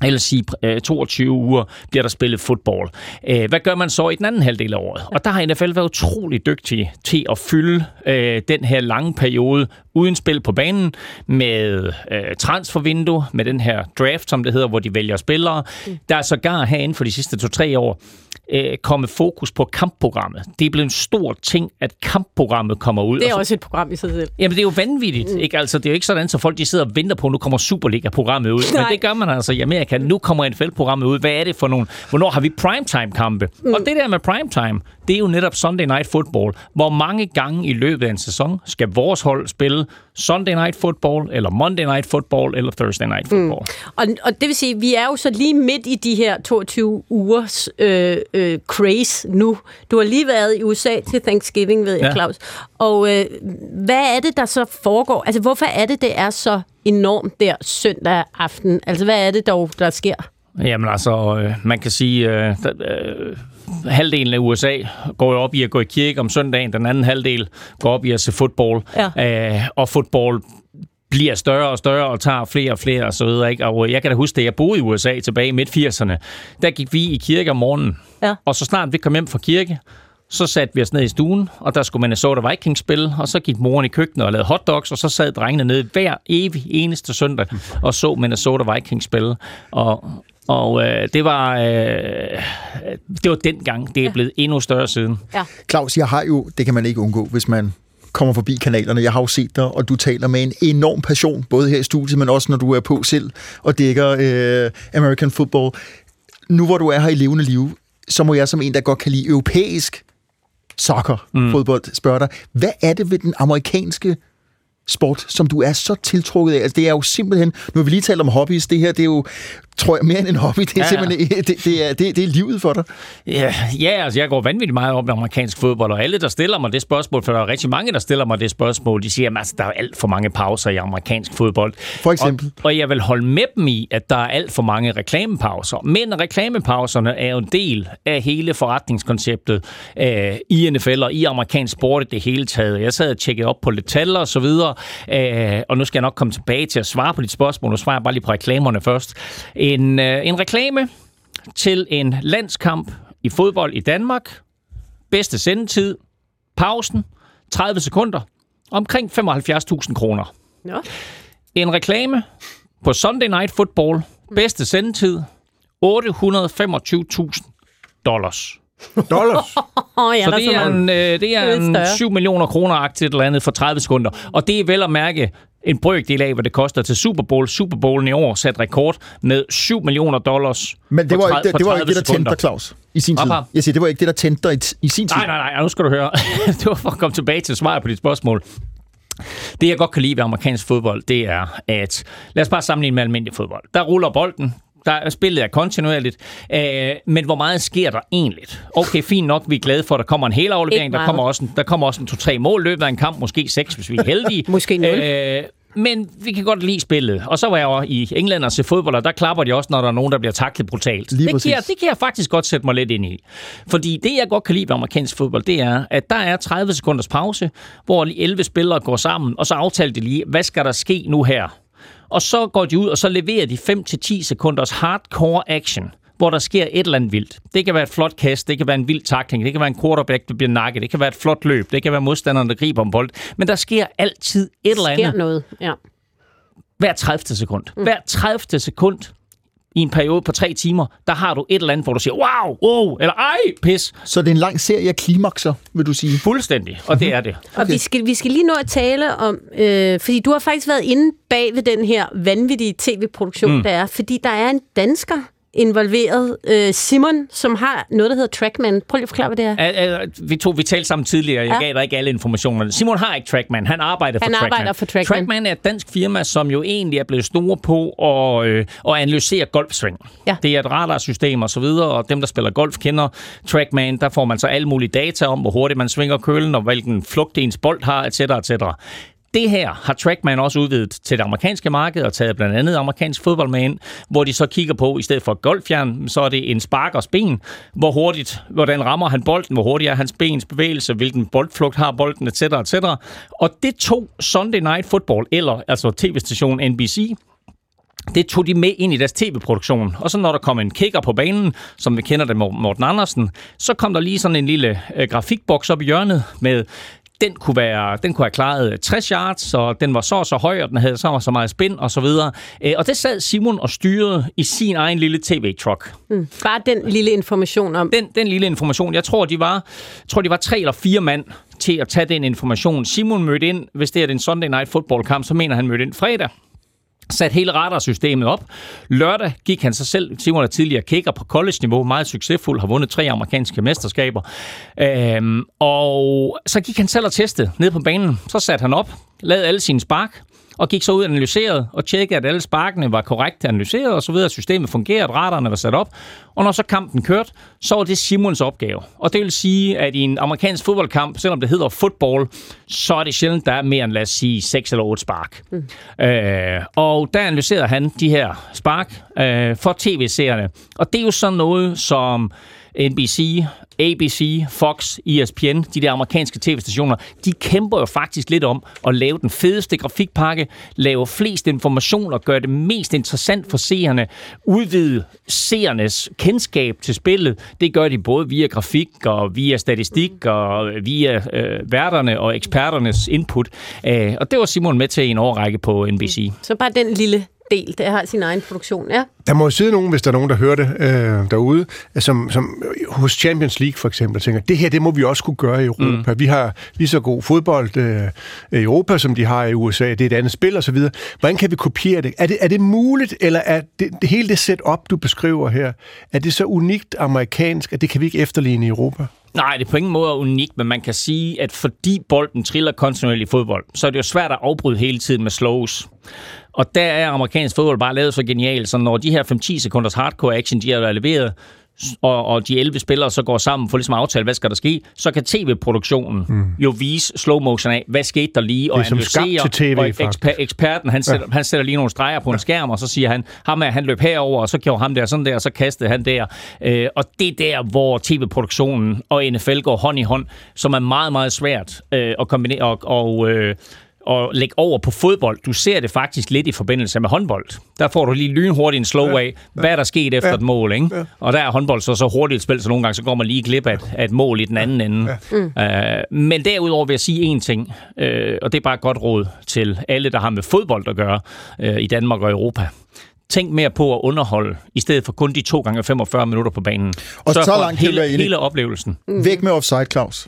Ellers sige, øh, 22 uger bliver der spillet fodbold. Øh, Hvad gør man så i den anden halvdel af året? Og der har NFL været utrolig dygtig til at fylde øh, den her lange periode uden spil på banen, med øh, transfervindue, med den her draft, som det hedder, hvor de vælger spillere. Der er sågar herinde for de sidste to-tre år øh, kommet fokus på kampprogrammet. Det er blevet en stor ting, at kampprogrammet kommer ud. Det er Og så- også et program i sig selv. Jamen, det er jo vanvittigt. Mm. Ikke? Altså, det er jo ikke sådan, så folk de sidder og venter på, at nu kommer Superliga-programmet ud. Nej. Men det gør man altså i Amerika. Nu kommer NFL-programmet ud. Hvad er det for nogle... Hvornår har vi primetime-kampe? Mm. Og det der med primetime, det er jo netop Sunday Night Football. Hvor mange gange i løbet af en sæson skal vores hold spille Sunday Night Football, eller Monday Night Football, eller Thursday Night Football? Mm. Og, og det vil sige, vi er jo så lige midt i de her 22 ugers øh, øh, craze nu. Du har lige været i USA til Thanksgiving, ved jeg, Ja. Claus. Og øh, hvad er det, der så foregår? Altså, hvorfor er det, det er så enormt der søndag aften? Altså, hvad er det dog, der sker? Jamen altså, øh, man kan sige, øh, øh, halvdelen af USA går op i at gå i kirke om søndagen, den anden halvdel går op i at se fodbold, Ja. øh, og fodbold bliver større og større og tager flere og flere og så videre. Ikke? Og jeg kan da huske, da jeg boede i USA tilbage i midt-80'erne, der gik vi i kirke om morgenen, Ja. og så snart vi kom hjem fra kirke, så satte vi os ned i stuen, og der skulle Minnesota Vikings spille, og så gik moren i køkkenet og lavede hotdogs, og så sad drengene nede hver evig eneste søndag og så Minnesota Vikings spille. Og, og øh, det var øh, det var dengang. Det er blevet endnu større siden. Ja. Claus, jeg har jo, det kan man ikke undgå, hvis man kommer forbi kanalerne. Jeg har jo set dig, og du taler med en enorm passion, både her i studiet, men også når du er på selv og dækker øh, American football. Nu hvor du er her i levende liv, så må jeg som en, der godt kan lide europæisk soccer, mm. fodbold, spørge dig, hvad er det ved den amerikanske sport, som du er så tiltrukket af? Altså, det er jo simpelthen, nu har vi lige talt om hobbies, det her, det er jo, tror jeg, mere end en hobby, det er Ja, simpelthen, det, det, er, det, det er livet for dig. Ja, ja, altså jeg går vanvittigt meget op i amerikansk fodbold, og alle, der stiller mig det spørgsmål, for der er rigtig mange, der stiller mig det spørgsmål, de siger, at altså, der er alt for mange pauser i amerikansk fodbold. For eksempel? Og, og jeg vil holde med dem i, at der er alt for mange reklamepauser. Men reklamepauserne er jo en del af hele forretningskonceptet øh, i NFL og i amerikansk sport i det hele taget. Jeg sad og tjekkede op på lidt tal og så videre, øh, og nu skal jeg nok komme tilbage til at svare på dit spørgsmål. Nu svarer jeg bare lige på reklamerne først. En, øh, en reklame til en landskamp i fodbold i Danmark. Bedste sendetid. Pausen. 30 sekunder. Omkring 75.000 kroner. Nå. En reklame på Sunday Night Football. Bedste sendetid. 825.000 dollars. Dollars. Åh, ja, så det er, en, øh, det er en større. 7 millioner kroner aktie eller andet for 30 sekunder. Og det er vel at mærke en brøkdel af, hvad det koster til Super Bowl. Super Bowlen i år satte rekord med 7 millioner dollars Men det var, tre- ikke, det, på det var ikke 30 det, der tændte dig, Claus, i sin tid. Hvad, Pap? Jeg siger, det var ikke det, der tændte dig i, i sin tid. Nej, nej, nej, nu skal du høre. det var for at komme tilbage til svaret på dit spørgsmål. Det, jeg godt kan lide ved amerikansk fodbold, det er, at lad os bare sammenligne med almindelig fodbold. Der ruller bolden, der er spillet er kontinuerligt, øh, men hvor meget sker der egentlig? Okay, fint nok, vi er glade for, at der kommer en hel aflevering, der kommer også en, der kommer også en to-tre mål i løbet af en kamp, måske seks, hvis vi er heldige. Måske nul. Øh, men vi kan godt lide spillet. Og så var jeg jo i England og se fodbold, og der klapper de også, når der er nogen, der bliver taklet brutalt. Lige det, præcis. kan jeg, det kan jeg faktisk godt sætte mig lidt ind i. Fordi det, jeg godt kan lide ved amerikansk fodbold, det er, at der er 30 sekunders pause, hvor 11 spillere går sammen, og så aftaler de lige, hvad skal der ske nu her? Og så går de ud, og så leverer de 5-10 sekunders hardcore action, hvor der sker et eller andet vildt. Det kan være et flot kast, det kan være en vild takling, det kan være en quarterback, der bliver nakket, det kan være et flot løb, det kan være modstanderen, der griber om bold. Men der sker altid et eller andet sker noget. Ja. hver 30. sekund. Mm. Hver 30. sekund i en periode på tre timer, der har du et eller andet, hvor du siger, wow, wow, eller ej, pis. Så det er en lang serie af klimakser, vil du sige? Fuldstændig, og det er det. Og vi skal, vi skal lige nå at tale om, øh, fordi du har faktisk været inde bag ved den her vanvittige tv-produktion, mm. der er, fordi der er en dansker involveret, øh, Simon, som har noget, der hedder Trackman. Prøv lige at forklare, hvad det er. Uh, uh, vi, to, vi talte sammen tidligere, jeg Ja. gav dig ikke alle informationerne. Simon har ikke Trackman, han arbejder for Han Trackman. arbejder for Trackman. Trackman er et dansk firma, som jo egentlig er blevet store på at, øh, at analysere golfsving. Ja. Det er et radarsystem og så videre, og dem, der spiller golf, kender Trackman. Der får man så alle mulige data om, hvor hurtigt man svinger kølen, og hvilken flugt ens bold har, etc. etc. Det her har Trackman også udvidet til det amerikanske marked og taget blandt andet amerikansk fodbold med ind, hvor de så kigger på, i stedet for golfjern, så er det en sparkers ben. Hvor hurtigt, hvordan rammer han bolden, hvor hurtigt er hans bens bevægelse, hvilken boldflugt har bolden, etc. etc. Og det tog Sunday Night Football, eller altså tv-stationen NBC, det tog de med ind i deres tv-produktion. Og så når der kom en kicker på banen, som vi kender det med Morten Andersen, så kom der lige sådan en lille øh, grafikboks op i hjørnet med den kunne, være, den kunne have klaret 60 yards, og den var så og så høj, og den havde så og så meget spin, og så videre. Øh, Og det sad Simon og styrede i sin egen lille tv-truck. Mm. Bare den lille information om... Den, den lille information, jeg tror, de var, jeg tror, de var tre eller fire mand til at tage den information. Simon mødte ind, hvis det er en Sunday Night Football-kamp, så mener han mødte ind fredag sat hele radarsystemet op. Lørdag gik han sig selv, Simon er tidligere kicker på college-niveau, meget succesfuld, har vundet tre amerikanske mesterskaber. Øhm, og så gik han selv og testede ned på banen. Så satte han op, lavede alle sine spark, og gik så ud og analyserede og tjekkede, at alle sparkene var korrekt analyseret og så videre. Systemet fungerede, radarerne var sat op. Og når så kampen kørte, så var det Simons opgave. Og det vil sige, at i en amerikansk fodboldkamp, selvom det hedder football, så er det sjældent, der er mere end, lad os sige, 6 eller 8 spark. Mm. Øh, og der analyserede han de her spark øh, for tv-seerne. Og det er jo sådan noget, som NBC, ABC, Fox, ESPN, de der amerikanske tv-stationer, de kæmper jo faktisk lidt om at lave den fedeste grafikpakke, lave flest informationer, gøre det mest interessant for seerne, udvide seernes kendskab til spillet. Det gør de både via grafik og via statistik og via øh, værterne og eksperternes input. Øh, og det var Simon med til en årrække på NBC. Så bare den lille del, der har sin egen produktion, ja. Der må jo sidde nogen, hvis der er nogen, der hører det øh, derude, som, som hos Champions League for eksempel tænker, det her, det må vi også kunne gøre i Europa. Mm. Vi har lige så god fodbold øh, i Europa, som de har i USA. Det er et andet spil osv. Hvordan kan vi kopiere det? Er det, er det muligt, eller er det, det hele det setup, du beskriver her, er det så unikt amerikansk, at det kan vi ikke efterligne i Europa? Nej, det er på ingen måde unikt, men man kan sige, at fordi bolden triller kontinuerligt i fodbold, så er det jo svært at afbryde hele tiden med slows. Og der er amerikansk fodbold bare lavet så genialt, så når de her 5-10 sekunders hardcore action, de har leveret, og, og de 11 spillere så går sammen for ligesom at aftale, hvad skal der ske, så kan tv-produktionen mm. jo vise slow motion af, hvad skete der lige, og er analysere, TV, og eksper, eksperten, han sætter, ja. han sætter lige nogle streger på en skærm, og så siger han, ham er, han løb herover, og så gjorde ham der sådan der, og så kastede han der. Øh, og det er der, hvor tv-produktionen og NFL går hånd i hånd, som er meget, meget svært øh, at kombinere og, og øh, og lægge over på fodbold. Du ser det faktisk lidt i forbindelse med håndbold. Der får du lige lynhurtigt en slow af, hvad er der sket efter Ja. et mål. Ikke? Og der er håndbold så, så hurtigt et spil, så nogle gange så går man lige glip af et, af et mål i den anden ende. Mm. Øh, men derudover vil jeg sige én ting, øh, og det er bare et godt råd til alle, der har med fodbold at gøre øh, i Danmark og Europa. Tænk mere på at underholde, i stedet for kun de to gange 45 minutter på banen. Og så for, langt at hele, hele oplevelsen. Væk med offside, Claus.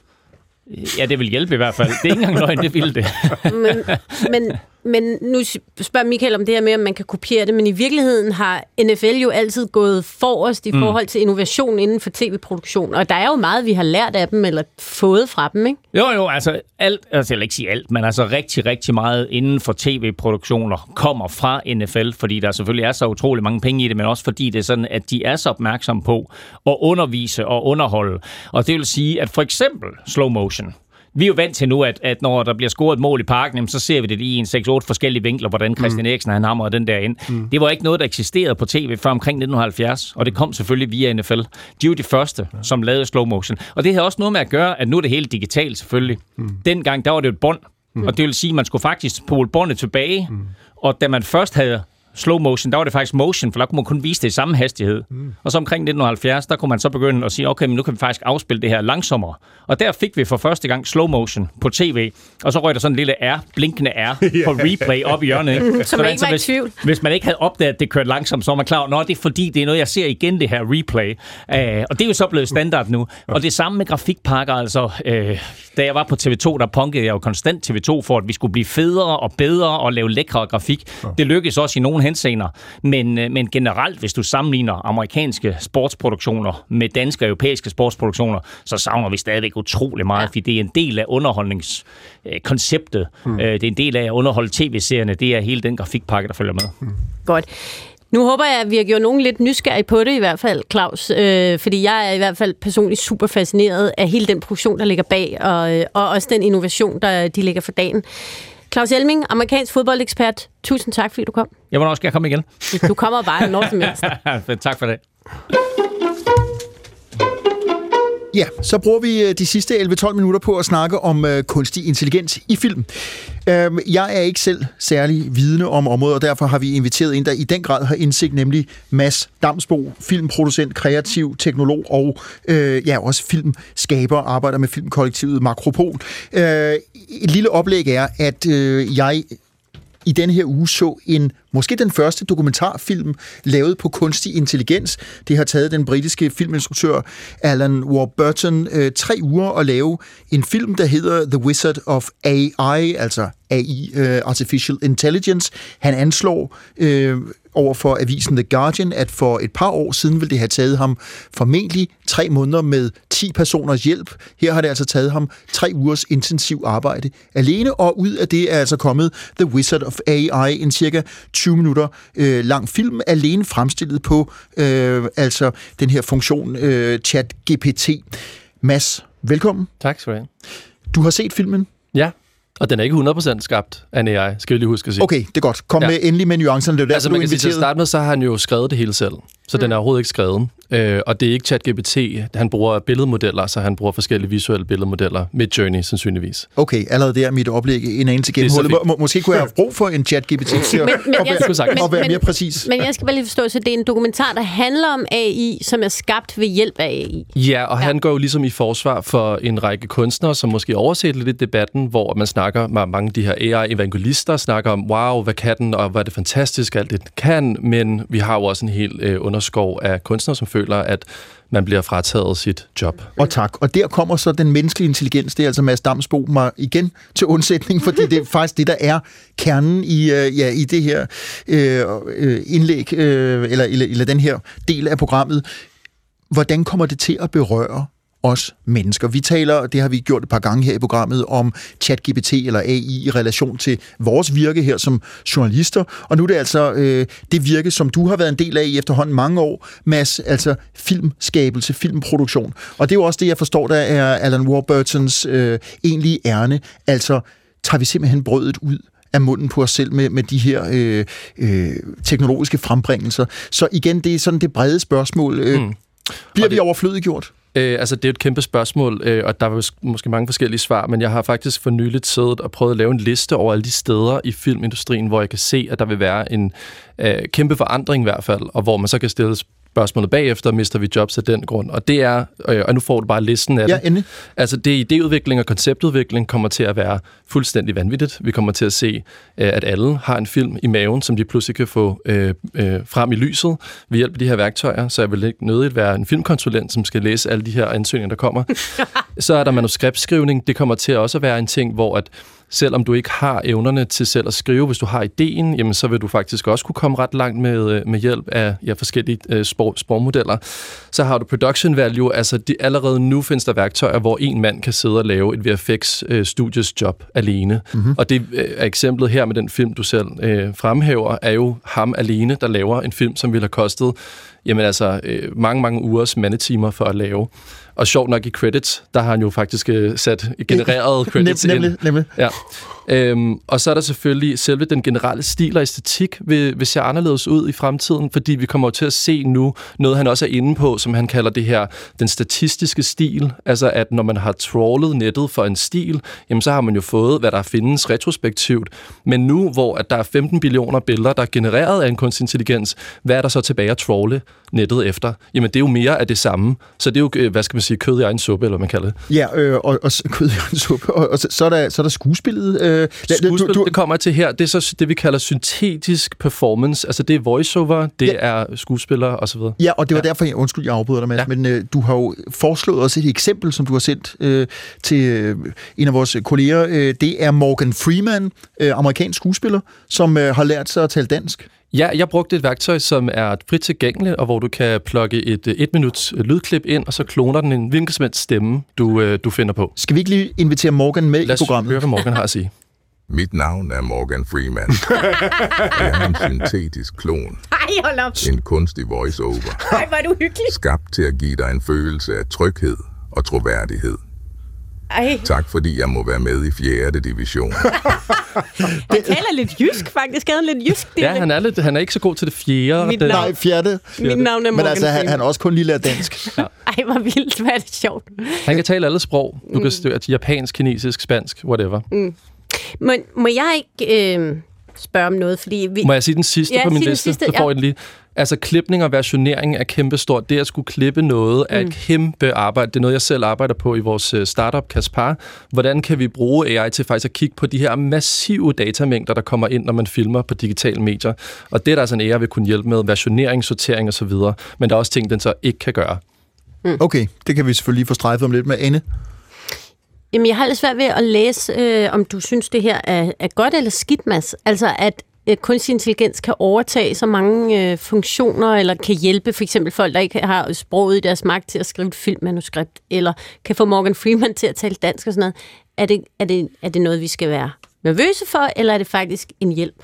Ja, det vil hjælpe i hvert fald. Det er ikke engang løgn, det ville det. men, men, men nu spørger Michael om det her med, om man kan kopiere det, men i virkeligheden har NFL jo altid gået forrest i Mm. forhold til innovation inden for tv-produktion, og der er jo meget, vi har lært af dem, eller fået fra dem, ikke? Jo, jo, altså alt, altså jeg vil ikke sige alt, men altså rigtig, rigtig meget inden for tv-produktioner kommer fra NFL, fordi der selvfølgelig er så utrolig mange penge i det, men også fordi det er sådan, at de er så opmærksomme på at undervise og underholde. Og det vil sige, at for eksempel slow motion, vi er jo vant til nu, at, at når der bliver scoret et mål i parken, jamen, så ser vi det i en 6-8 forskellige vinkler, hvordan Christian Eriksen han hamrede den der ind. Mm. Det var ikke noget, der eksisterede på tv før omkring 1970, og det kom selvfølgelig via NFL. De jo de første, som lavede slow motion. Og det har også noget med at gøre, at nu er det helt digitalt selvfølgelig. Mm. Dengang, der var det jo et bånd, mm. og det vil sige, at man skulle faktisk spole båndet tilbage, mm. og da man først havde slow motion, der var det faktisk motion, for der kunne man kun vise det i samme hastighed. Mm. Og så omkring 1970, der kunne man så begynde at sige, okay, men nu kan vi faktisk afspille det her langsommere. Og der fik vi for første gang slow motion på tv, og så røg der sådan en lille R, blinkende R, på replay op i hjørnet. Ikke? Mm, så man ikke var hvis, tvivl. hvis man ikke havde opdaget, at det kørte langsomt, så var man klar over, det er fordi, det er noget, jeg ser igen, det her replay. Uh, og det er jo så blevet standard nu. Og det samme med grafikpakker, altså, uh, da jeg var på TV2, der punkede jeg jo konstant TV2 for, at vi skulle blive federe og bedre og lave lækre grafik. Det lykkedes også i nogle henseender. Men, øh, men generelt, hvis du sammenligner amerikanske sportsproduktioner med danske og europæiske sportsproduktioner, så savner vi stadigvæk utrolig meget, fordi det er en del af underholdningskonceptet. Mm. Det er en del af at underholde tv-serierne. Det er hele den grafikpakke, der følger med. Godt. Nu håber jeg, at vi har gjort nogen lidt nysgerrige på det i hvert fald, Claus. Øh, fordi jeg er i hvert fald personligt super fascineret af hele den produktion, der ligger bag, og, øh, og også den innovation, der de lægger for dagen. Claus Elming, amerikansk fodboldekspert. Tusind tak, fordi du kom. Jeg må også gerne komme igen. Du kommer bare når som helst. tak for det. Ja, så bruger vi øh, de sidste 11-12 minutter på at snakke om øh, kunstig intelligens i film. Øhm, jeg er ikke selv særlig vidne om området, og derfor har vi inviteret en, der i den grad har indsigt, nemlig Mads Damsbo, filmproducent, kreativ teknolog og øh, ja, også filmskaber, arbejder med filmkollektivet Makropol. Øh, et lille oplæg er, at øh, jeg i den her uge så en, måske den første dokumentarfilm lavet på kunstig intelligens. Det har taget den britiske filminstruktør Alan Warburton øh, tre uger at lave en film, der hedder The Wizard of AI, altså AI, øh, Artificial Intelligence. Han anslår øh, over for avisen The Guardian, at for et par år siden ville det have taget ham formentlig tre måneder med 10 personers hjælp. Her har det altså taget ham tre ugers intensiv arbejde alene, og ud af det er altså kommet The Wizard of AI, en cirka 20 minutter øh, lang film, alene fremstillet på øh, altså den her funktion øh, ChatGPT. Mads, velkommen. Tak skal du have. Du har set filmen? Ja, og den er ikke 100% skabt af en AI, skal vi lige huske at sige. Okay, det er godt. Kom ja. med endelig med nuancerne. Det er jo altså, man kan sige, til at starte med, så har han jo skrevet det hele selv. Så mm. den er overhovedet ikke skrevet. Øh, og det er ikke ChatGPT. Han bruger billedmodeller, så han bruger forskellige visuelle billedmodeller. Midjourney, sandsynligvis. Okay, allerede der er mit oplæg en anelse gennemhullet. Må, måske kunne jeg have brug for en ChatGPT til at, Men- men at, jeg- være, men- at være men- mere præcis. Men jeg skal bare lige forstå, så det er en dokumentar, der handler om AI, som er skabt ved hjælp af AI. Ja, og ja. han går jo ligesom i forsvar for en række kunstnere, som måske overset lidt i debatten, hvor man snakker med mange af de her AI-evangelister, snakker om, wow, hvad kan den, og hvad er det fantastisk, alt det kan, men vi har jo også en hel øh, underskov af kunstnere, som føler, at man bliver frataget sit job. Og tak. Og der kommer så den menneskelige intelligens. Det er altså Mads Damsbo mig igen til undsætning, fordi det er faktisk det, der er kernen i, øh, ja, i det her øh, øh, indlæg, øh, eller, eller, eller den her del af programmet. Hvordan kommer det til at berøre os mennesker. Vi taler, det har vi gjort et par gange her i programmet, om ChatGPT eller AI i relation til vores virke her som journalister. Og nu er det altså øh, det virke, som du har været en del af i efterhånden mange år, Mads, altså filmskabelse, filmproduktion. Og det er jo også det, jeg forstår, der er Alan Warburtons øh, egentlige ærne. Altså, tager vi simpelthen brødet ud af munden på os selv med, med de her øh, øh, teknologiske frembringelser. Så igen, det er sådan det brede spørgsmål. Øh, mm. Bliver vi overflødiggjort? Øh, altså, det er et kæmpe spørgsmål, øh, og der er måske mange forskellige svar, men jeg har faktisk for nyligt siddet og prøvet at lave en liste over alle de steder i filmindustrien, hvor jeg kan se, at der vil være en øh, kæmpe forandring i hvert fald, og hvor man så kan stille spørgsmålet bagefter, mister vi jobs af den grund. Og det er, øh, og nu får du bare listen af Ja, det. endelig. Altså det idéudvikling og konceptudvikling kommer til at være fuldstændig vanvittigt. Vi kommer til at se, øh, at alle har en film i maven, som de pludselig kan få øh, øh, frem i lyset ved hjælp af de her værktøjer. Så jeg vil ikke nødigt være en filmkonsulent, som skal læse alle de her ansøgninger, der kommer. Så er der manuskriptskrivning. Det kommer til også at være en ting, hvor at selvom du ikke har evnerne til selv at skrive, hvis du har ideen, jamen så vil du faktisk også kunne komme ret langt med, øh, med hjælp af ja, forskellige øh, sprog, sprogmodeller. Så har du production value, altså de, allerede nu findes der værktøjer, hvor en mand kan sidde og lave et VFX-studios job alene. Mm-hmm. Og det øh, er eksemplet her med den film, du selv øh, fremhæver, er jo ham alene, der laver en film, som ville have kostet jamen altså, øh, mange, mange ugers mandetimer for at lave. Og sjovt nok i credits, der har han jo faktisk øh, sat genereret credits Nem- nemlig, ind. nemlig. Ja. Øhm, og så er der selvfølgelig selve den generelle stil og æstetik vil, vil se anderledes ud i fremtiden, fordi vi kommer til at se nu noget, han også er inde på, som han kalder det her, den statistiske stil. Altså at når man har trawlet nettet for en stil, jamen så har man jo fået, hvad der findes retrospektivt. Men nu, hvor at der er 15 billioner billeder, der er genereret af en kunstig intelligens, hvad er der så tilbage at trawle nettet efter? Jamen det er jo mere af det samme. Så det er jo, øh, hvad skal man sige, kød i egen suppe, eller hvad man kalder det. Ja, øh, og, og s- kød i egen suppe. Og, og så, så, er der, så er der skuespillet. Øh, lad- Skuespil, du, du, det kommer til her. Det er så det, vi kalder syntetisk performance. Altså det er voiceover, det ja. er skuespillere osv. Ja, og det var ja. derfor, jeg, undskyld, jeg afbryder dig, Mads, ja. men øh, du har jo foreslået også et eksempel, som du har sendt øh, til øh, en af vores kolleger. Øh, det er Morgan Freeman, øh, amerikansk skuespiller, som øh, har lært sig at tale dansk. Ja, jeg brugte et værktøj, som er frit tilgængeligt, og hvor du kan plukke et øh, et minuts lydklip ind, og så kloner den en hvilken som helst stemme, du, øh, du finder på. Skal vi ikke lige invitere Morgan med Lad i programmet? høre, hvad Morgan har at sige. Mit navn er Morgan Freeman. Jeg er en syntetisk klon. Ej, hold op. En kunstig voiceover. Ej, hvor er du hyggelig. Skabt til at give dig en følelse af tryghed og troværdighed. Ej, Tak fordi jeg må være med i 4. division. han taler lidt jysk, faktisk. Han lidt jysk Ja, han er, lidt, han er ikke så god til det fjerde. Mit navn- Nej, fjerde. Mit navn er Men Morgan altså, han, han også kun lige lært dansk. Ej, hvor vildt. Hvad er det sjovt. Han kan tale alle sprog. Du kan støtte japansk, kinesisk, spansk, whatever. Mm. Men må jeg ikke øh, spørge om noget? Fordi vi... Må jeg sige den sidste Ja, på min liste? sidste, så får ja. jeg den lige. Altså, klipning og versionering er kæmpestort. Det at skulle klippe noget er Mm. et kæmpe arbejde. Det er noget, jeg selv arbejder på i vores øh, startup Kaspar. Hvordan kan vi bruge AI til faktisk at kigge på de her massive datamængder, der kommer ind, når man filmer på digitale medier? Og det er der altså en AI vil kunne hjælpe med. Versionering, sortering osv. Men der er også ting, den så ikke kan gøre. Okay, det kan vi selvfølgelig lige få strejfet om lidt med Anne. Jamen, jeg har lidt svært ved at læse, øh, om du synes, det her er, er godt eller skidt, Mads. Altså, at øh, kunstig intelligens kan overtage så mange øh, funktioner, eller kan hjælpe for eksempel folk, der ikke har sproget i deres magt til at skrive et filmmanuskript, eller kan få Morgan Freeman til at tale dansk og sådan noget. Er det, er det, er det noget, vi skal være nervøse for, eller er det faktisk en hjælp?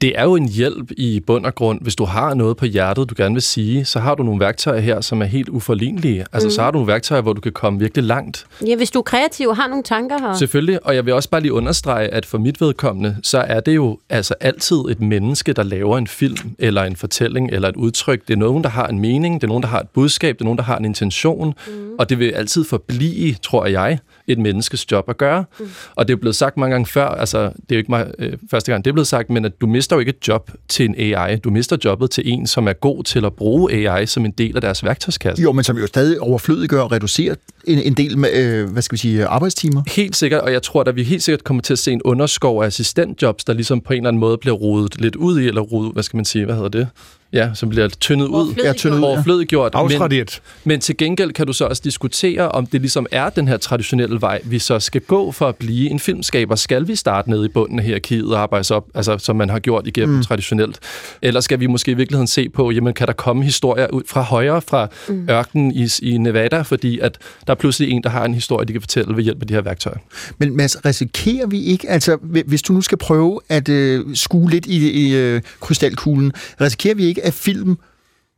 Det er jo en hjælp i bund og grund. Hvis du har noget på hjertet, du gerne vil sige, så har du nogle værktøjer her, som er helt uforlignelige. Altså, Mhm. så har du nogle værktøjer, hvor du kan komme virkelig langt. Ja, hvis du er kreativ og har nogle tanker her. Selvfølgelig, og jeg vil også bare lige understrege, at for mit vedkommende, så er det jo altså altid et menneske, der laver en film, eller en fortælling, eller et udtryk. Det er nogen, der har en mening, det er nogen, der har et budskab, det er nogen, der har en intention, mm. og det vil altid forblive, tror jeg, et menneskes job at gøre. Mm. Og det er blevet sagt mange gange før, altså det er jo ikke mig øh, første gang, det er blevet sagt, men at du mister jo ikke et job til en AI. Du mister jobbet til en, som er god til at bruge AI som en del af deres værktøjskasse. Jo, men som jo stadig overflødiggør og reducerer en, en del med, øh, hvad skal vi sige, arbejdstimer. Helt sikkert, og jeg tror, at vi helt sikkert kommer til at se en underskov af assistentjobs, der ligesom på en eller anden måde bliver rodet lidt ud i, eller rodet, hvad skal man sige, hvad hedder det? Ja, som bliver tyndet ud. Ja, tyndet ud. Overflødiggjort. Afstraderet. Men, men til gengæld kan du så også diskutere, om det ligesom er den her traditionelle vej, vi så skal gå for at blive en filmskaber. Skal vi starte nede i bunden af hierarkiet og arbejde os op, altså, som man har gjort igennem mm. traditionelt? Eller skal vi måske i virkeligheden se på, jamen kan der komme historier ud fra højre, fra mm. ørkenen i, i Nevada, fordi at der er pludselig en, der har en historie, de kan fortælle ved hjælp af de her værktøjer. Men Mads, risikerer vi ikke, altså hvi- hvis du nu skal prøve at øh, skue lidt i, i øh, krystalkuglen, risikerer vi ikke, at film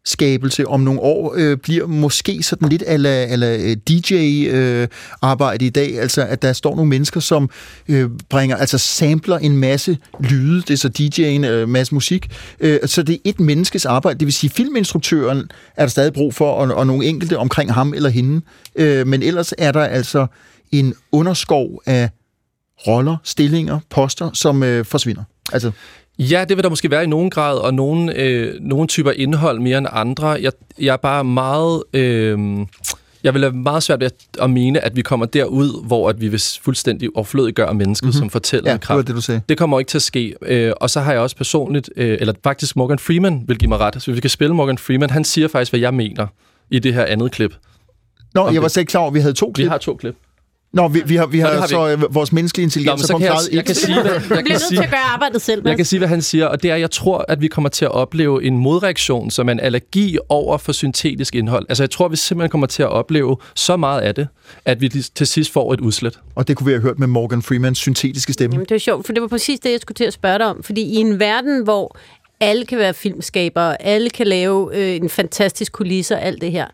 skabelse om nogle år øh, bliver måske sådan lidt ala, ala øh, DJ-arbejde øh, i dag, altså at der står nogle mennesker, som øh, bringer, altså sampler en masse lyde, det er så DJ'en, øh, masse musik, øh, så det er et menneskes arbejde, det vil sige filminstruktøren er der stadig brug for, og, og nogle enkelte omkring ham eller hende, øh, men ellers er der altså en underskov af roller, stillinger, poster, som øh, forsvinder. Altså, Ja, det vil der måske være i nogen grad, og nogle, øh, nogle typer indhold mere end andre. Jeg, jeg er bare meget... Øh, jeg vil have meget svært ved at, mene, at vi kommer derud, hvor at vi vil fuldstændig overflødiggøre mennesket mm-hmm. som fortæller ja, det var det, du sagde. Det kommer ikke til at ske. Øh, og så har jeg også personligt, øh, eller faktisk Morgan Freeman vil give mig ret. Så hvis vi kan spille Morgan Freeman, han siger faktisk, hvad jeg mener i det her andet klip. Nå, Om jeg var det- slet ikke klar over, at vi havde to klip. Vi har to klip. Nå, vi, vi har, vi Nå, har, har vi så øh, vores menneskelige Nå, intelligens men så er kan jeg, jeg kan sige, hvad, jeg kan nødt sige, til at gøre arbejdet selv, Jeg kan sige, hvad han siger, og det er, at jeg tror, at vi kommer til at opleve en modreaktion, som er en allergi over for syntetisk indhold. Altså, jeg tror, at vi simpelthen kommer til at opleve så meget af det, at vi til sidst får et udslet. Og det kunne vi have hørt med Morgan Freemans syntetiske stemme. Jamen, det er sjovt, for det var præcis det, jeg skulle til at spørge dig om. Fordi i en verden, hvor alle kan være filmskabere, alle kan lave øh, en fantastisk kulisse og alt det her,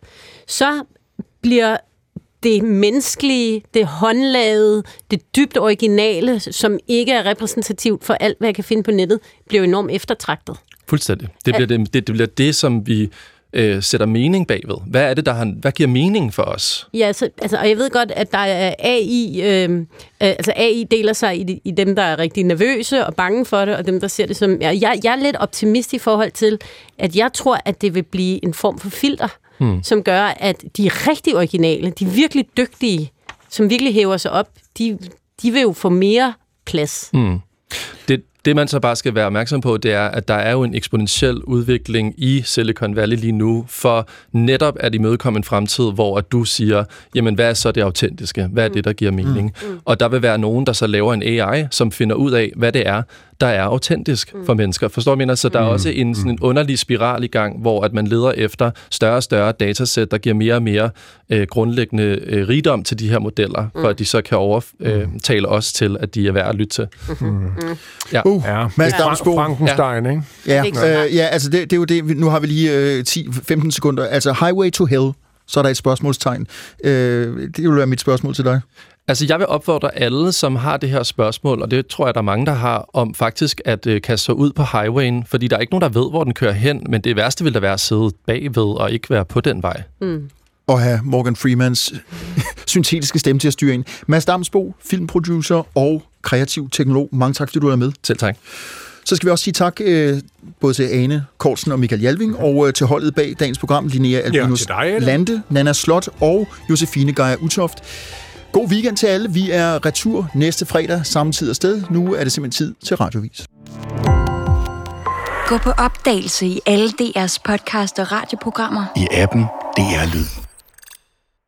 så bliver det menneskelige, det håndlavede, det dybt originale, som ikke er repræsentativt for alt, hvad jeg kan finde på nettet, bliver enormt eftertragtet. Fuldstændig. Det bliver det, det, det, bliver det som vi øh, sætter mening bagved. Hvad er det, der har, hvad giver mening for os? Ja, altså, altså, og jeg ved godt, at der er AI, øh, øh, altså AI deler sig i, de, i dem, der er rigtig nervøse og bange for det, og dem, der ser det som... Jeg, jeg er lidt optimist i forhold til, at jeg tror, at det vil blive en form for filter, hmm. som gør, at de rigtig originale, de virkelig dygtige, som virkelig hæver sig op, de, de vil jo få mere plads. Hmm. Det, det, man så bare skal være opmærksom på, det er, at der er jo en eksponentiel udvikling i Silicon Valley lige nu, for netop at imødekomme en fremtid, hvor at du siger, jamen hvad er så det autentiske? Hvad er det, der giver mening? Mm. Og der vil være nogen, der så laver en AI, som finder ud af, hvad det er, der er autentisk mm. for mennesker. Forstår du, mener? Så der er også en, sådan en underlig spiral i gang, hvor at man leder efter større og større datasæt, der giver mere og mere øh, grundlæggende øh, rigdom til de her modeller, mm. for at de så kan overtale øh, os til, at de er værd at lytte til. Mm. Ja. Uh, ja. Mads Damsbo. Frankenstein, ja. ikke? Ja, øh, ja altså det, det er jo det. Nu har vi lige øh, 10-15 sekunder. Altså Highway to Hell, så er der et spørgsmålstegn. Øh, det vil være mit spørgsmål til dig. Altså, jeg vil opfordre alle, som har det her spørgsmål, og det tror jeg, der er mange, der har, om faktisk at øh, kaste sig ud på highwayen, fordi der er ikke nogen, der ved, hvor den kører hen, men det værste vil da være at sidde bagved og ikke være på den vej. Mm. Og have Morgan Freemans syntetiske stemme til at styre ind. Mads Damsbo, filmproducer og kreativ teknolog. Mange tak, fordi du er med. Selv tak. Så skal vi også sige tak øh, både til Ane Kortsen og Michael Jalving, og øh, til holdet bag dagens program, Linnea Albinus ja, dig, Lande, Nana Slot og Josefine Geyer Utoft. God weekend til alle. Vi er retur næste fredag, samme tid og sted. Nu er det simpelthen tid til Radiovis. Gå på opdagelse i alle DR's podcast og radioprogrammer. I appen DR Lyd.